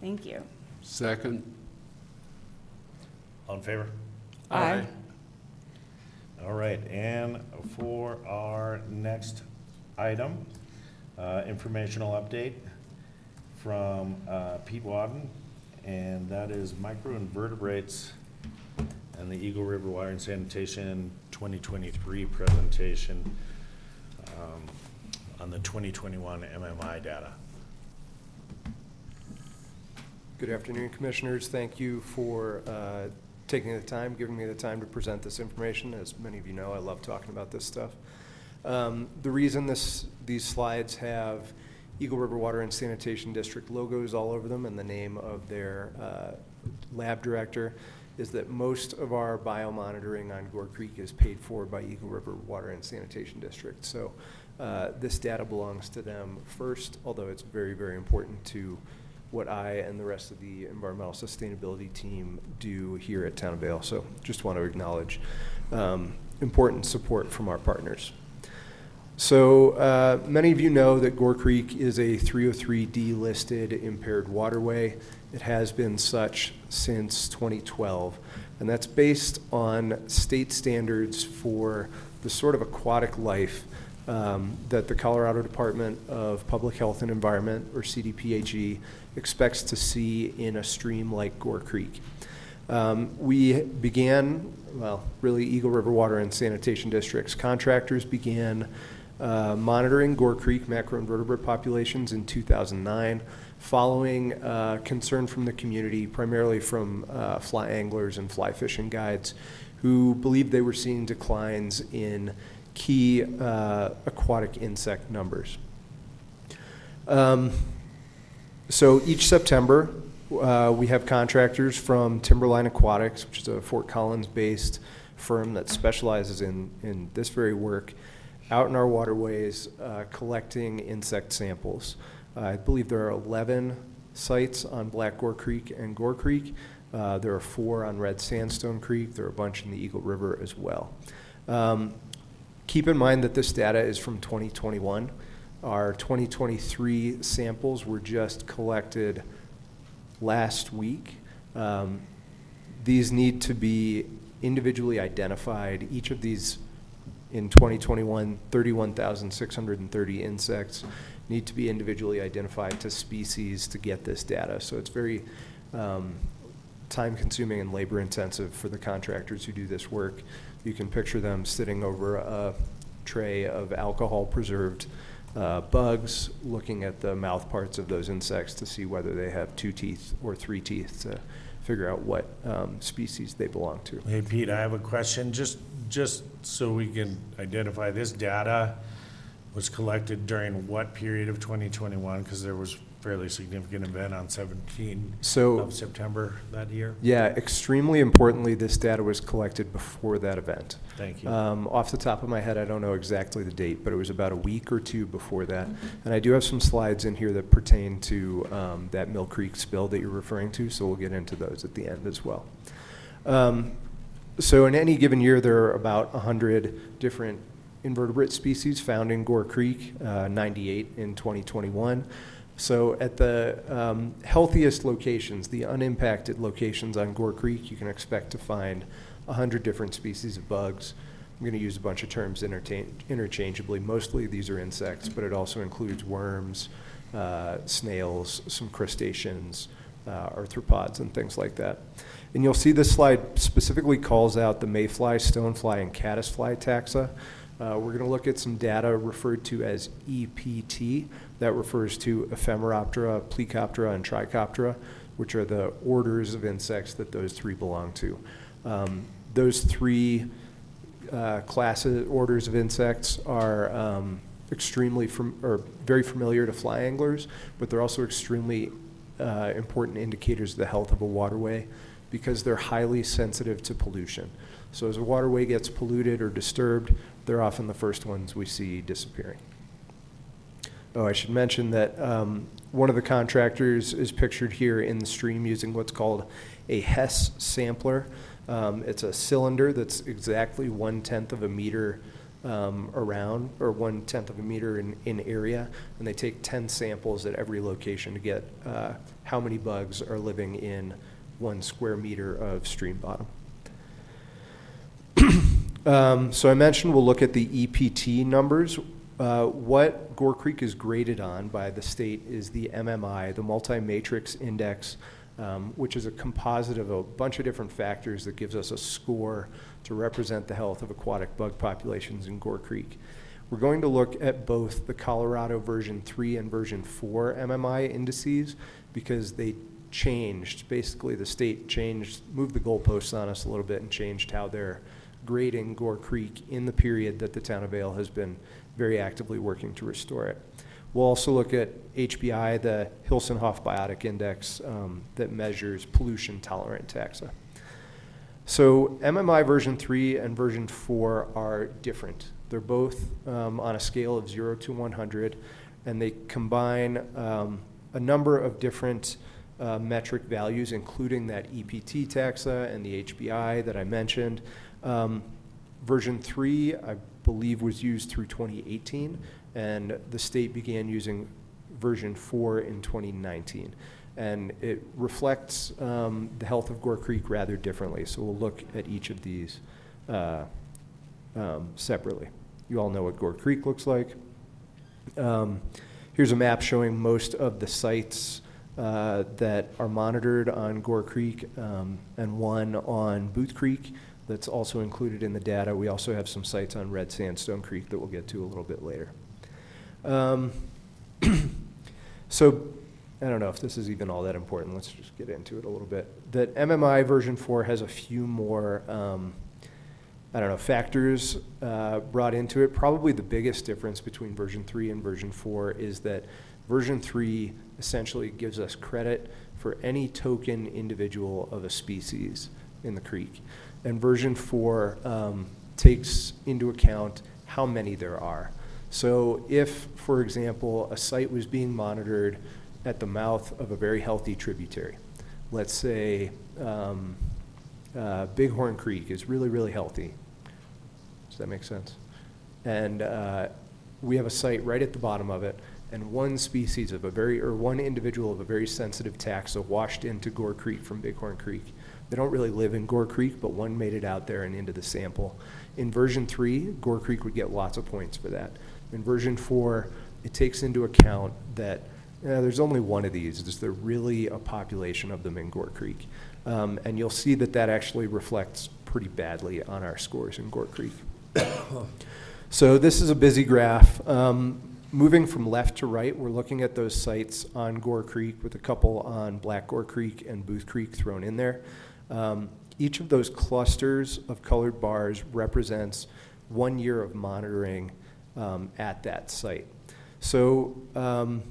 Thank you. Second, All in favor? Aye. All right, and for our next item, uh, informational update from uh, Pete Wadden, and that is macroinvertebrates and the Eagle River Water and Sanitation 2023 presentation um, on the 2021 MMI data. Good afternoon, Commissioners. Thank you for uh, taking the time, giving me the time to present this information. As many of you know, I love talking about this stuff. Um, The reason this, these slides have Eagle River Water and Sanitation District logos all over them and the name of their uh, lab director is that most of our biomonitoring on Gore Creek is paid for by Eagle River Water and Sanitation District. So uh, this data belongs to them first, although it's very, very important to what I and the rest of the environmental sustainability team do here at Town of Vail. So just want to acknowledge um, important support from our partners. So uh, many of you know that Gore Creek is a 303D listed impaired waterway. It has been such since 2012, and that's based on state standards for the sort of aquatic life um, that the Colorado Department of Public Health and Environment, or CDPHE, expects to see in a stream like Gore Creek. Um, We began, well, really Eagle River Water and Sanitation Districts contractors began uh, monitoring Gore Creek macroinvertebrate populations in 2009, following uh, concern from the community, primarily from uh, fly anglers and fly fishing guides, who believed they were seeing declines in key uh, aquatic insect numbers. Um, so each September, uh, we have contractors from Timberline Aquatics, which is a Fort Collins-based firm that specializes in, in this very work, out in our waterways uh, collecting insect samples. I believe there are 11 sites on Black Gore Creek and Gore Creek. Uh, There are four on Red Sandstone Creek. There are a bunch in the Eagle River as well. Um, Keep in mind that this data is from 2021. Our 2023 samples were just collected last week. Um, These need to be individually identified. Each of these in 2021, 31,630 insects need to be individually identified to species to get this data. So it's very um, time-consuming and labor-intensive for the contractors who do this work. You can picture them sitting over a tray of alcohol-preserved uh, bugs, looking at the mouth parts of those insects to see whether they have two teeth or three teeth to figure out what um, species they belong to. Hey, Pete, I have a question, just, just so we can identify, this data was collected during what period of 2021? Because there was fairly significant event on 17 So- of September that year. Yeah, extremely importantly, this data was collected before that event. Thank you. Um, Off the top of my head, I don't know exactly the date, but it was about a week or two before that. And I do have some slides in here that pertain to um, that Mill Creek spill that you're referring to, so we'll get into those at the end as well. Um, So in any given year, there are about 100 different invertebrate species found in Gore Creek, uh, 98 in 2021. So at the um, healthiest locations, the unimpacted locations on Gore Creek, you can expect to find 100 different species of bugs. I'm going to use a bunch of terms interchangeably. Mostly these are insects, but it also includes worms, uh, snails, some crustaceans, uh, arthropods, and things like that. And you'll see this slide specifically calls out the mayfly, stonefly, and caddisfly taxa. Uh, we're going to look at some data referred to as EPT. That refers to Ephemeroptera, Plecoptera, and Trichoptera, which are the orders of insects that those three belong to. Um, those three uh, classes, orders of insects are um, extremely, fam- or very familiar to fly anglers, but they're also extremely uh, important indicators of the health of a waterway because they're highly sensitive to pollution. So as a waterway gets polluted or disturbed, they're often the first ones we see disappearing. Oh, I should mention that um, one of the contractors is pictured here in the stream using what's called a Hess sampler. Um, It's a cylinder that's exactly one-tenth of a meter um, around, or one-tenth of a meter in, in area, and they take 10 samples at every location to get uh, how many bugs are living in one square meter of stream bottom. [CLEARS THROAT] Um, So I mentioned we'll look at the EPT numbers. Uh, What Gore Creek is graded on by the state is the MMI, the Multi-Metric Index, um, which is a composite of a bunch of different factors that gives us a score to represent the health of aquatic bug populations in Gore Creek. We're going to look at both the Colorado version 3 and version 4 MMI indices because they changed. Basically, the state changed, moved the goalposts on us a little bit and changed how they're grading Gore Creek in the period that the town of Vail has been very actively working to restore it. We'll also look at HBI, the Hilsenhoff Biotic Index um, that measures pollution tolerant taxa. So MMI version 3 and version 4 are different. They're both um, on a scale of 0 to 100, and they combine um, a number of different uh, metric values, including that EPT taxa and the HBI that I mentioned. Um, Version 3, I believe, was used through 2018, and the state began using version 4 in 2019. And it reflects um, the health of Gore Creek rather differently, so we'll look at each of these uh, um, separately. You all know what Gore Creek looks like. Um, Here's a map showing most of the sites uh, that are monitored on Gore Creek um, and one on Booth Creek that's also included in the data. We also have some sites on Red Sandstone Creek that we'll get to a little bit later. Um, [CLEARS THROAT] So, I don't know if this is even all that important, let's just get into it a little bit. That MMI version 4 has a few more, um, I don't know, factors uh, brought into it. Probably the biggest difference between version 3 and version 4 is that version 3 essentially gives us credit for any token individual of a species in the creek. And version 4 um, takes into account how many there are. So if, for example, a site was being monitored at the mouth of a very healthy tributary, let's say um, uh, Bighorn Creek is really, really healthy. Does that make sense? And uh, we have a site right at the bottom of it, and one species of a very, or one individual of a very sensitive taxa washed into Gore Creek from Bighorn Creek. They don't really live in Gore Creek, but one made it out there and into the sample. In version three, Gore Creek would get lots of points for that. In version four, it takes into account that there's only one of these. Is there really a population of them in Gore Creek? Um, and you'll see that that actually reflects pretty badly on our scores in Gore Creek. [COUGHS] So this is a busy graph. Um, moving from left to right, we're looking at those sites on Gore Creek with a couple on Black Gore Creek and Booth Creek thrown in there. Um, each of those clusters of colored bars represents one year of monitoring um, at that site. So um,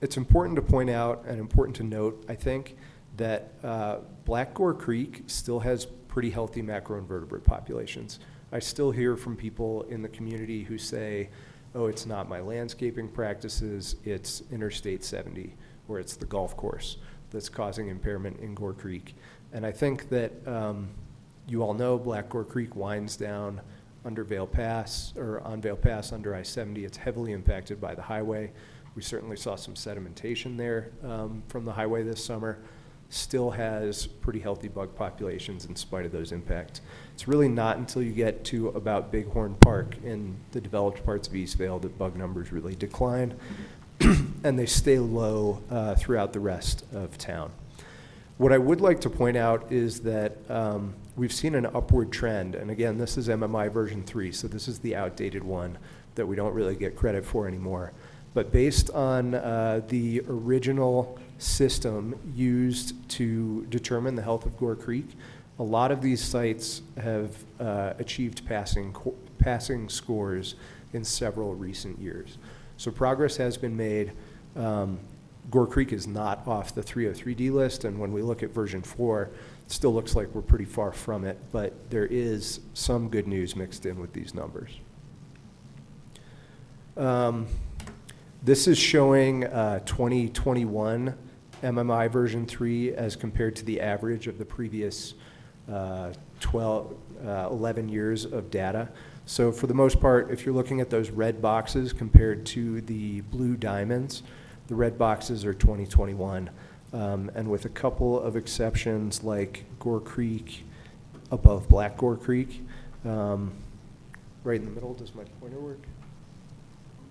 it's important to point out and important to note, I think, that uh, Black Gore Creek still has pretty healthy macroinvertebrate populations. I still hear from people in the community who say, oh, it's not my landscaping practices, it's Interstate 70, or it's the golf course that's causing impairment in Gore Creek. And I think that um, you all know Black Gore Creek winds down under Vail Pass, or on Vail Pass under I-70. It's heavily impacted by the highway. We certainly saw some sedimentation there um, from the highway this summer. Still has pretty healthy bug populations in spite of those impacts. It's really not until you get to about Bighorn Park in the developed parts of East Vail that bug numbers really decline, [CLEARS THROAT] and they stay low uh, throughout the rest of town. What I would like to point out is that um, we've seen an upward trend, and again, this is MMI version 3, so this is the outdated one that we don't really get credit for anymore. But based on uh, the original system used to determine the health of Gore Creek, a lot of these sites have uh, achieved passing, passing scores in several recent years. So progress has been made. Um, Gore Creek is not off the 303D list, and when we look at version 4, it still looks like we're pretty far from it, but there is some good news mixed in with these numbers. Um, This is showing uh, 2021 MMI version 3 as compared to the average of the previous uh, 12, uh, 11 years of data. So for the most part, if you're looking at those red boxes compared to the blue diamonds, the red boxes are 2021. Um, And with a couple of exceptions like Gore Creek above Black Gore Creek, um, right in the middle, does my pointer work?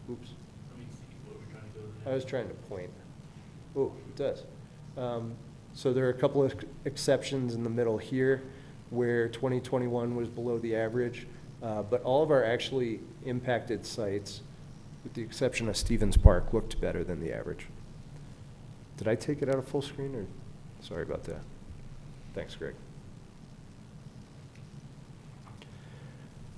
Oops. I was trying to point. Oh, it does. Um, So there are a couple of exceptions in the middle here where 2021 was below the average, uh, but all of our actually impacted sites, with the exception of Stevens Park, looked better than the average. Did I take it out of full screen, or, sorry about that. Thanks, Greg.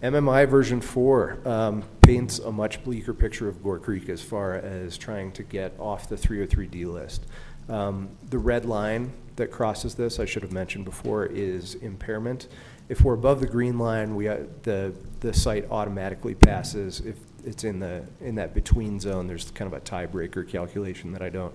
MMI version four um, paints a much bleaker picture of Gore Creek as far as trying to get off the 303D list. Um, the red line that crosses this, I should have mentioned before, is impairment. If we're above the green line, we, uh, the, the site automatically passes. If it's in the, in that between zone, there's kind of a tiebreaker calculation that I don't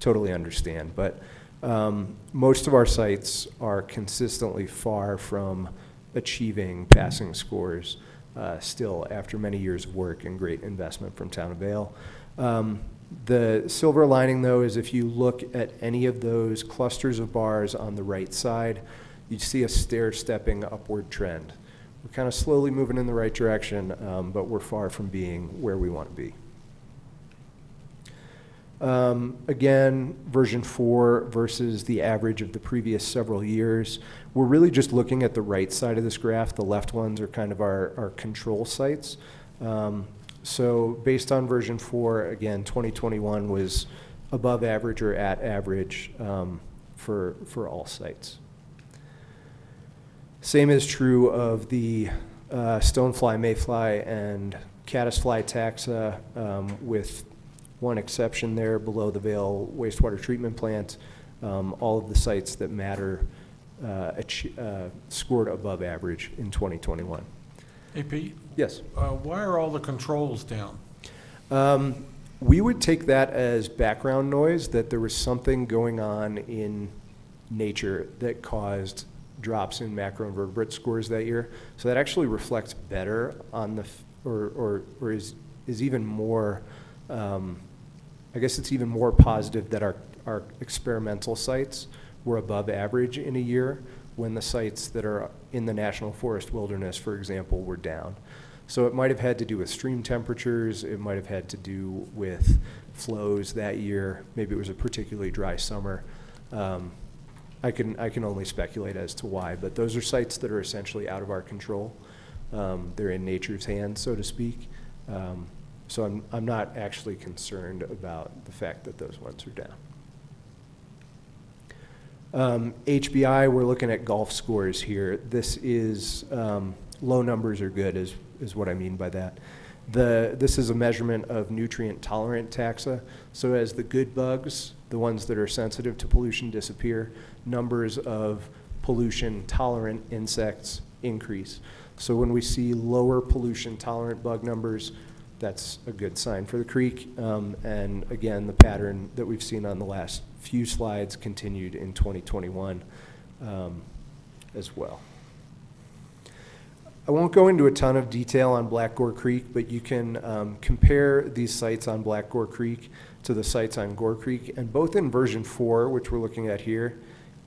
totally understand. But um, most of our sites are consistently far from achieving passing scores uh, still after many years of work and great investment from Town of Vail. Um, the silver lining, though, is if you look at any of those clusters of bars on the right side, you see a stair-stepping upward trend. We're kind of slowly moving in the right direction, um, but we're far from being where we want to be. Um, again, version 4 versus the average of the previous several years. We're really just looking at the right side of this graph. The left ones are kind of our, our control sites. Um, so based on version 4, again, 2021 was above average or at average um, for, for all sites. Same is true of the uh, stonefly, mayfly, and caddisfly taxa, um, with one exception there below the Vail wastewater treatment plant. Um, all of the sites that matter uh, ach- uh, scored above average in 2021. Hey, Pete, Yes. uh, why are all the controls down? Um, we would take that as background noise, that there was something going on in nature that caused drops in macroinvertebrate scores that year. So that actually reflects better on the, or, or, or is, is even more, um, I guess it's even more positive that our, our experimental sites were above average in a year when the sites that are in the national forest wilderness, for example, were down. So it might have had to do with stream temperatures, it might have had to do with flows that year, maybe it was a particularly dry summer. Um, I can, I can only speculate as to why, but those are sites that are essentially out of our control. Um, they're in nature's hands, so to speak. Um, so I'm, I'm not actually concerned about the fact that those ones are down. Um, HBI, we're looking at golf scores here. This is, um, low numbers are good, is, is what I mean by that. The, this is a measurement of nutrient tolerant taxa. So as the good bugs, the ones that are sensitive to pollution disappear, numbers of pollution tolerant insects increase. So when we see lower pollution tolerant bug numbers, that's a good sign for the creek. Um, and again, the pattern that we've seen on the last few slides continued in 2021 um, as well. I won't go into a ton of detail on Black Gore Creek, but you can um, compare these sites on Black Gore Creek to the sites on Gore Creek. And both in version four, which we're looking at here,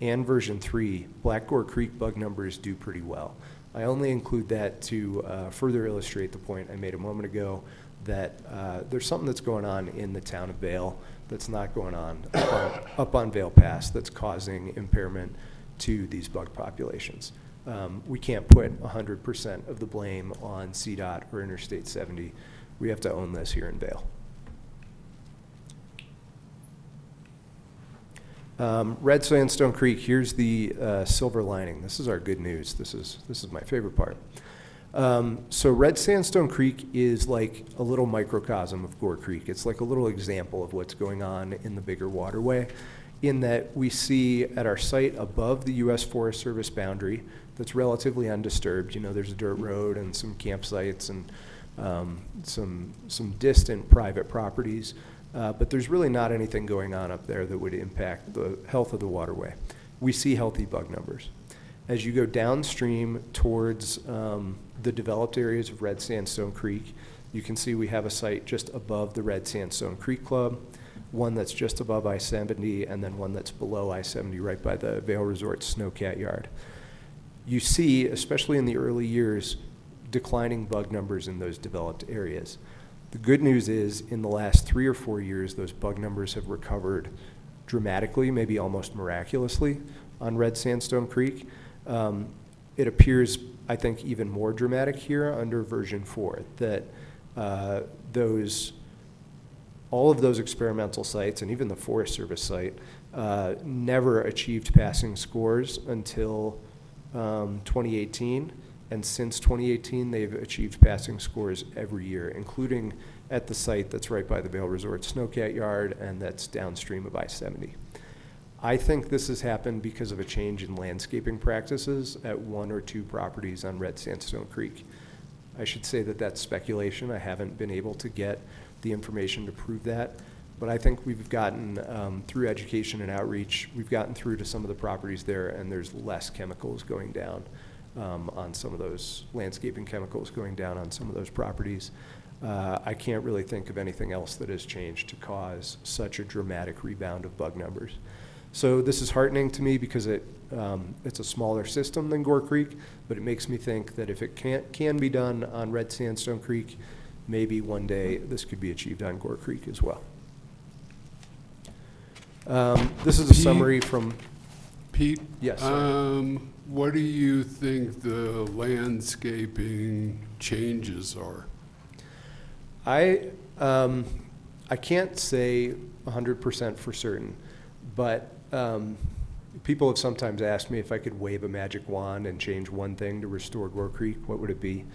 and version three, Black Gore Creek bug numbers do pretty well. I only include that to uh, further illustrate the point I made a moment ago that uh, there's something that's going on in the town of Vail that's not going on up on, up on Vail Pass that's causing impairment to these bug populations. Um, we can't put 100% of the blame on CDOT or Interstate 70. We have to own this here in Vail. Um, Red Sandstone Creek, here's the uh, silver lining. This is our good news. This is, this is my favorite part. Um, so Red Sandstone Creek is like a little microcosm of Gore Creek. It's like a little example of what's going on in the bigger waterway in that we see at our site above the U.S. Forest Service boundary that's relatively undisturbed. You know, there's a dirt road and some campsites and um, some, some distant private properties. Uh, but there's really not anything going on up there that would impact the health of the waterway. We see healthy bug numbers. As you go downstream towards um, the developed areas of Red Sandstone Creek, you can see we have a site just above the Red Sandstone Creek Club, one that's just above I-70, and then one that's below I-70 right by the Vail Resort Snowcat Yard. You see, especially in the early years, declining bug numbers in those developed areas. The good news is, in the last three or four years, those bug numbers have recovered dramatically, maybe almost miraculously, on Red Sandstone Creek. Um, it appears, I think, even more dramatic here under version four, that uh, those, all of those experimental sites, and even the Forest Service site, uh, never achieved passing scores until um, 2018. And since 2018, they've achieved passing scores every year, including at the site that's right by the Vail Resort Snowcat Yard and that's downstream of I-70. I think this has happened because of a change in landscaping practices at one or two properties on Red Sandstone Creek. I should say that that's speculation. I haven't been able to get the information to prove that. But I think we've gotten, um, through education and outreach, we've gotten through to some of the properties there and there's less chemicals going down um, on some of those landscaping chemicals going down on some of those properties. Uh, I can't really think of anything else that has changed to cause such a dramatic rebound of bug numbers. So this is heartening to me because it, um, it's a smaller system than Gore Creek, but it makes me think that if it can, can be done on Red Sandstone Creek, maybe one day this could be achieved on Gore Creek as well. Um, this is a Pete? summary from, Pete? Yes, sir. Um, what do you think the landscaping changes are? I, um, I can't say 100% for certain, but um, people have sometimes asked me if I could wave a magic wand and change one thing to restore Gore Creek, what would it be?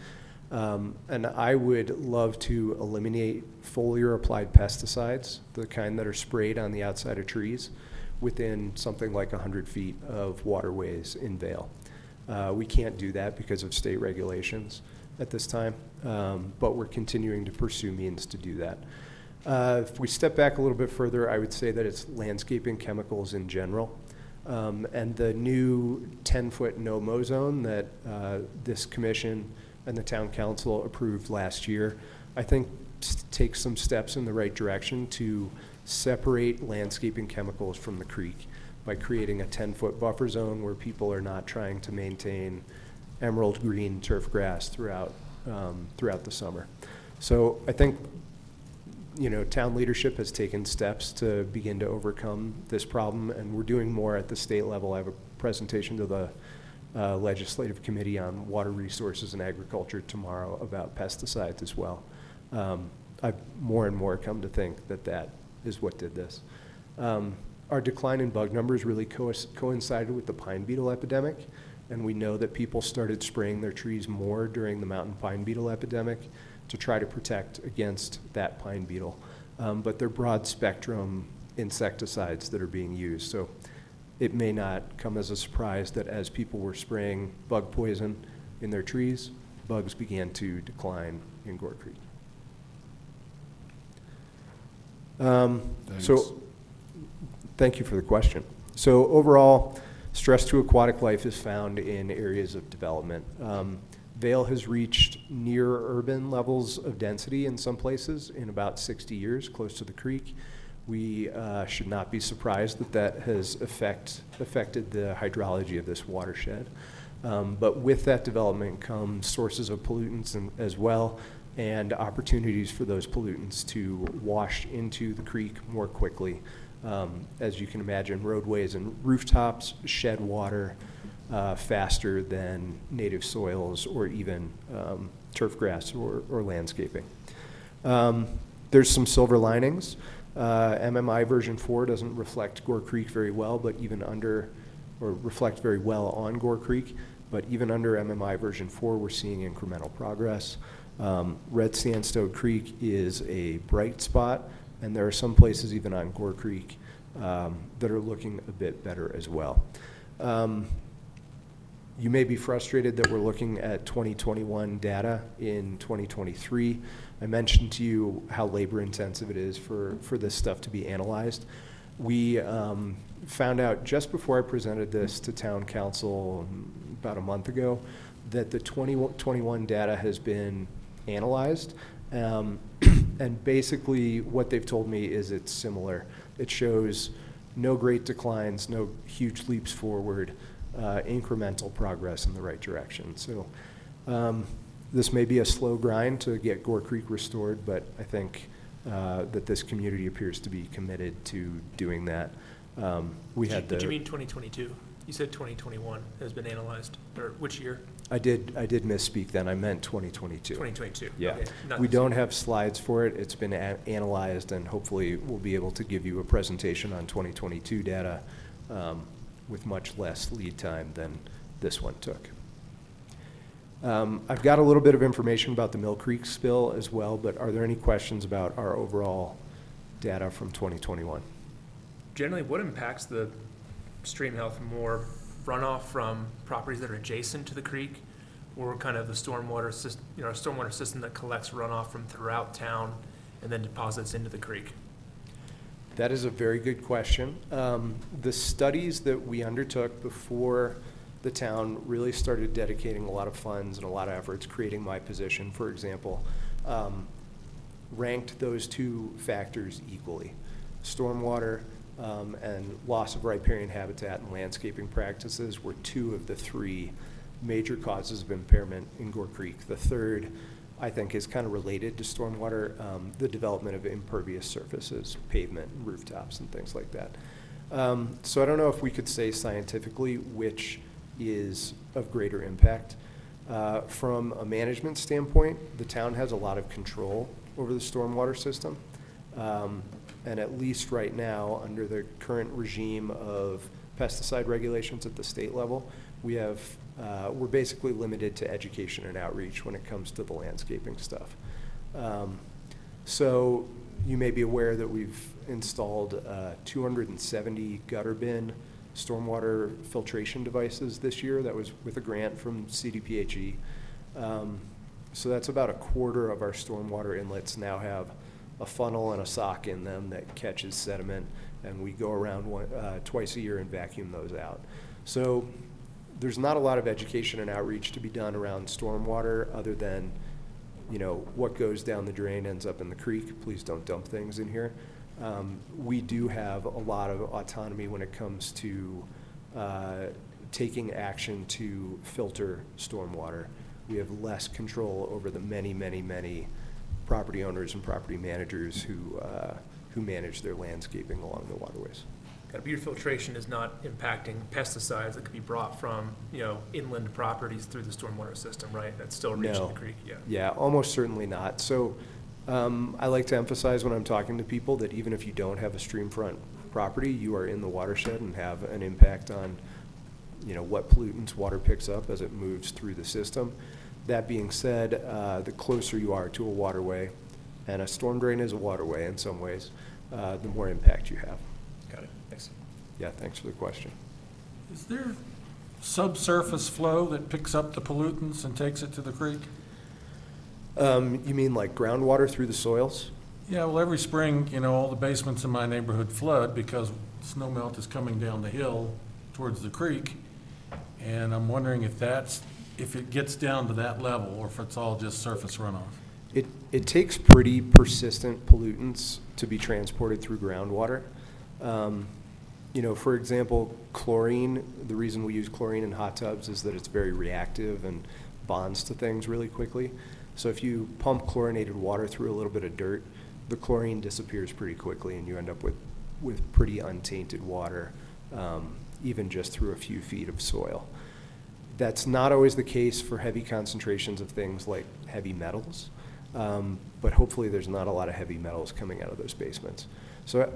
Um, and I would love to eliminate foliar applied pesticides, the kind that are sprayed on the outside of trees, within something like 100 feet of waterways in Vail. Uh, we can't do that because of state regulations at this time. um, but we're continuing to pursue means to do that. Uh, If we step back a little bit further, I would say that it's landscaping chemicals in general. Um, And the new 10-foot no-mow zone that uh, this commission and the town council approved last year, I think takes some steps in the right direction to separate landscaping chemicals from the creek by creating a 10-foot buffer zone where people are not trying to maintain emerald green turf grass throughout, um, throughout the summer. So I think you know, town leadership has taken steps to begin to overcome this problem, and we're doing more at the state level. I have a presentation to the uh, Legislative Committee on Water Resources and Agriculture tomorrow about pesticides as well. Um, I've more and more come to think that that is what did this. Um, Our decline in bug numbers really cois- coincided with the pine beetle epidemic, and we know that people started spraying their trees more during the mountain pine beetle epidemic to try to protect against that pine beetle. Um, but they're broad spectrum insecticides that are being used. So it may not come as a surprise that as people were spraying bug poison in their trees, bugs began to decline in Gore Creek. Um, Thanks. so, thank you for the question. So overall, stress to aquatic life is found in areas of development. Um, Vail has reached near urban levels of density in some places in about 60 years, close to the creek. We uh, should not be surprised that that has affect, affected the hydrology of this watershed. Um, but with that development come sources of pollutants and, as well, and opportunities for those pollutants to wash into the creek more quickly. Um, as you can imagine, roadways and rooftops shed water uh, faster than native soils or even um, turf grass or, or landscaping. Um, there's some silver linings. Uh, MMI version 4 doesn't reflect Gore Creek very well, but even under, or reflect very well on Gore Creek, but even under MMI version 4, we're seeing incremental progress. Um, Red Sandstone Creek is a bright spot, and there are some places even on Gore Creek um, that are looking a bit better as well. Um, you may be frustrated that we're looking at 2021 data in 2023. I mentioned to you how labor intensive it is for, for this stuff to be analyzed. We um, found out just before I presented this to town council um, about a month ago that the 2021 data has been analyzed. Um, [CLEARS THROAT] and basically, what they've told me is it's similar. It shows no great declines, no huge leaps forward, uh, incremental progress in the right direction. So um, this may be a slow grind to get Gore Creek restored, but I think uh, that this community appears to be committed to doing that. Um, we had the. Did you mean 2022? You said 2021 has been analyzed, or which year? I did. I did misspeak. Then I meant 2022. 2022. Yeah. Okay, not We this don't year. have slides for it. It's been a- analyzed, and hopefully we'll be able to give you a presentation on 2022 data um, with much less lead time than this one took. Um, I've got a little bit of information about the Mill Creek spill as well, but are there any questions about our overall data from 2021? Generally, what impacts the stream health more? Runoff from properties that are adjacent to the creek, or kind of the stormwater system, you know, a stormwater system that collects runoff from throughout town and then deposits into the creek? That is a very good question. Um, The studies that we undertook before the town really started dedicating a lot of funds and a lot of efforts, creating my position, for example, um, ranked those two factors equally. Stormwater um, and loss of riparian habitat and landscaping practices were two of the three major causes of impairment in Gore Creek. The third, I think, is kind of related to stormwater, um, the development of impervious surfaces, pavement, rooftops, and things like that. Um, so I don't know if we could say scientifically which is of greater impact. Uh, From a management standpoint, the town has a lot of control over the stormwater system. Um, And at least right now, under the current regime of pesticide regulations at the state level, we have, uh, we're basically limited to education and outreach when it comes to the landscaping stuff. Um, So you may be aware that we've installed uh, 270 gutter bin stormwater filtration devices this year. That was with a grant from CDPHE. Um, So that's about a quarter of our stormwater inlets now have a funnel and a sock in them that catches sediment, and we go around one, uh, twice a year and vacuum those out. So there's not a lot of education and outreach to be done around stormwater, other than, you know, what goes down the drain ends up in the creek. Please don't dump things in here. Um, we do have a lot of autonomy when it comes to uh, taking action to filter stormwater. We have less control over the many, many, many property owners and property managers who, uh, who manage their landscaping along the waterways. Your filtration is not impacting pesticides that could be brought from, you know, inland properties through the stormwater system, right? That's still reaching No. the creek, yeah. Yeah, almost certainly not. So um, I like to emphasize when I'm talking to people that even if you don't have a streamfront property, you are in the watershed and have an impact on, you know, what pollutants water picks up as it moves through the system. That being said, uh, the closer you are to a waterway, and a storm drain is a waterway in some ways, uh, the more impact you have. Got it, thanks. Yeah, thanks for the question. Is there subsurface flow that picks up the pollutants and takes it to the creek? Um, You mean like groundwater through the soils? Yeah, well, every spring, you know, all the basements in my neighborhood flood because snow melt is coming down the hill towards the creek. And I'm wondering if that's, if it gets down to that level or if it's all just surface runoff. It, it takes pretty persistent pollutants to be transported through groundwater. Um, You know, for example, chlorine, the reason we use chlorine in hot tubs is that it's very reactive and bonds to things really quickly. So if you pump chlorinated water through a little bit of dirt, the chlorine disappears pretty quickly and you end up with, with pretty untainted water, um, even just through a few feet of soil. That's not always the case for heavy concentrations of things like heavy metals, um, but hopefully there's not a lot of heavy metals coming out of those basements. So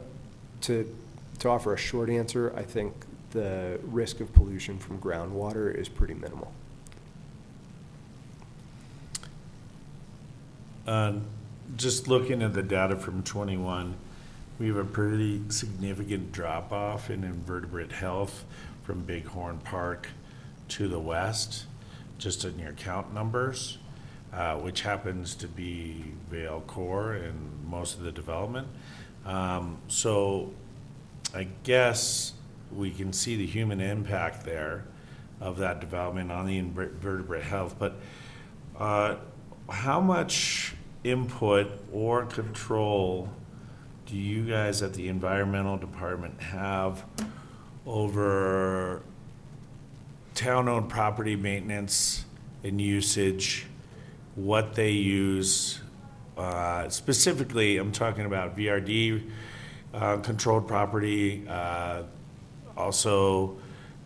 to, to offer a short answer, I think the risk of pollution from groundwater is pretty minimal. Uh, Just looking at the data from '21, we have a pretty significant drop-off in invertebrate health from Bighorn Park to the west, just in your count numbers, uh, which happens to be Vail Core and most of the development. Um, So I guess we can see the human impact there of that development on the invertebrate health, but uh, how much input or control do you guys at the environmental department have over town-owned property maintenance and usage, what they use? Uh, Specifically, I'm talking about VRD, uh, controlled property, uh, also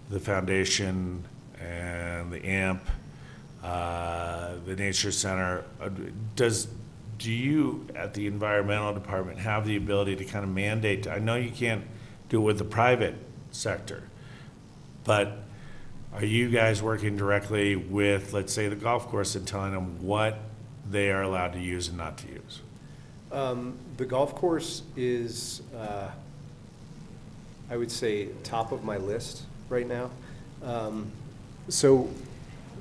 the foundation and the AMP, uh, the Nature Center. Uh, Does, do you, at the environmental department, have the ability to kind of mandate? I know you can't do it with the private sector, but are you guys working directly with, let's say, the golf course and telling them what they are allowed to use and not to use? Um, The golf course is, uh, I would say, top of my list right now. Um, So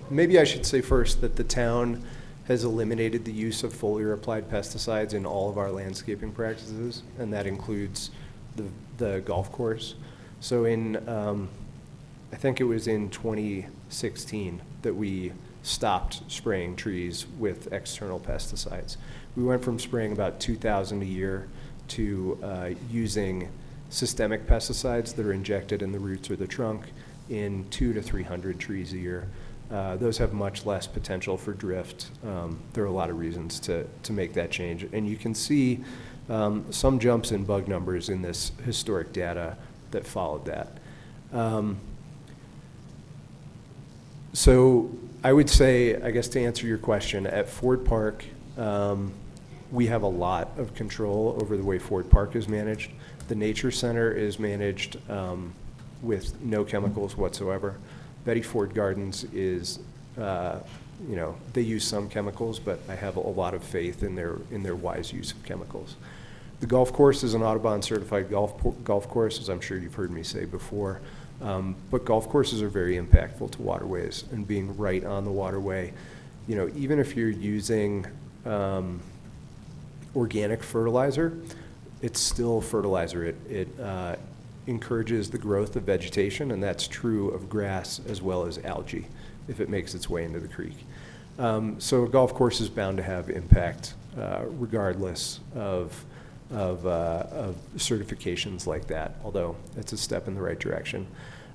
maybe I should say first that the town has eliminated the use of foliar-applied pesticides in all of our landscaping practices, and that includes the, the golf course. So in, um, I think it was in 2016 that we stopped spraying trees with external pesticides. We went from spraying about 2,000 a year to uh, using systemic pesticides that are injected in the roots or the trunk in two to 300 trees a year. Uh, Those have much less potential for drift. Um, There are a lot of reasons to, to make that change. And you can see um, some jumps in bug numbers in this historic data that followed that. Um, so I would say, I guess to answer your question, at Ford Park, um, we have a lot of control over the way Ford Park is managed. The Nature Center is managed um, with no chemicals whatsoever. Betty Ford Gardens is, uh, you know, they use some chemicals, but I have a lot of faith in their, in their wise use of chemicals. The golf course is an Audubon-certified golf, golf course, as I'm sure you've heard me say before. Um, But golf courses are very impactful to waterways, and being right on the waterway you know, even if you're using um, organic fertilizer, it's still fertilizer. It, it uh, encourages the growth of vegetation, and that's true of grass as well as algae if it makes its way into the creek. Um, so a golf course is bound to have impact uh, regardless of, of, uh, of certifications like that, although it's a step in the right direction.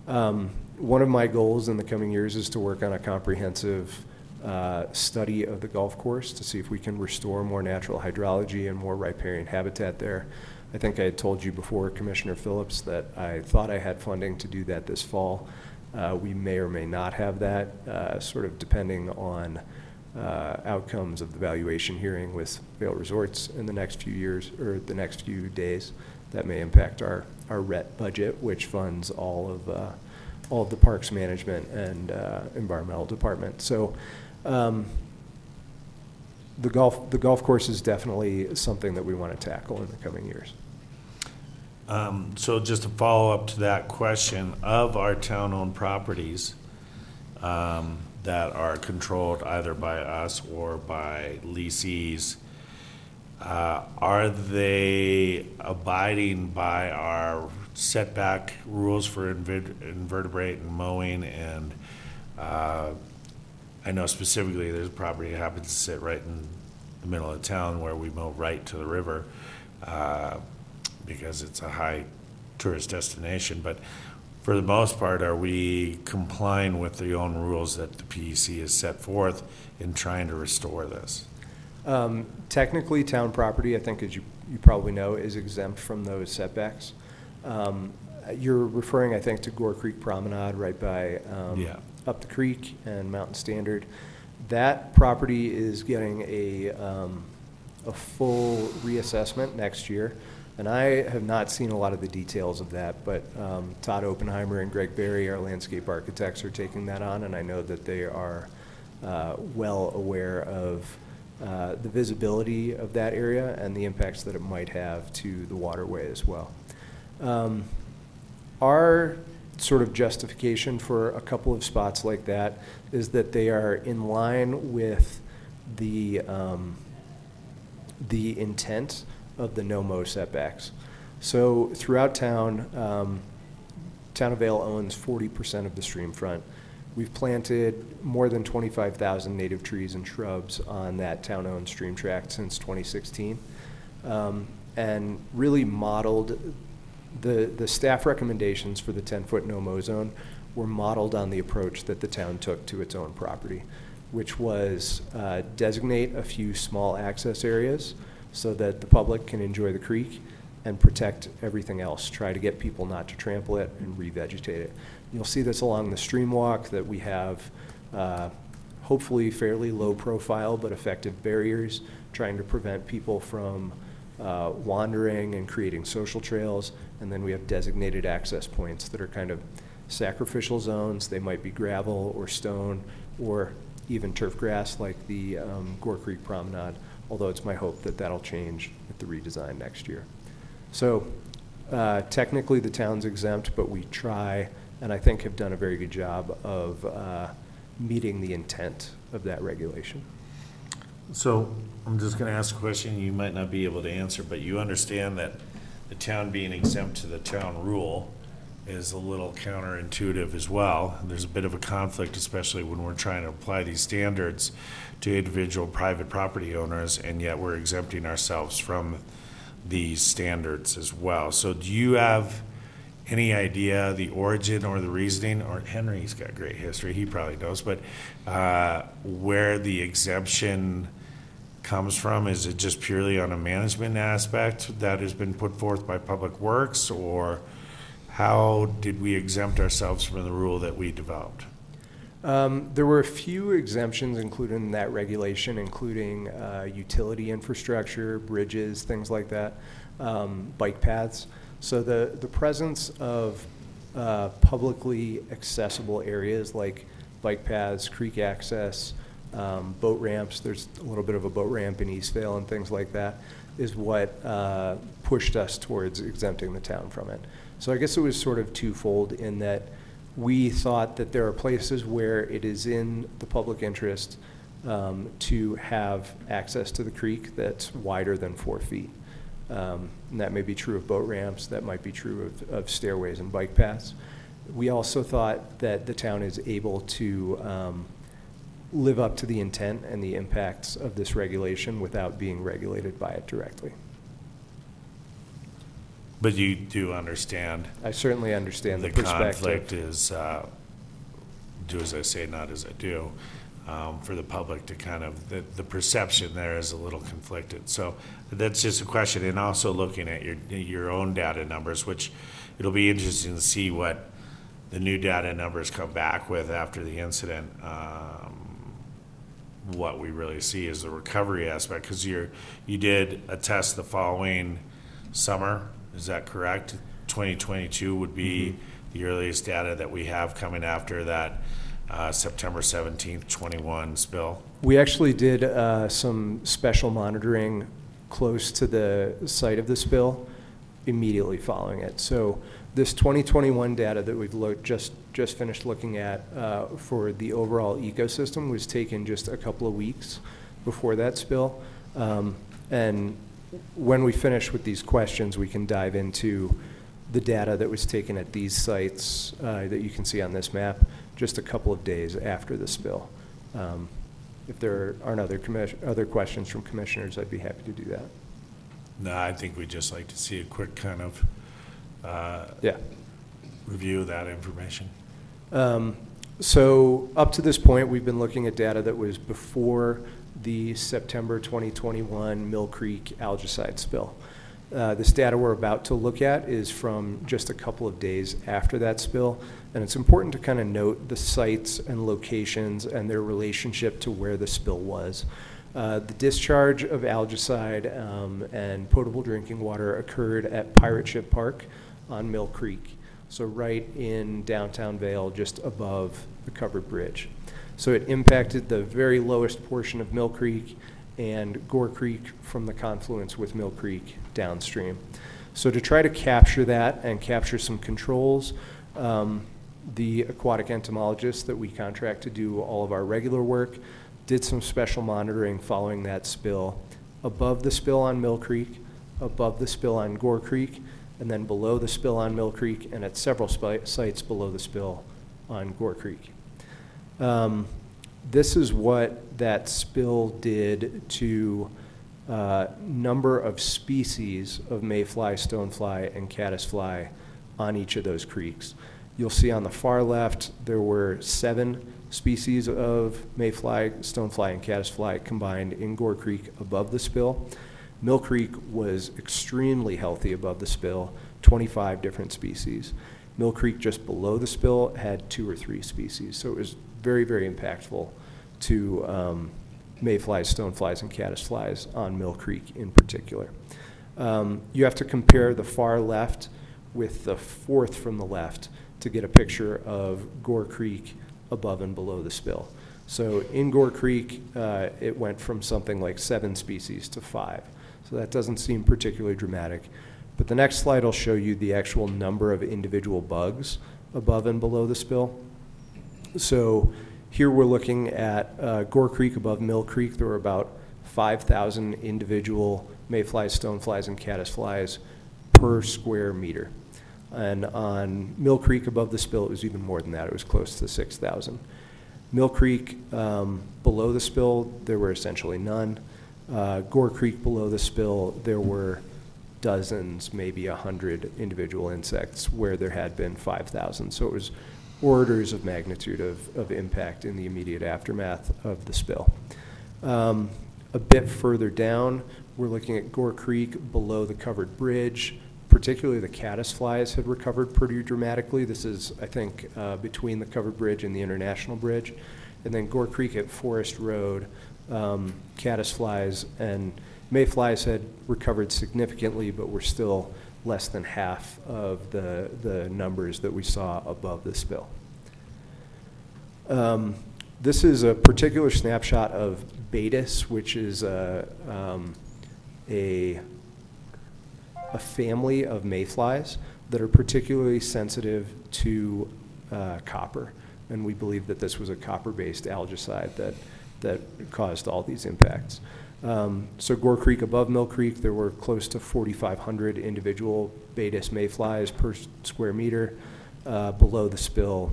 Um, one of my goals in the coming years is to work on a comprehensive uh, study of the golf course to see if we can restore more natural hydrology and more riparian habitat there. I think I had told you before, Commissioner Phillips, that I thought I had funding to do that this fall. Uh, we may or may not have that, uh, sort of depending on uh, outcomes of the valuation hearing with Vail Resorts in the next few years, or the next few days. That may impact our, our RET budget, which funds all of, uh, all of the parks management and uh, environmental department. So um, the golf, the golf course is definitely something that we want to tackle in the coming years. Um, So just to follow up to that question, of our town-owned properties um, that are controlled either by us or by leasees, uh, are they abiding by our setback rules for inver- invertebrate and mowing? And uh, I know specifically there's a property that happens to sit right in the middle of town where we mow right to the river uh, because it's a high tourist destination. But for the most part, are we complying with the own rules that the PEC has set forth in trying to restore this? Um, Technically, town property, I think as you, you probably know, is exempt from those setbacks. Um, You're referring, I think, to Gore Creek Promenade right by um, Yeah. up the creek and Mountain Standard. That property is getting a, um, a full reassessment next year. And I have not seen a lot of the details of that, but um, Todd Oppenheimer and Gregg Barrie, our landscape architects, are taking that on, and I know that they are uh, well aware of uh, the visibility of that area and the impacts that it might have to the waterway as well. Um, Our sort of justification for a couple of spots like that is that they are in line with the, um, the intent of the no-mow setbacks. So throughout town, um, Town of Vail owns forty percent of the stream front. We've planted more than twenty-five thousand native trees and shrubs on that town-owned stream tract since twenty sixteen. Um, and really modeled, the, the staff recommendations for the ten-foot no-mow zone were modeled on the approach that the town took to its own property, which was uh, designate a few small access areas so that the public can enjoy the creek and protect everything else. Try to get people not to trample it and revegetate it. You'll see this along the stream walk that we have uh, hopefully fairly low profile but effective barriers, trying to prevent people from uh, wandering and creating social trails. And then we have designated access points that are kind of sacrificial zones. They might be gravel or stone or even turf grass like the um, Gore Creek Promenade, although it's my hope that that'll change with the redesign next year. So uh, technically, the town's exempt, but we try, and I think have done a very good job of uh, meeting the intent of that regulation. So I'm just going to ask a question you might not be able to answer, but you understand that the town being exempt to the town rule is a little counterintuitive as well. There's a bit of a conflict, especially when we're trying to apply these standards to individual private property owners, and yet we're exempting ourselves from these standards as well. So do you have any idea the origin or the reasoning, or Henry's got great history, he probably knows, but uh, where the exemption comes from? Is it just purely on a management aspect that has been put forth by Public Works, or how did we exempt ourselves from the rule that we developed? Um, There were a few exemptions included in that regulation, including uh, utility infrastructure, bridges, things like that, um, bike paths. So the, the presence of uh, publicly accessible areas like bike paths, creek access, um, boat ramps, there's a little bit of a boat ramp in East Vail and things like that, is what uh, pushed us towards exempting the town from it. So I guess it was sort of twofold in that we thought that there are places where it is in the public interest um, to have access to the creek that's wider than four feet. Um, And that may be true of boat ramps, that might be true of, of stairways and bike paths. We also thought that the town is able to um, live up to the intent and the impacts of this regulation without being regulated by it directly. But you do understand I certainly understand the the perspective. conflict is, uh, do as I say, not as I do, um, for the public to kind of, the, the perception there is a little conflicted. So that's just a question, and also looking at your, your own data numbers, which it'll be interesting to see what the new data numbers come back with after the incident. Um, What we really see is the recovery aspect, because you're, you did attest the following summer, is that correct? 2022 would be the earliest data that we have coming after that uh, September 17th, 21 spill. We actually did uh, some special monitoring close to the site of the spill immediately following it. So this 2021 data that we've looked, just, just finished looking at uh, for the overall ecosystem was taken just a couple of weeks before that spill. Um, And when we finish with these questions, we can dive into the data that was taken at these sites uh, that you can see on this map just a couple of days after the spill. Um, If there aren't other other questions from commissioners, I'd be happy to do that. No, I think we'd just like to see a quick kind of uh, Yeah. review of that information. Um, So up to this point, we've been looking at data that was before the September 2021 Mill Creek algicide spill. Uh, This data we're about to look at is from just a couple of days after that spill, and it's important to kind of note the sites and locations and their relationship to where the spill was. Uh, The discharge of algicide um, and potable drinking water occurred at Pirate Ship Park on Mill Creek so right in downtown Vail, just above the covered bridge. So it impacted the very lowest portion of Mill Creek and Gore Creek from the confluence with Mill Creek downstream. So to try to capture that and capture some controls, um, the aquatic entomologist that we contract to do all of our regular work did some special monitoring following that spill above the spill on Mill Creek, above the spill on Gore Creek, and then below the spill on Mill Creek, and at several sites below the spill on Gore Creek. Um, This is what that spill did to uh, number of species of mayfly, stonefly, and caddisfly on each of those creeks. You'll see on the far left, there were seven species of mayfly, stonefly, and caddisfly combined in Gore Creek above the spill. Mill Creek was extremely healthy above the spill, 25 different species. Mill Creek just below the spill had two or three species, so it was very, very impactful to um, mayflies, stoneflies, and caddisflies on Mill Creek in particular. Um, You have to compare the far left with the fourth from the left to get a picture of Gore Creek above and below the spill. So in Gore Creek, uh, it went from something like seven species to five. So that doesn't seem particularly dramatic. But the next slide will show you the actual number of individual bugs above and below the spill. So here we're looking at uh, Gore Creek above Mill Creek. There were about 5,000 individual mayflies, stoneflies, and caddisflies per square meter. And on Mill Creek above the spill, it was even more than that. It was close to 6,000. Mill Creek um, below the spill, there were essentially none. Uh, Gore Creek below the spill, there were dozens, maybe a hundred individual insects where there had been 5,000. So it was orders of magnitude of, of impact in the immediate aftermath of the spill. Um, a bit further down, we're looking at Gore Creek below the covered bridge. Particularly the caddisflies had recovered pretty dramatically. This is, I think, uh, between the covered bridge and the international bridge. And then Gore Creek at Forest Road, um, caddisflies and mayflies had recovered significantly, but were still less than half of the, the numbers that we saw above the spill. Um, This is a particular snapshot of Baetis, which is a, um, a, a family of mayflies that are particularly sensitive to uh, copper. And we believe that this was a copper-based algicide that that caused all these impacts. Um, So Gore Creek above Mill Creek, there were close to 4,500 individual Baetis mayflies per square meter. Uh, Below the spill,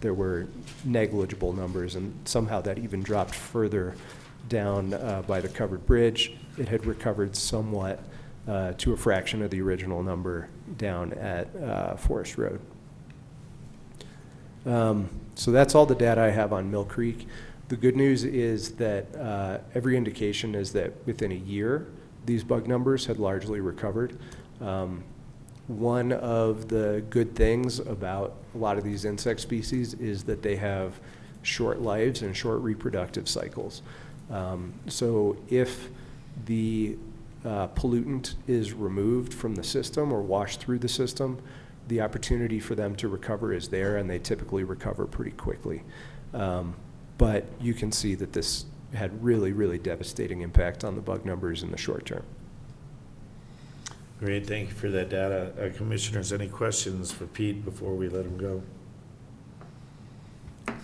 there were negligible numbers, and somehow that even dropped further down uh, by the covered bridge. It had recovered somewhat uh, to a fraction of the original number down at uh, Forest Road. Um, So that's all the data I have on Mill Creek. The good news is that uh, every indication is that within a year, these bug numbers had largely recovered. Um, One of the good things about a lot of these insect species is that they have short lives and short reproductive cycles. Um, So if the uh, pollutant is removed from the system or washed through the system, the opportunity for them to recover is there, and they typically recover pretty quickly. Um, But you can see that this had really, really devastating impact on the bug numbers in the short term. Great, thank you for that data. Uh, Commissioners, any questions for Pete before we let him go?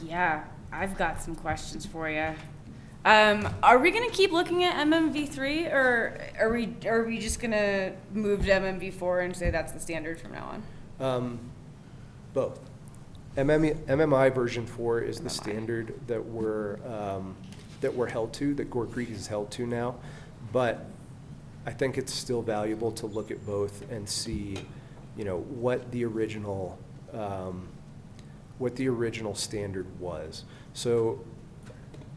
Yeah, I've got some questions for you. Um, are we gonna keep looking at MMV three, or are we, are we just gonna move to MMV four and say that's the standard from now on? Um, Both. MMI MMI version four is the MMI. standard that we're, um, that we're held to, that Gore Creek is held to now. But I think it's still valuable to look at both and see, you know, what the original, um, what the original standard was. So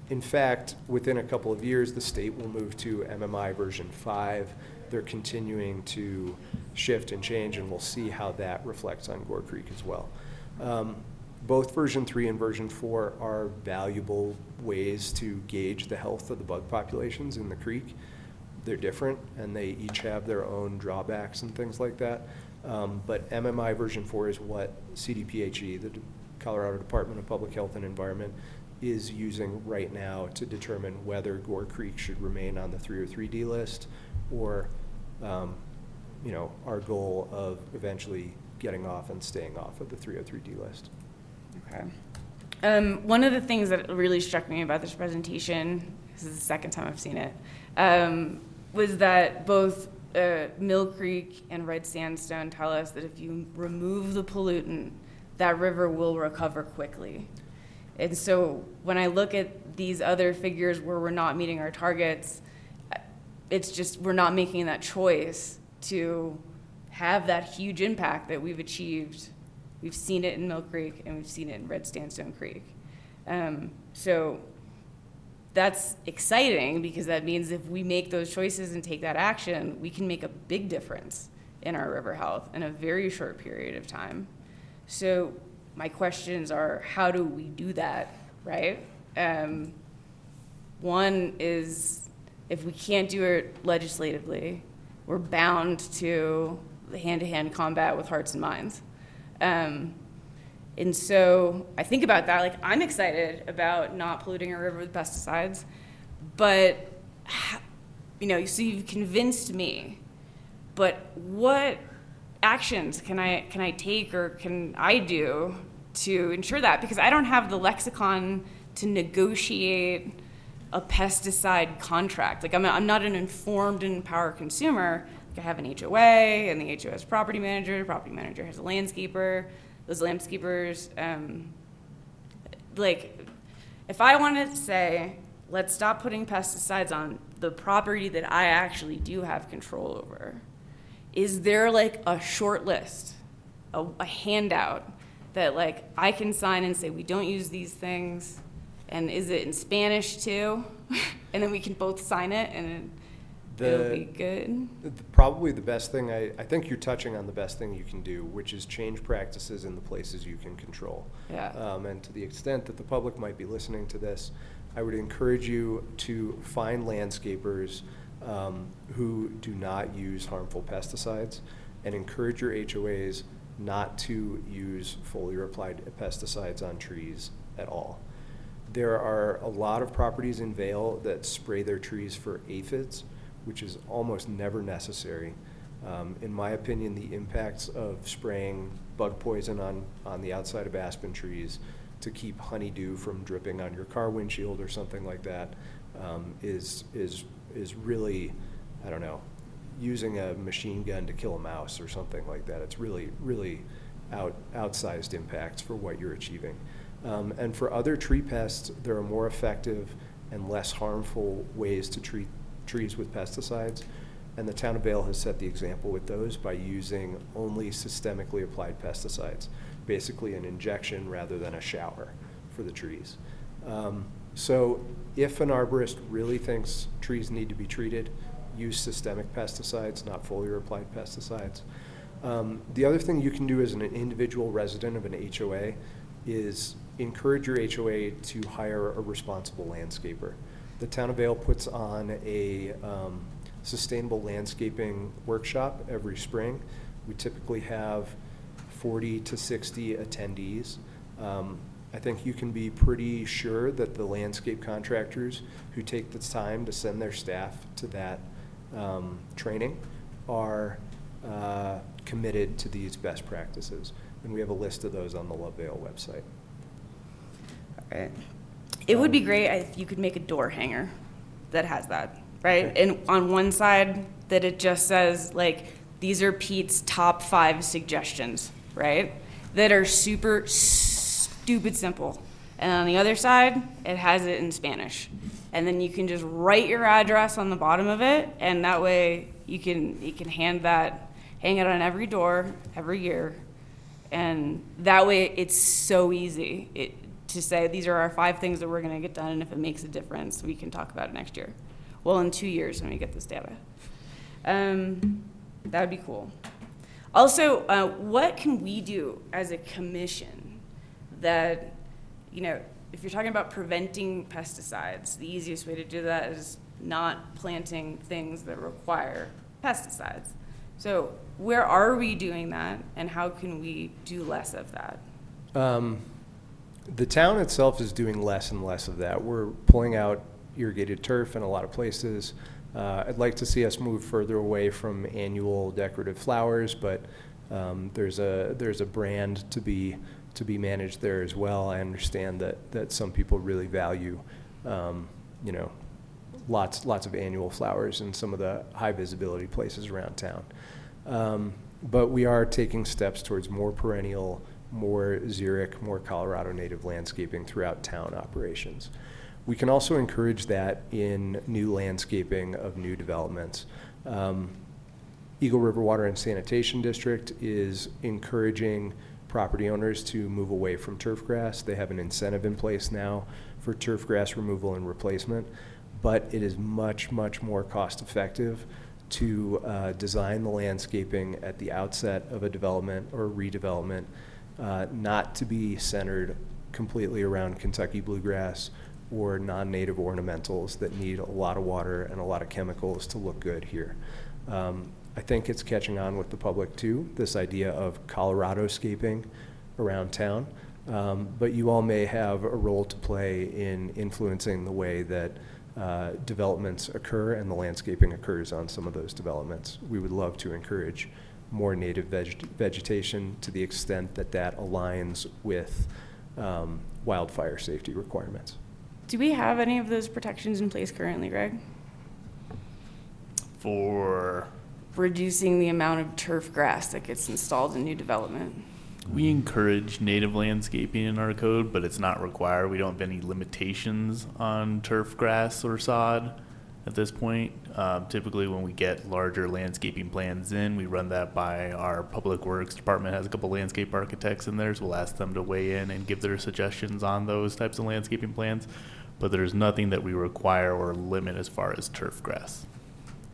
in fact, within a couple of years, the state will move to MMI version five. They're continuing to shift and change, and we'll see how that reflects on Gore Creek as well. Um, Both version three and version four are valuable ways to gauge the health of the bug populations in the creek. They're different, and they each have their own drawbacks and things like that. Um, But MMI version four is what CDPHE, the D- Colorado Department of Public Health and Environment, is using right now to determine whether Gore Creek should remain on the 303D list or, um, you know, our goal of eventually getting off and staying off of the 303D list. Okay. Um, one of the things that really struck me about this presentation, this is the second time I've seen it, um, was that both uh, Mill Creek and Red Sandstone tell us that if you remove the pollutant, that river will recover quickly. And so when I look at these other figures where we're not meeting our targets, it's just we're not making that choice to have that huge impact that we've achieved. We've seen it in Mill Creek and we've seen it in Red Sandstone Creek. Um, so that's exciting because that means if we make those choices and take that action, we can make a big difference in our river health in a very short period of time. So my questions are, how do we do that, right? Um, one is if we can't do it legislatively, we're bound to the hand-to-hand combat with hearts and minds. Um, and so I think about that, like, I'm excited about not polluting a river with pesticides, but, you know, so you've convinced me, but what actions can I, can I take or can I do to ensure that? Because I don't have the lexicon to negotiate a pesticide contract. Like, I'm, I'm not an informed and empowered consumer. Have an HOA, and the HOA has property manager, the property manager has a landscaper. Those landscapers, um, like, if I wanted to say, let's stop putting pesticides on the property that I actually do have control over, is there like a short list, a, a handout that like I can sign and say we don't use these things, and is it in Spanish too? [LAUGHS] and then we can both sign it, and it'll The- be good. The- Probably the best thing, I, I think you're touching on the best thing you can do, which is change practices in the places you can control. Yeah. Um, and to the extent that the public might be listening to this, I would encourage you to find landscapers um, who do not use harmful pesticides and encourage your HOAs not to use foliar applied pesticides on trees at all. There are a lot of properties in Vail that spray their trees for aphids, which is almost never necessary. Um, in my opinion, the impacts of spraying bug poison on, on the outside of aspen trees to keep honeydew from dripping on your car windshield or something like that um, is, is, is really, I don't know, using a machine gun to kill a mouse or something like that. It's really, really out, outsized impacts for what you're achieving. Um, and for other tree pests, there are more effective and less harmful ways to treat trees with pesticides. And the town of Vail has set the example with those by using only systemically applied pesticides, basically an injection rather than a shower for the trees. Um, so if an arborist really thinks trees need to be treated, use systemic pesticides, not foliar applied pesticides. Um, the other thing you can do as an individual resident of an HOA is encourage your HOA to hire a responsible landscaper. The town of Vail puts on a um, sustainable landscaping workshop every spring. We typically have 40 to 60 attendees. Um, I think you can be pretty sure that the landscape contractors who take the time to send their staff to that um, training are uh, committed to these best practices. And we have a list of those on the Love Vail website. Right. It would be great if you could make a door hanger that has that, right? And on one side, that it just says, like, these are Pete's top five suggestions, right? That are super stupid simple. And on the other side, it has it in Spanish. And then you can just write your address on the bottom of it, and that way you can you can hand that, hang it on every door every year, and that way it's so easy it, to say these are our five things that we're going to get done, and if it makes a difference, we can talk about it next year. Well, in two years when we get this data. Um, that would be cool. Also, uh, what can we do as a commission that, you know, if you're talking about preventing pesticides, the easiest way to do that is not planting things that require pesticides. So, where are we doing that, and how can we do less of that? Um, the town itself is doing less and less of that. We're pulling out irrigated turf in a lot of places. Uh, I'd like to see us move further away from annual decorative flowers, but um, there's a there's a brand to be to be managed there as well. I understand that that some people really value, um, you know, lots lots of annual flowers in some of the high visibility places around town. Um, but we are taking steps towards more perennial, more xeric, more Colorado native landscaping throughout town operations. We can also encourage that in new landscaping of new developments. Um, Eagle River Water and Sanitation District is encouraging property owners to move away from turf grass. They have an incentive in place now for turf grass removal and replacement, but it is much, much more cost effective to uh, design the landscaping at the outset of a development or redevelopment, uh, not to be centered completely around Kentucky bluegrass or non-native ornamentals that need a lot of water and a lot of chemicals to look good here. Um, I think it's catching on with the public too, this idea of Colorado scaping around town. Um, but you all may have a role to play in influencing the way that uh, developments occur and the landscaping occurs on some of those developments. We would love to encourage more native veg- vegetation to the extent that that aligns with um, wildfire safety requirements. Do we have any of those protections in place currently, Greg? For, Reducing the amount of turf grass that gets installed in new development. we encourage native landscaping in our code, but it's not required. We don't have any limitations on turf grass or sod at this point. Um, typically, when we get larger landscaping plans in, we run that by our public works department. Has a couple landscape architects in there, so we'll ask them to weigh in and give their suggestions on those types of landscaping plans. But there's nothing that we require or limit as far as turf grass.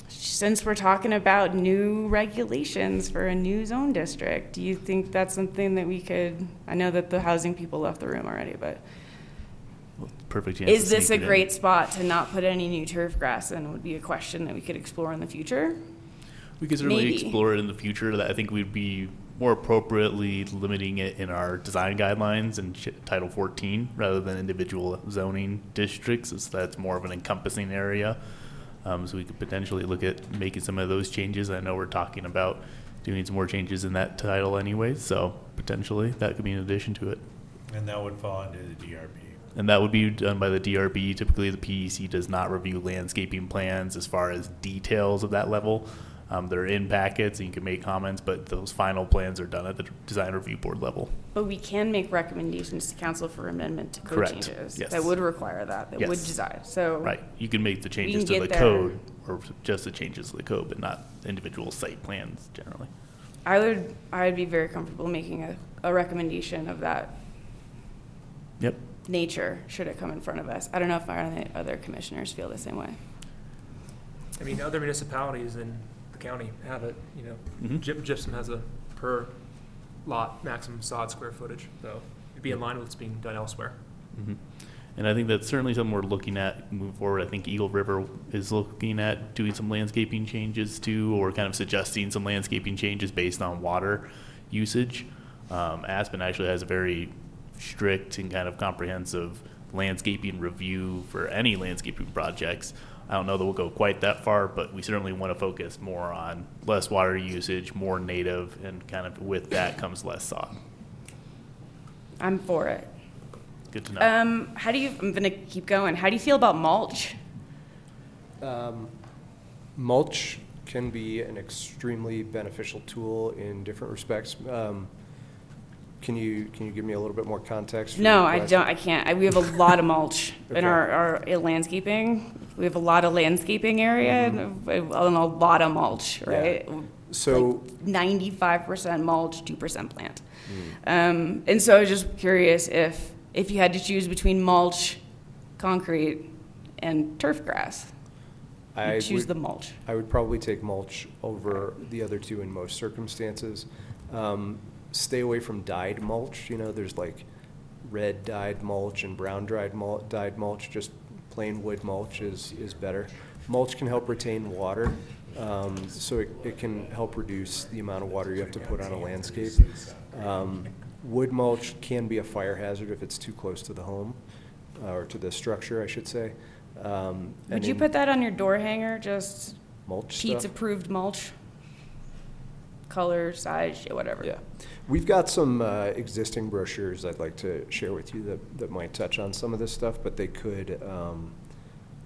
Since we're talking about new regulations for a new zone district, do you think that's something that we could, I know that the housing people left the room already, but Perfect chance. to is this a sneak it in. great spot to not put any new turf grass in would be a question that we could explore in the future? We could certainly Maybe. explore it in the future. That I think we'd be more appropriately limiting it in our design guidelines and Title 14 rather than individual zoning districts, as that's more of an encompassing area. Um, so we could potentially look at making some of those changes. I know we're talking about doing some more changes in that title anyway, so potentially that could be an addition to it. And that would fall under the DRB. And that would be done by the DRB. Typically, the PEC does not review landscaping plans as far as details of that level. Um, they're in packets and you can make comments, but those final plans are done at the design review board level. But we can make recommendations to council for amendment to code Correct. changes. Yes. That would require that, that would Yes. design, so. Right. You can make the changes to the there. code or just the changes to the code, but not individual site plans generally. I would, I would be very comfortable making a, a recommendation of that Yep. Nature, should it come in front of us. I don't know if our other- other commissioners feel the same way. I mean, other municipalities in the county have it, you know, Mhm. Gyp- Gypsum has a per lot maximum sod square footage, so it'd be in line with what's being done elsewhere. Mhm. And I think that's certainly something we're looking at moving forward. I think Eagle River is looking at doing some landscaping changes too, or kind of suggesting some landscaping changes based on water usage. Um, Aspen actually has a very strict and kind of comprehensive landscaping review for any landscaping projects. I don't know that we'll go quite that far, but we certainly want to focus more on less water usage, more native, and kind of with that comes less sod. I'm for it. Good to know. Um, how do you, I'm gonna keep going. How do you feel about mulch? Um, Mulch can be an extremely beneficial tool in different respects. Um, Can you, can you give me a little bit more context? for No, your I question? don't, I can't. I- We have a lot of mulch [LAUGHS] in our, our landscaping. We have a lot of landscaping area and a and a lot of mulch, Mm-hmm. Right? So, Ninety-five percent mulch, two percent plant. Um, and so I was just curious if, if you had to choose between mulch, concrete, and turf grass, I you'd choose would- the mulch. I would probably take mulch over the other two in most circumstances. Um, Stay away from dyed mulch, you know, there's like red dyed mulch and brown dried mul, dyed mulch, just plain wood mulch is, is better. Mulch can help retain water, um, so it, it can help reduce the amount of water you have to put on a landscape. Um, Wood mulch can be a fire hazard if it's too close to the home, uh, or to the structure, I should say. Um, Would and you in put that on your door hanger, just mulch Pete's stuff? approved mulch? Color, size, whatever. Yeah. We've got some uh, existing brochures I'd like to share with you that, that might touch on some of this stuff, but they could, um,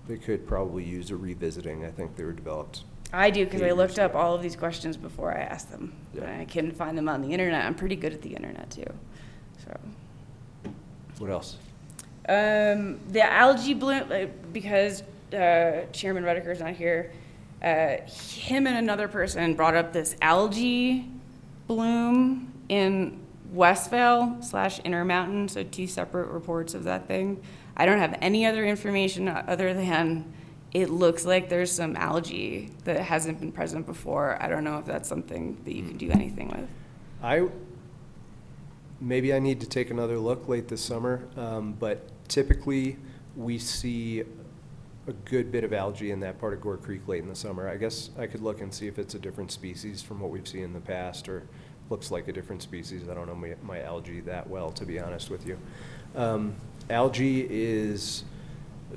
they could probably use a revisiting. I think they were developed. I do, because I looked up all of these questions before I asked them. Yeah. I couldn't find them on the internet. I'm pretty good at the internet, too. So, What else? um, the algae bloom, uh, because uh, Chairman Redeker's not here, uh, him and another person brought up this algae bloom in West Vail slash Intermountain, so two separate reports of that thing. I don't have any other information other than it looks like there's some algae that hasn't been present before. I don't know if that's something that you can do anything with. I, maybe I need to take another look late this summer, um, but typically, we see a good bit of algae in that part of Gore Creek late in the summer. I guess I could look and see if it's a different species from what we've seen in the past, or looks like a different species. I don't know my, my algae that well, to be honest with you. Um, Algae is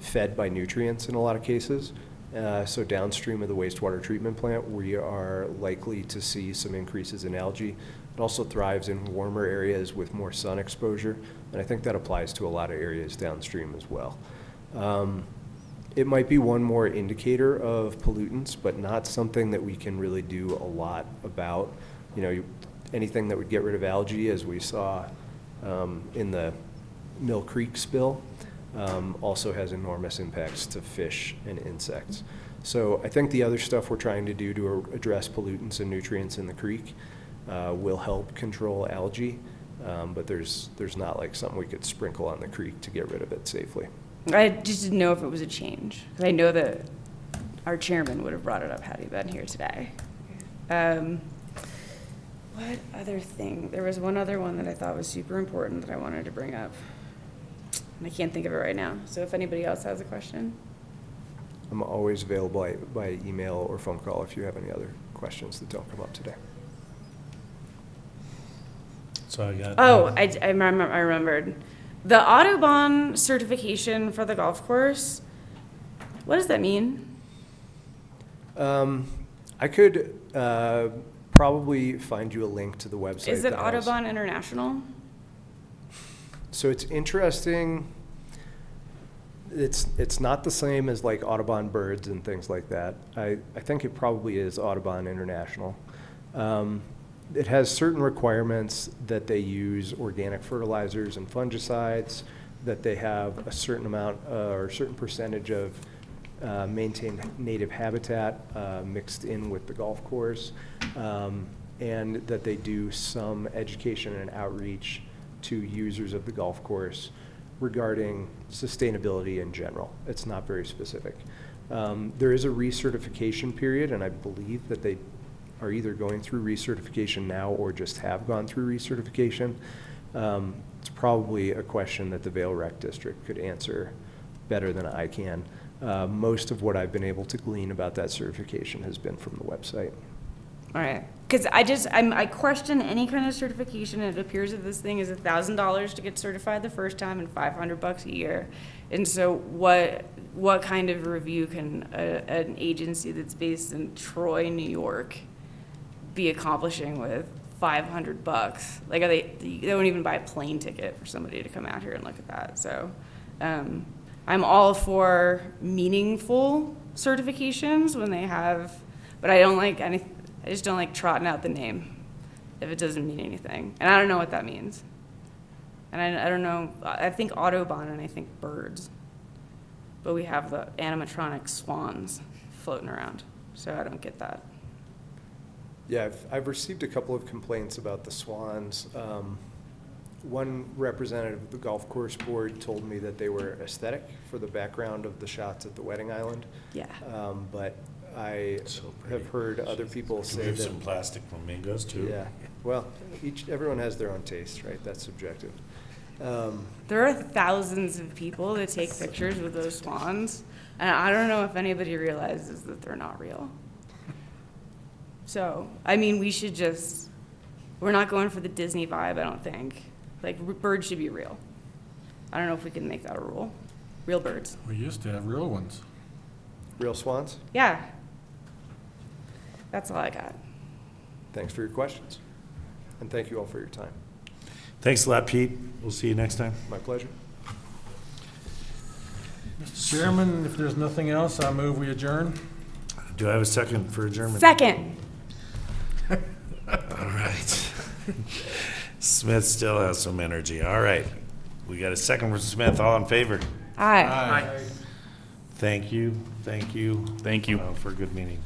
fed by nutrients in a lot of cases. Uh, So downstream of the wastewater treatment plant, we are likely to see some increases in algae. It also thrives in warmer areas with more sun exposure, and I think that applies to a lot of areas downstream as well. Um, It might be one more indicator of pollutants, but not something that we can really do a lot about. You know, anything that would get rid of algae, as we saw um, in the Mill Creek spill, um, also has enormous impacts to fish and insects. So I think the other stuff we're trying to do to address pollutants and nutrients in the creek uh, will help control algae, um, but there's, there's not like something we could sprinkle on the creek to get rid of it safely. I just didn't know if it was a change, I know that our chairman would have brought it up had he been here today. Um, What other thing? There was one other one that I thought was super important that I wanted to bring up. And I can't think of it right now. So if anybody else has a question? I'm always available by- by email or phone call if you have any other questions that don't come up today. So I got. Oh, I, I remember, I remembered. The Audubon certification for the golf course, what does that mean? Um, I could uh, probably find you a link to the website. Is it that has- Audubon International? So so it's interesting. It's, it's not the same as like Audubon birds and things like that. I, I think it probably is Audubon International. Um, it has certain requirements that they use organic fertilizers and fungicides, that they have a certain amount uh, or a certain percentage of uh, maintained native habitat uh, mixed in with the golf course, um, and that they do some education and outreach to users of the golf course regarding sustainability in general. It's not very specific. Um, There is a recertification period, and I believe that they are either going through recertification now or just have gone through recertification. Um, It's probably a question that the Vail Rec District could answer better than I can. Uh, Most of what I've been able to glean about that certification has been from the website. All right, because I just, I'm, I question any kind of certification. It appears that this thing is a thousand dollars to get certified the first time and five hundred bucks a year. And so what, what kind of review can a, an agency that's based in Troy, New York be accomplishing with five hundred bucks? Like, are they, they won't even buy a plane ticket for somebody to come out here and look at that, so. Um, I'm all for meaningful certifications when they have, but I don't like any, I just don't like trotting out the name if it doesn't mean anything. And I don't know what that means. And I, I don't know, I think Audubon and I think birds. But we have the animatronic swans floating around, so I don't get that. Yeah, I've, I've received a couple of complaints about the swans. Um, One representative of the golf course board told me that they were aesthetic for the background of the shots at the wedding island. Yeah. Um, But I So pretty. have heard other people Can we say have that. some plastic flamingos too? Yeah, well, each, everyone has their own taste, right? That's subjective. Um, There are thousands of people that take pictures with those swans, and I don't know if anybody realizes that they're not real. So, I mean, we should just, we're not going for the Disney vibe, I don't think. Like, r- birds should be real. I don't know if we can make that a rule. Real birds. We used to have real ones. Real swans? Yeah. That's all I got. Thanks for your questions. And thank you all for your time. Thanks a lot, Pete. We'll see you next time. My pleasure. Mr. Chairman, if there's nothing else, I move we adjourn. Do I have a second for adjournment? Second. [LAUGHS] All right. [LAUGHS] Smith still has some energy. All right. We got a second from Smith. All in favor? Aye. Aye. Thank you, thank you. Thank you. uh, For a good meeting.